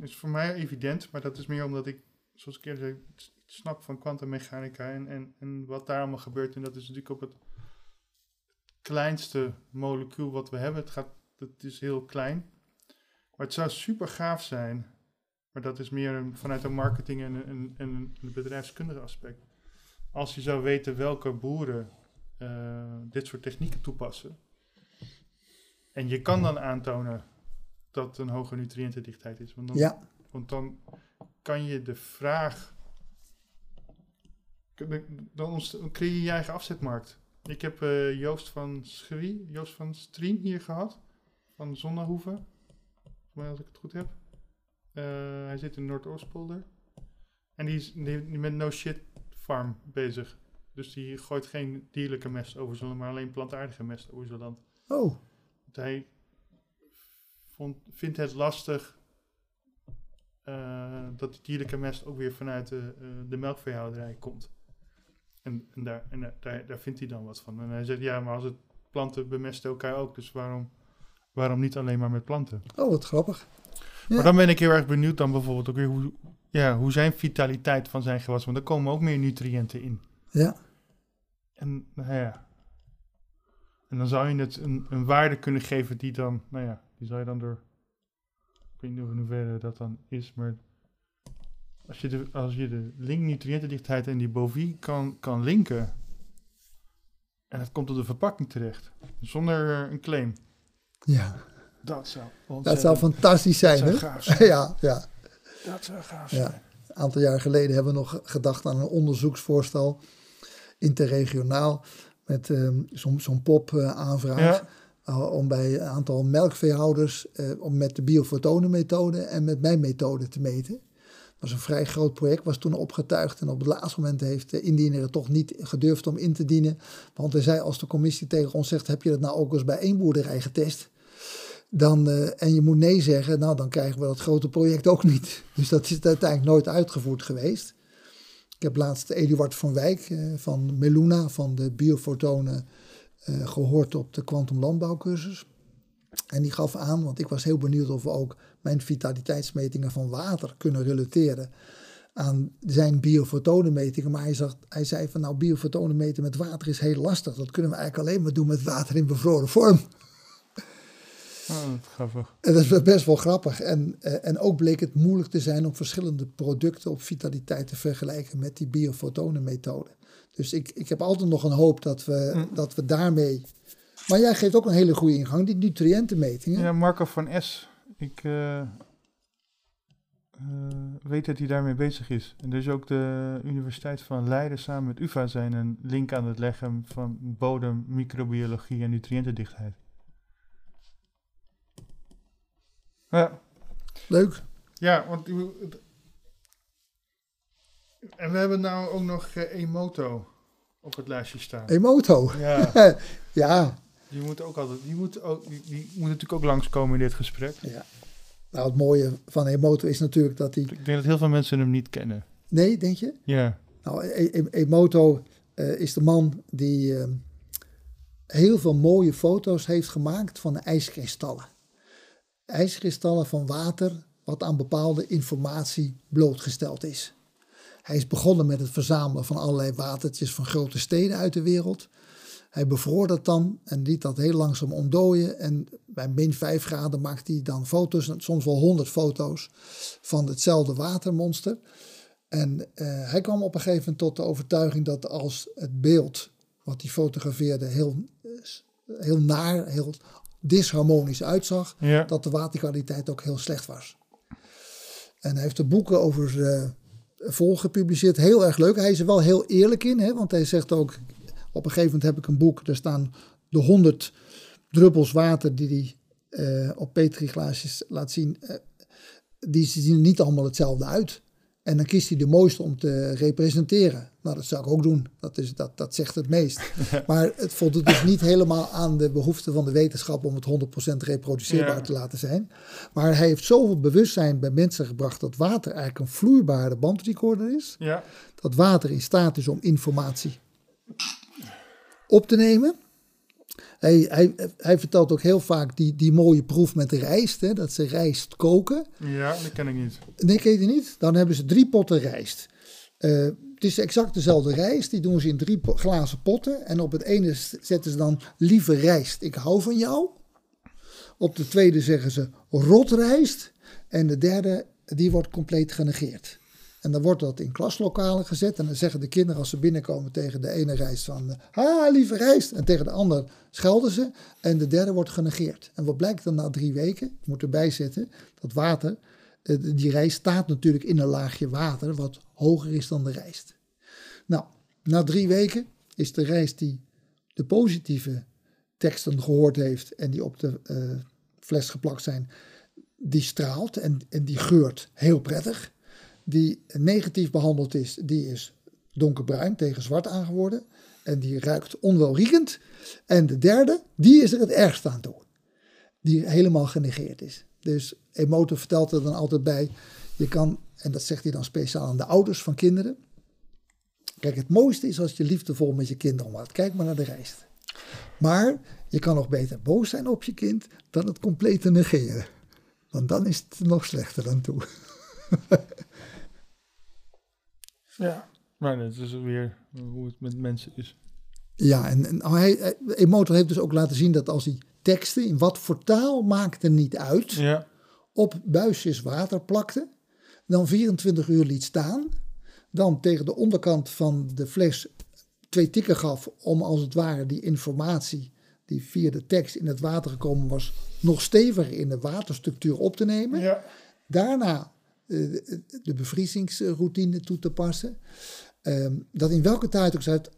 is voor mij evident, maar dat is meer omdat ik, zoals ik eerder zei, snap van kwantummechanica en, en, en wat daar allemaal gebeurt. En dat is natuurlijk ook het kleinste molecuul wat we hebben. Het, gaat, het is heel klein. Maar het zou super gaaf zijn, maar dat is meer vanuit een marketing en een, en een bedrijfskundige aspect als je zou weten welke boeren uh, dit soort technieken toepassen. En je kan dan aantonen dat een hoge nutriëntendichtheid is. Want dan, ja. want dan kan je de vraag. Dan creëer je je eigen afzetmarkt. Ik heb eh, Joost van Schrie, Joost van Strien hier gehad. Van Zonnehoeven. Als ik het goed heb. Eh, hij zit in Noordoostpolder. En die is die, die met No Shit Farm bezig. Dus die gooit geen dierlijke mest over land, maar alleen plantaardige mest over zijn land. Oh, Want hij vond, vindt het lastig eh, dat die dierlijke mest ook weer vanuit de, eh, de melkveehouderij komt. En, en, daar, en daar- daar, vindt hij dan wat van. En hij zegt, ja, maar als het planten bemesten elkaar ook, dus waarom, waarom niet alleen maar met planten? oh wat grappig. Ja. Maar dan ben ik heel erg benieuwd dan bijvoorbeeld ook weer hoe, ja, hoe zijn vitaliteit van zijn gewas, want er komen ook meer nutriënten in. Ja, En nou ja. En dan zou je het een, een waarde kunnen geven die dan, nou ja, die zou je dan door. Ik weet niet in hoeverre dat dan is, maar. Als je de, als je de link nutriëntendichtheid en die bovie kan, kan linken. En het komt op de verpakking terecht. Zonder eh, een claim. ja. Dat zou. dat zou fantastisch zijn, zou hè? gaaf zijn. [LAUGHS] ja, ja. Dat zou gaaf Ja. zijn. Een aantal jaar geleden hebben we nog gedacht aan een onderzoeksvoorstel, interregionaal, met ehm, zo'n zo'n pop-aanvraag. Ja. Uh, om bij een aantal melkveehouders eh, om met de biofotonenmethode en met mijn methode te meten. Dat was een vrij groot project, was toen opgetuigd. En op het laatste moment heeft de indiener het toch niet gedurfd om in te dienen. Want hij zei, als de commissie tegen ons zegt, heb je dat nou ook eens bij één boerderij getest? Dan, eh, en je moet nee zeggen, nou dan krijgen we dat grote project ook niet. [LAUGHS] Dus dat is uiteindelijk nooit uitgevoerd geweest. Ik heb laatst Eduard van Wijk eh, van Meluna van de biofotonen eh, gehoord op de Quantum Landbouwcursus. En die gaf aan, want ik was heel benieuwd of we ook mijn vitaliteitsmetingen van water kunnen relateren aan zijn biofotonenmetingen. Maar hij, zag, hij zei van nou, biofotonen meten met water is heel lastig. Dat kunnen we eigenlijk alleen maar doen met water in bevroren vorm. Oh, dat is grappig. En dat is best wel grappig. En, eh, en ook bleek het moeilijk te zijn om verschillende producten op vitaliteit te vergelijken met die biofotonenmethode. Dus ik, ik heb altijd nog een hoop dat we, Mm. dat we daarmee. Maar jij geeft ook een hele goede ingang, die nutriëntenmetingen. Ja, Marco van S. Ik eh, eh, weet dat hij daarmee bezig is. En dus ook de Universiteit van Leiden samen met UvA zijn een link aan het leggen van bodem, microbiologie en nutriëntendichtheid. Ja, Leuk. ja want en we hebben nou ook nog eh, Emoto op het lijstje staan. Emoto. Ja, [LAUGHS] Ja, die moet ook altijd, die moet, ook, die, die moet natuurlijk ook langskomen in dit gesprek. ja. Nou, het mooie van Emoto is natuurlijk dat hij. Ik denk dat heel veel mensen hem niet kennen. Nee, denk je? Ja. Nou, E- E- Emoto eh, is de man die eh, heel veel mooie foto's heeft gemaakt van ijskristallen. Ijskristallen van water wat aan bepaalde informatie blootgesteld is. Hij is begonnen met het verzamelen van allerlei watertjes van grote steden uit de wereld. Hij bevroor dat dan en liet dat heel langzaam ontdooien. En bij min 5 graden maakte hij dan foto's, soms wel 100 foto's, van hetzelfde watermonster. En eh, hij kwam op een gegeven moment tot de overtuiging dat als het beeld wat hij fotografeerde heel, eh, heel naar, heel disharmonisch uitzag, Ja. dat de waterkwaliteit ook heel slecht was. En hij heeft er boeken over eh vol gepubliceerd. Heel erg leuk. Hij is er wel heel eerlijk in, hè, want hij zegt ook: op een gegeven moment heb ik een boek, daar staan de 100 druppels water die hij eh, op petriglaasjes laat zien. eh, die zien er niet allemaal hetzelfde uit. En dan kiest hij de mooiste om te representeren. Nou, dat zou ik ook doen. Dat, is, dat, dat zegt het meest. [LAUGHS] Maar het voldoet dus niet helemaal aan de behoefte van de wetenschap om het 100% reproduceerbaar Ja. te laten zijn. Maar hij heeft zoveel bewustzijn bij mensen gebracht dat water eigenlijk een vloeibare bandrecorder is. Ja. Dat water in staat is om informatie op te nemen. Hij, hij, hij vertelt ook heel vaak die, die mooie proef met de rijst. Hè, dat ze rijst koken. Ja, dat ken ik niet. Nee, ken je niet? Dan hebben ze drie potten rijst. Eh, het is exact dezelfde rijst. Die doen ze in drie po- glazen potten. En op het ene zetten ze dan lieve rijst, ik hou van jou. Op de tweede zeggen ze rot rijst. En de derde, die wordt compleet genegeerd. En dan wordt dat in klaslokalen gezet. En dan zeggen de kinderen als ze binnenkomen tegen de ene rijst van... Ha, lieve rijst. En tegen de ander schelden ze. En de derde wordt genegeerd. En wat blijkt dan na drie weken? Ik moet erbij zetten. Dat water, eh, die rijst staat natuurlijk in een laagje water... wat hoger is dan de rijst. Nou, na drie weken is de rijst die de positieve teksten gehoord heeft en die op de uh, fles geplakt zijn, die straalt en, en die geurt heel prettig. Die negatief behandeld is, die is donkerbruin tegen zwart aangeworden. En die ruikt onwelriekend. En de derde, die is er het ergst aan toe. Die helemaal genegeerd is. Dus Emoto vertelt er dan altijd bij. Je kan, en dat zegt hij dan speciaal aan de ouders van kinderen. Kijk, het mooiste is als je liefdevol met je kinderen omgaat. Kijk maar naar de rijst. Maar je kan nog beter boos zijn op je kind dan het compleet te negeren. Want dan is het nog slechter dan toe. [LAUGHS] ja, maar dat is weer hoe het met mensen is. Ja, en, en hij, Emotor heeft dus ook laten zien dat als hij teksten, in wat voor taal maakte niet uit, ja. op buisjes water plakte, dan 24 uur liet staan, dan tegen de onderkant van de fles twee tikken gaf om als het ware die informatie die via de tekst in het water gekomen was, nog steviger in de waterstructuur op te nemen. Ja. Daarna de bevriezingsroutine toe te passen. Um, dat in welke tijd ook uit,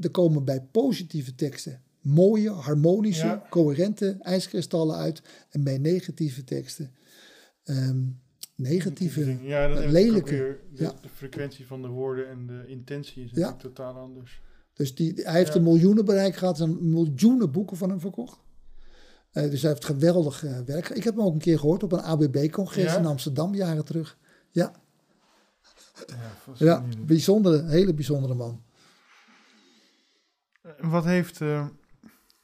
er komen bij positieve teksten mooie, harmonische, Ja. coherente ijskristallen uit. En bij negatieve teksten ehm, negatieve, ja, dan ook lelijke. weer de, Ja. de frequentie van de woorden en de intentie is Ja. natuurlijk totaal anders. Dus die, hij heeft een miljoenen bereik gehad, zijn miljoenen boeken van hem verkocht. Eh, dus hij heeft geweldig eh, werk. Ik heb hem ook een keer gehoord op een ABB-congres Ja? in Amsterdam, jaren terug. Ja, Ja, bijzondere, hele bijzondere man. En Wat heeft eh,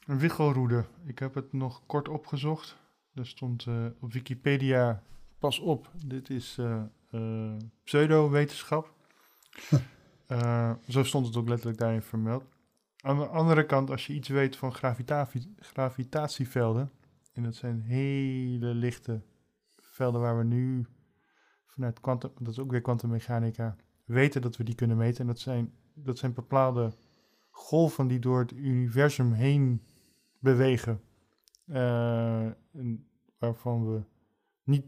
wichelroede? Ik heb het nog kort opgezocht. Er stond eh, op Wikipedia, pas op, dit is eh, eh, pseudo-wetenschap. [LAUGHS] Eh, zo stond het ook letterlijk daarin vermeld. Aan de andere kant, als je iets weet van gravitatievelden, en dat zijn hele lichte velden waar we nu vanuit quantum, dat is ook weer kwantummechanica, weten dat we die kunnen meten. En dat zijn, dat zijn bepaalde golven die door het universum heen bewegen. Eh, waarvan we niet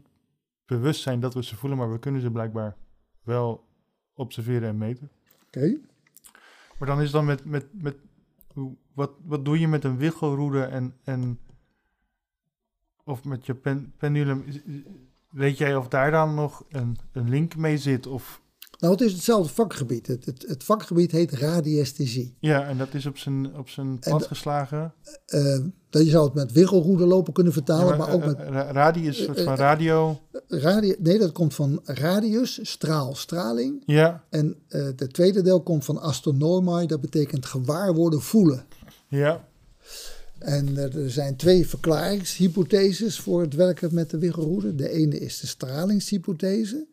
bewust zijn dat we ze voelen, maar we kunnen ze blijkbaar wel observeren en meten. Oké. Maar dan is dan met, met, met wat, wat doe je met een wichelroede en, en of met je pen, pendulum? Weet jij of daar dan nog een, een link mee zit? Of, Nou, het is hetzelfde vakgebied. Het, het, het vakgebied heet radiesthesie. ja, en dat is op zijn, op zijn pad de- geslagen. Dat je zou het met wichelroede lopen kunnen vertalen, Ja, maar, ook met eh, ra- radie is een soort van radio. radio. Nee, dat komt van radius, straal, straling. Ja, En het tweede deel komt van astronomai, dat betekent gewaar worden, voelen. ja, En er, er zijn twee verklaringshypotheses voor het werken met de wiggelroede. De ene is de stralingshypothese.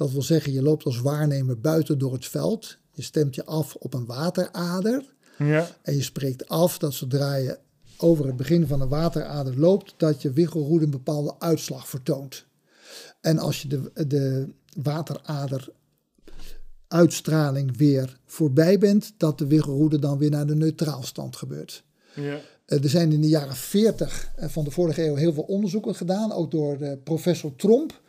Dat wil zeggen, je loopt als waarnemer buiten door het veld. Je stemt je af op een waterader. ja, En je spreekt af dat zodra je over het begin van een waterader loopt, dat je wiggelroede een bepaalde uitslag vertoont. En als je de, de waterader uitstraling weer voorbij bent, dat de wiggelroede dan weer naar de neutraalstand gebeurt. ja. Eh, Er zijn in de jaren 40 van de vorige eeuw heel veel onderzoeken gedaan, ook door eh, professor Tromp.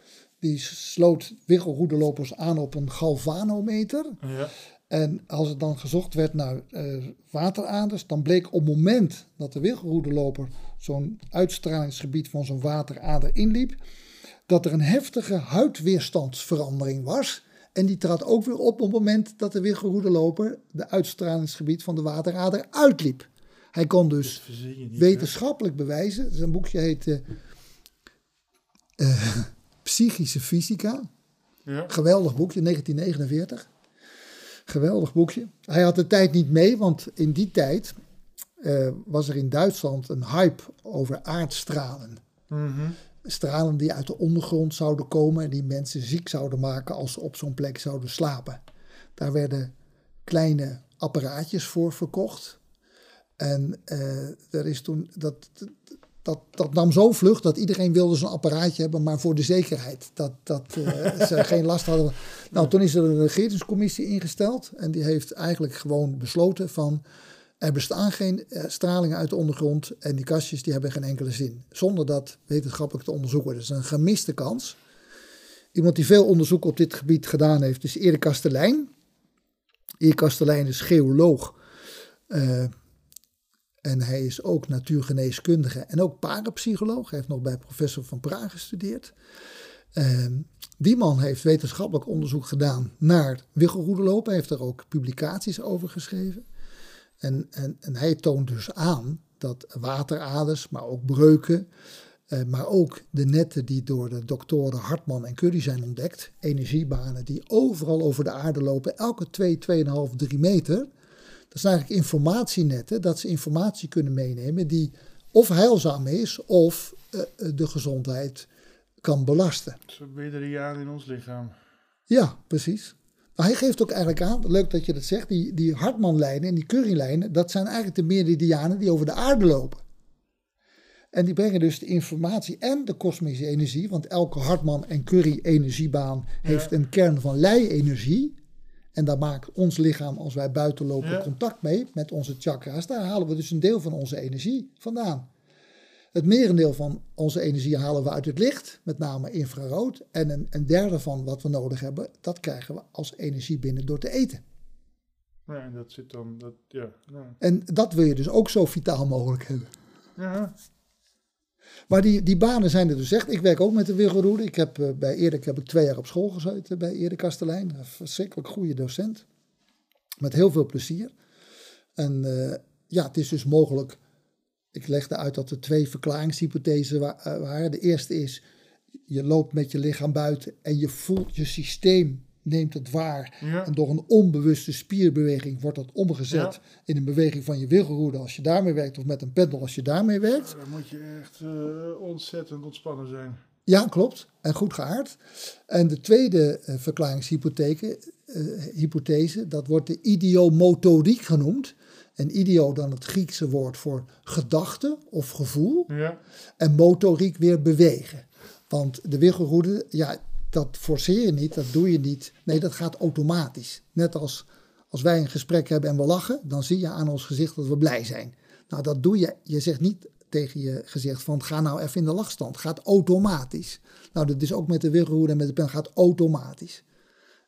Die sloot wiggelroedelopers aan op een galvanometer. ja. En als het dan gezocht werd naar eh, wateraders, dan bleek op het moment dat de wiggelroedeloper zo'n uitstralingsgebied van zo'n waterader inliep, dat er een heftige huidweerstandsverandering was. En die trad ook weer op op het moment dat de wiggelroedeloper de uitstralingsgebied van de waterader uitliep. Hij kon dus hè? wetenschappelijk bewijzen. Zijn boekje heet eh, Psychische Fysica. Ja, Geweldig boekje, 1949. Geweldig boekje. Hij had de tijd niet mee, want in die tijd eh, was er in Duitsland een hype over aardstralen. mhm. Stralen die uit de ondergrond zouden komen en die mensen ziek zouden maken als ze op zo'n plek zouden slapen. Daar werden kleine apparaatjes voor verkocht. En eh, er is toen, dat, dat, dat nam zo vlug dat iedereen wilde zo'n apparaatje hebben, maar voor de zekerheid. Dat, dat eh, [LAUGHS] ze geen last hadden. Nou, toen is er een regeringscommissie ingesteld en die heeft eigenlijk gewoon besloten van... Er bestaan geen eh, stralingen uit de ondergrond en die kastjes die hebben geen enkele zin. Zonder dat wetenschappelijk te onderzoeken. Dat is een gemiste kans. Iemand die veel onderzoek op dit gebied gedaan heeft is Erik Kastelein. Erik Kastelein is geoloog. eh, En hij is ook natuurgeneeskundige en ook parapsycholoog. Hij heeft nog bij professor van Praag gestudeerd. Ehm, die man heeft wetenschappelijk onderzoek gedaan naar wiggelroedelopen. Hij heeft er ook publicaties over geschreven. En, en, en hij toont dus aan dat wateraders, maar ook breuken, eh, maar ook de netten die door de doktoren Hartman en Curry zijn ontdekt, energiebanen die overal over de aarde lopen, elke 2, 2,5, 3 meter. Dat zijn eigenlijk informatienetten, dat ze informatie kunnen meenemen die of heilzaam is of uh, de gezondheid kan belasten. Zo meridiaan in ons lichaam. Ja, precies. Maar hij geeft ook eigenlijk aan, leuk dat je dat zegt, die, die Hartman-lijnen en die Curry-lijnen, dat zijn eigenlijk de meridianen die over de aarde lopen. En die brengen dus de informatie en de kosmische energie, want elke Hartman en Curry energiebaan heeft een kern van lei-energie. En daar maakt ons lichaam, als wij buiten lopen, contact mee met onze chakra's. Daar halen we dus een deel van onze energie vandaan. Het merendeel van onze energie halen we uit het licht, met name infrarood. En een, een derde van wat we nodig hebben, dat krijgen we als energie binnen door te eten. Ja, en dat zit dan, dat, ja. En dat wil je dus ook zo vitaal mogelijk hebben. Ja. Maar die, die banen zijn er dus echt. Ik werk ook met de Wiggelroede. Ik heb uh, bij Erik heb ik twee jaar op school gezeten bij Erik Kastelein. Een verschrikkelijk goede docent. Met heel veel plezier. En uh, ja, het is dus mogelijk ik legde uit dat er twee verklaringshypothesen eh, waren. De eerste is, je loopt met je lichaam buiten en je voelt je systeem neemt het waar. En door een onbewuste spierbeweging wordt dat omgezet in een beweging van je wiggelroede als je daarmee werkt, of met een pendel als je daarmee werkt. dan moet je echt uh, ontzettend ontspannen zijn. Ja, klopt. En goed geaard. En de tweede uh, verklaringshypothese, uh, hypothese, dat wordt de idiomotoriek genoemd. En ideo dan het Griekse woord voor gedachte of gevoel. Ja. En motoriek weer bewegen. Want de wiggelroede, ja, dat forceer je niet, dat doe je niet. Nee, dat gaat automatisch. Net als als wij een gesprek hebben en we lachen, dan zie je aan ons gezicht dat we blij zijn. Nou, dat doe je. Je zegt niet tegen je gezicht van ga nou even in de lachstand. Gaat automatisch. Nou, dat is ook met de wiggelroede en met de pen gaat automatisch.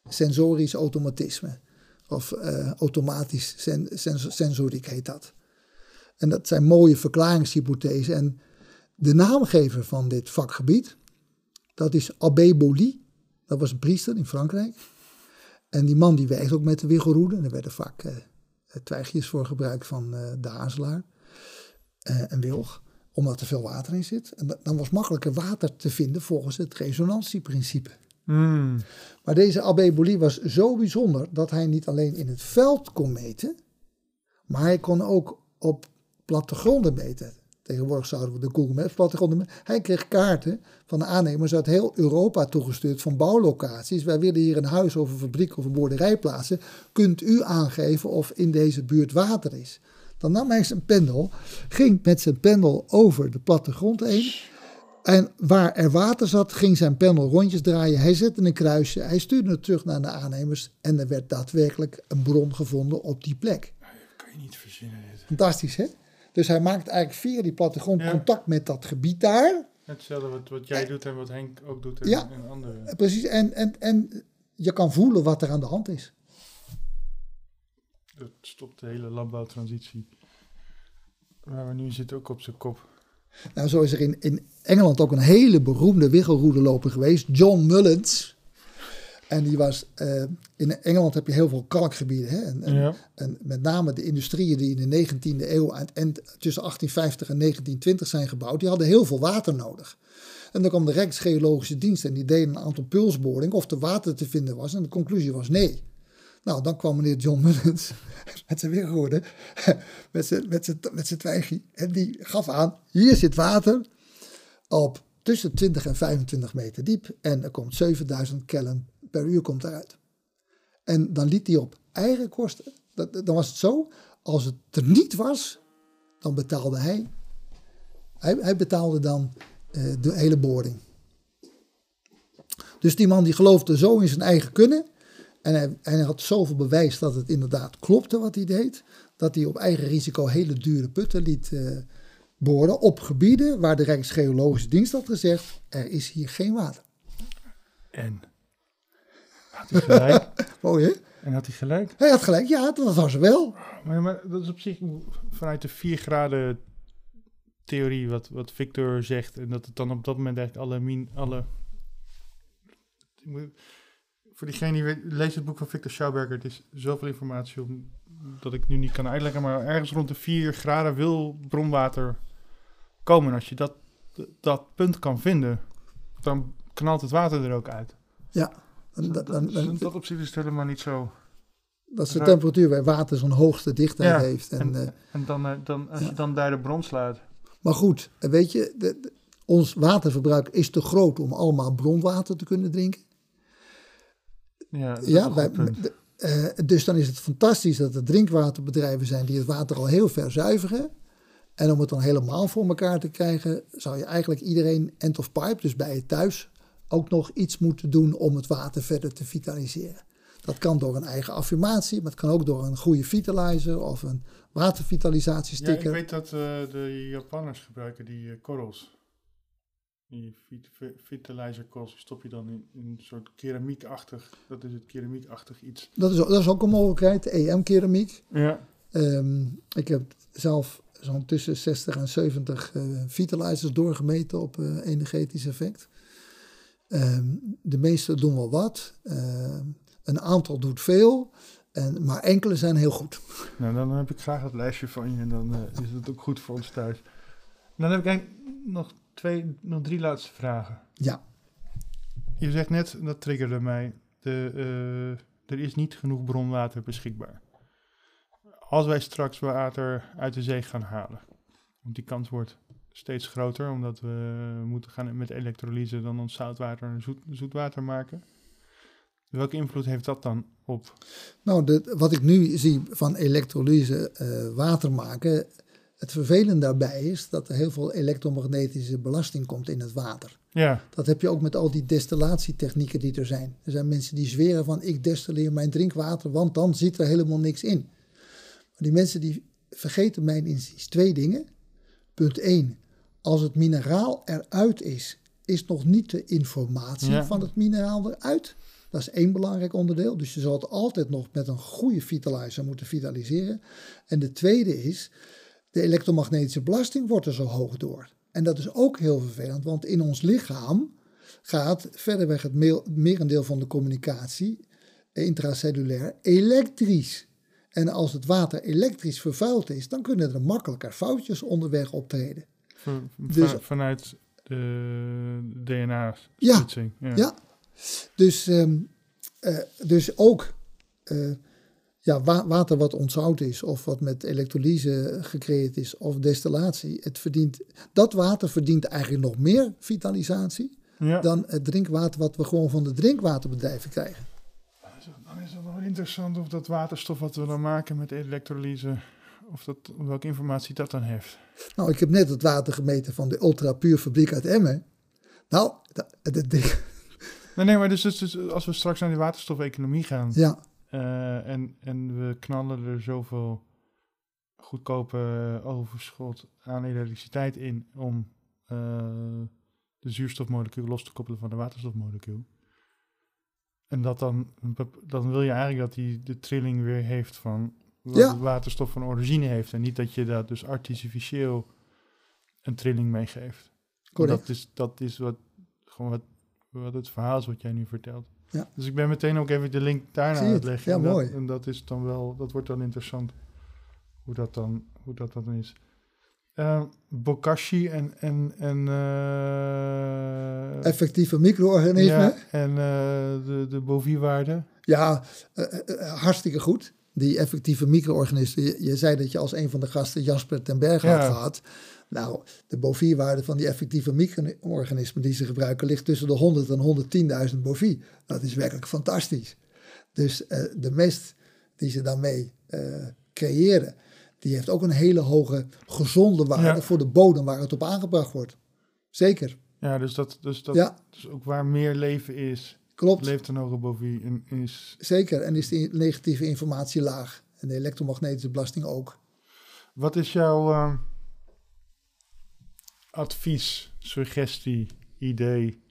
Sensorisch automatisme. Of uh, automatisch sen, sensoriek heet dat. En dat zijn mooie verklaringshypothesen. En de naamgever van dit vakgebied, dat is Abbé Boli. Dat was een priester in Frankrijk. En die man die werkt ook met de wiggelroede. En er werden vaak uh, twijgjes voor gebruikt van uh, de hazelaar en wilg. Omdat er veel water in zit. En dan was makkelijker water te vinden volgens het resonantieprincipe. Hmm. Maar deze Abbé Boli was zo bijzonder dat hij niet alleen in het veld kon meten, maar hij kon ook op plattegronden meten. Tegenwoordig zouden we de Google Maps plattegronden meten. Hij kreeg kaarten van de aannemers uit heel Europa toegestuurd van bouwlocaties. Wij willen hier een huis of een fabriek of een boerderij plaatsen. Kunt u aangeven of in deze buurt water is? Dan nam hij zijn pendel, ging met zijn pendel over de plattegrond heen en waar er water zat, ging zijn panel rondjes draaien. Hij zette een kruisje, hij stuurde het terug naar de aannemers. En er werd daadwerkelijk een bron gevonden op die plek. Dat kan je niet verzinnen. Fantastisch, hè? Dus hij maakt eigenlijk via die plattegrond contact met dat gebied daar. Hetzelfde wat, wat jij doet en wat Henk ook doet en, ja, en anderen. Precies, en, en, en je kan voelen wat er aan de hand is. Dat stopt de hele landbouwtransitie. Waar we nu zitten ook op zijn kop. Nou, zo is er in, in Engeland ook een hele beroemde wiggelroederloper geweest, John Mullins. En die was, uh, in Engeland heb je heel veel kalkgebieden. Hè? En, en, en, met name de industrieën die in de 19e eeuw en, en, tussen 1850 en 1920 zijn gebouwd, die hadden heel veel water nodig. En dan kwam de Rijksgeologische Dienst en die deden een aantal pulsboringen of er water te vinden was. En de conclusie was nee. Nou, dan kwam meneer John Mullins [LAUGHS] met zijn weerwoorden, [LAUGHS] met zijn, met zijn, met zijn twijgie. En die gaf aan, hier zit water op tussen 20 en 25 meter diep. En er komt 7000 kellen per uur komt eruit. En dan liet hij op eigen kosten, dan was het zo, als het er niet was, dan betaalde hij, hij, hij betaalde dan uh, de hele boring. Dus die man die geloofde zo in zijn eigen kunnen, en hij, hij, had zoveel bewijs dat het inderdaad klopte wat hij deed, dat hij op eigen risico hele dure putten liet uh, boren op gebieden waar de Rijksgeologische Dienst had gezegd, er is hier geen water. En? Had hij gelijk? [LAUGHS] Mooi hè? En had hij gelijk? Hij had gelijk, ja, dat was wel. Maar, maar dat is op zich vanuit de 4 graden theorie wat, wat Victor zegt. En dat het dan op dat moment eigenlijk alle... Min, alle voor diegene die weet, lees het boek van Victor Schauberger. Het is zoveel informatie om, dat ik nu niet kan uitleggen. Maar ergens rond de 4 graden wil bronwater komen. Als je dat, dat punt kan vinden, dan knalt het water er ook uit. Ja. Dan, dan, dan, dat op zich is het helemaal niet zo. Dat is de temperatuur waar water zo'n hoogste dichtheid heeft. En, en, uh, en dan, uh, dan, als ja. je dan daar de bron sluit. Maar goed, weet je, de, de, ons waterverbruik is te groot om allemaal bronwater te kunnen drinken. Ja, ja wij, de, uh, dus dan is het fantastisch dat er drinkwaterbedrijven zijn die het water al heel ver zuiveren. En om het dan helemaal voor elkaar te krijgen, zou je eigenlijk iedereen end of pipe, dus bij je thuis, ook nog iets moeten doen om het water verder te vitaliseren. Dat kan door een eigen affirmatie, maar het kan ook door een goede vitalizer of een watervitalisatiesticker. Ja, ik weet dat uh, de Japanners gebruiken die uh, korrels. Die vitalizer korrels stop je dan in, in, een soort keramiekachtig, dat is het keramiekachtig iets. Dat is, dat is ook een mogelijkheid, EM-keramiek. Ja. Um, ik heb zelf zo'n tussen 60 en 70 uh, vitalizers doorgemeten op energetisch effect. Um, de meeste doen wel wat. Uh, een aantal doet veel. En, maar enkele zijn heel goed. [LAUGHS] Nou, dan heb ik graag het lijstje van je en dan is het ook goed voor ons thuis. Dan heb ik eigenlijk nog, twee, nog drie laatste vragen. Ja. Je zegt net, dat triggerde mij, de, er is niet genoeg bronwater beschikbaar als wij straks water uit de zee gaan halen. Want die kans wordt steeds groter, omdat we moeten gaan met elektrolyse dan ons zoutwater en zoet, zoetwater maken. Welke invloed heeft dat dan op? Nou, de, wat ik nu zie van elektrolyse uh, water maken, het vervelende daarbij is dat er heel veel elektromagnetische belasting komt in het water. Ja. Dat heb je ook met al die destillatietechnieken die er zijn. Er zijn mensen die zweren van ik destilleer mijn drinkwater, want dan zit er helemaal niks in. Maar die mensen die vergeten mijn inziens twee dingen. Punt 1. Als het mineraal eruit is, is nog niet de informatie ja. van het mineraal eruit. Dat is één belangrijk onderdeel. Dus je zal het altijd nog met een goede vitalizer moeten vitaliseren. En de tweede is, de elektromagnetische belasting wordt er zo hoog door. En dat is ook heel vervelend, want in ons lichaam gaat verderweg het merendeel van de communicatie intracellulair elektrisch. En als het water elektrisch vervuild is, dan kunnen er makkelijker foutjes onderweg optreden. Van, dus, vanuit de DNA-splitsing. Ja, ja, ja. Dus, um, uh, dus ook uh, ja, wa water wat ontzout is, of wat met elektrolyse gecreëerd is, of destillatie, het verdient, dat water verdient eigenlijk nog meer vitalisatie ja. dan het drinkwater wat we gewoon van de drinkwaterbedrijven krijgen. Dan is het wel interessant of dat waterstof wat we dan maken met elektrolyse, of dat, welke informatie dat dan heeft. Nou, ik heb net het water gemeten van de Ultra Puur fabriek uit Emmen. Nou, dat, dat ding... Nee, nee, maar dus, dus, dus, als we straks naar die waterstofeconomie gaan ja. Uh, en, en we knallen er zoveel goedkope overschot aan elektriciteit in om uh, de zuurstofmolecuul los te koppelen van de waterstofmolecuul. En dat dan, dan wil je eigenlijk dat hij de trilling weer heeft van wat Ja. waterstof van origine heeft. En niet dat je daar dus artificieel een trilling meegeeft. Correct. Dat is, dat is wat, gewoon wat, wat het verhaal is wat jij nu vertelt. Ja. Dus ik ben meteen ook even de link daarna aan het leggen. Ja, en dat, mooi. en dat is dan wel, dat wordt dan interessant hoe dat dan, hoe dat dan is. Eh, Bokashi en, en, en eh, Effectieve micro-organismen. ja, en eh, de, de boviewaarde. Ja, eh, hartstikke goed. Die effectieve micro-organismen. Je, je zei dat je als een van de gasten Jasper ten Berge Ja. had gehad. Nou, de bovierwaarde van die effectieve micro-organismen die ze gebruiken ligt tussen de 100 en 110.000 bovie. Dat is werkelijk fantastisch. Dus eh, de mest die ze daarmee eh, creëren, die heeft ook een hele hoge gezonde waarde Ja. voor de bodem waar het op aangebracht wordt. Zeker, Ja, dus dat, dus dat Ja. dus ook waar meer leven is, klopt. leeft een hoge bovie en is. Zeker, en is die negatieve informatie laag. En de elektromagnetische belasting ook. Wat is jouw eh, advies, suggestie, idee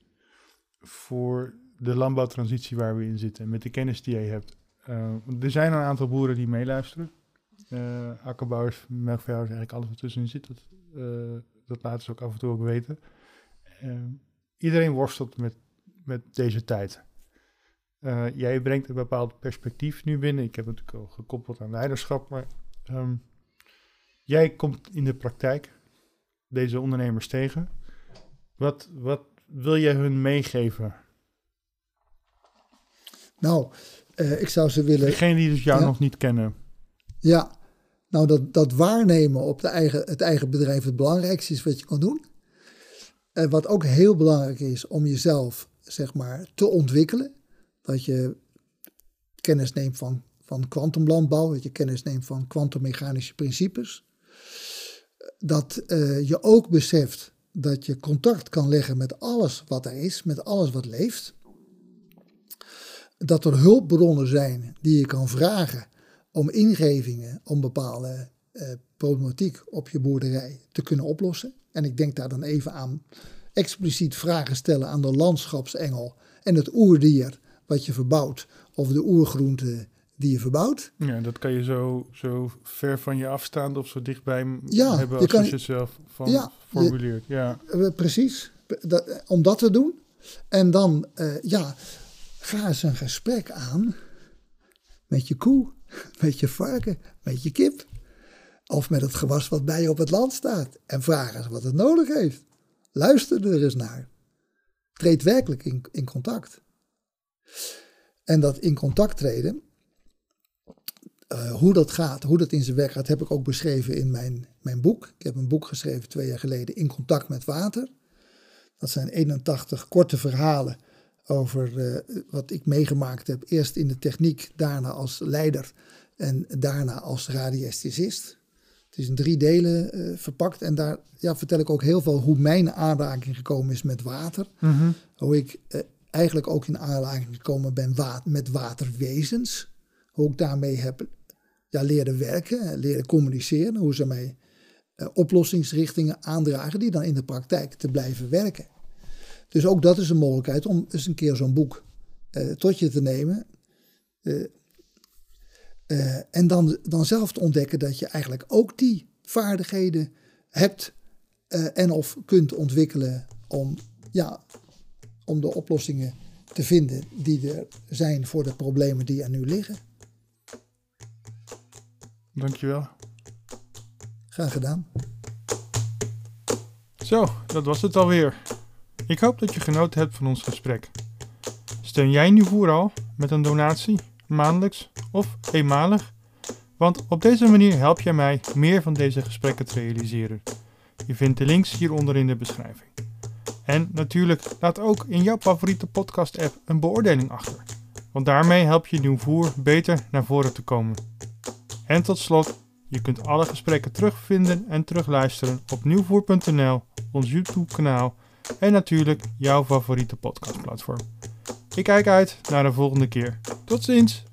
voor de landbouwtransitie waar we in zitten? Met de kennis die jij hebt. Eh, er zijn een aantal boeren die meeluisteren. Uh, akkerbouwers, melkveehouders, eigenlijk alles wat tussenin zit. Dat, uh, dat laten ze ook af en toe ook weten. iedereen worstelt met, met deze tijd. jij brengt een bepaald perspectief nu binnen. Ik heb het natuurlijk al gekoppeld aan leiderschap, maar um, jij komt in de praktijk deze ondernemers tegen. Wat, wat wil je hun meegeven? Nou, uh, ik zou ze willen. Degene die dus jou nog niet kennen. Ja, nou dat, dat waarnemen op de eigen, het eigen bedrijf het belangrijkste is wat je kan doen. En wat ook heel belangrijk is om jezelf zeg maar te ontwikkelen. Dat je kennis neemt van, van kwantumlandbouw, dat je kennis neemt van kwantummechanische principes. Dat uh, je ook beseft dat je contact kan leggen met alles wat er is, met alles wat leeft. Dat er hulpbronnen zijn die je kan vragen om ingevingen, om bepaalde uh, problematiek op je boerderij te kunnen oplossen. En ik denk daar dan even aan expliciet vragen stellen aan de landschapsengel en het oerdier wat je verbouwt, of de oergroente die je verbouwt. Ja, dat kan je zo, zo ver van je afstaand of zo dichtbij ja, hebben als je, kan, je zelf van ja, formuleert. ja, eh, precies. Dat, om dat te doen. En dan, uh, ja, ga eens een gesprek aan met je koe, [LAUGHS] met je varken, met je kip. Of met het gewas wat bij je op het land staat. En vraag eens wat het nodig heeft. Luister er eens naar. Treed werkelijk in, in contact. En dat in contact treden, uh, hoe dat gaat, hoe dat in zijn werk gaat, heb ik ook beschreven in mijn, mijn boek. Ik heb een boek geschreven twee jaar geleden, In contact met water. Dat zijn 81 korte verhalen over uh, wat ik meegemaakt heb. Eerst in de techniek, daarna als leider en daarna als radiesthesist. Het is in drie delen uh, verpakt en daar ja, vertel ik ook heel veel hoe mijn aanraking gekomen is met water. Mm -hmm. Hoe ik eigenlijk ook in aanraking gekomen ben wa met waterwezens. Hoe ik daarmee heb ja, leren werken, leren communiceren, hoe ze mij uh, oplossingsrichtingen aandragen die dan in de praktijk te blijven werken. Dus ook dat is een mogelijkheid om eens een keer zo'n boek tot je te nemen. Uh, en dan, dan zelf te ontdekken dat je eigenlijk ook die vaardigheden hebt en of kunt ontwikkelen om, ja, om de oplossingen te vinden die er zijn voor de problemen die er nu liggen. Dankjewel. Graag gedaan. Zo, dat was het alweer. Ik hoop dat je genoten hebt van ons gesprek. Steun jij nu vooral met een donatie, maandelijks of eenmalig? Want op deze manier help jij mij meer van deze gesprekken te realiseren. Je vindt de links hieronder in de beschrijving. En natuurlijk, laat ook in jouw favoriete podcast-app een beoordeling achter. Want daarmee help je Nieuwvoer beter naar voren te komen. En tot slot, je kunt alle gesprekken terugvinden en terugluisteren op nieuwvoer.nl, ons YouTube kanaal en natuurlijk jouw favoriete podcastplatform. Ik kijk uit naar de volgende keer. Tot ziens!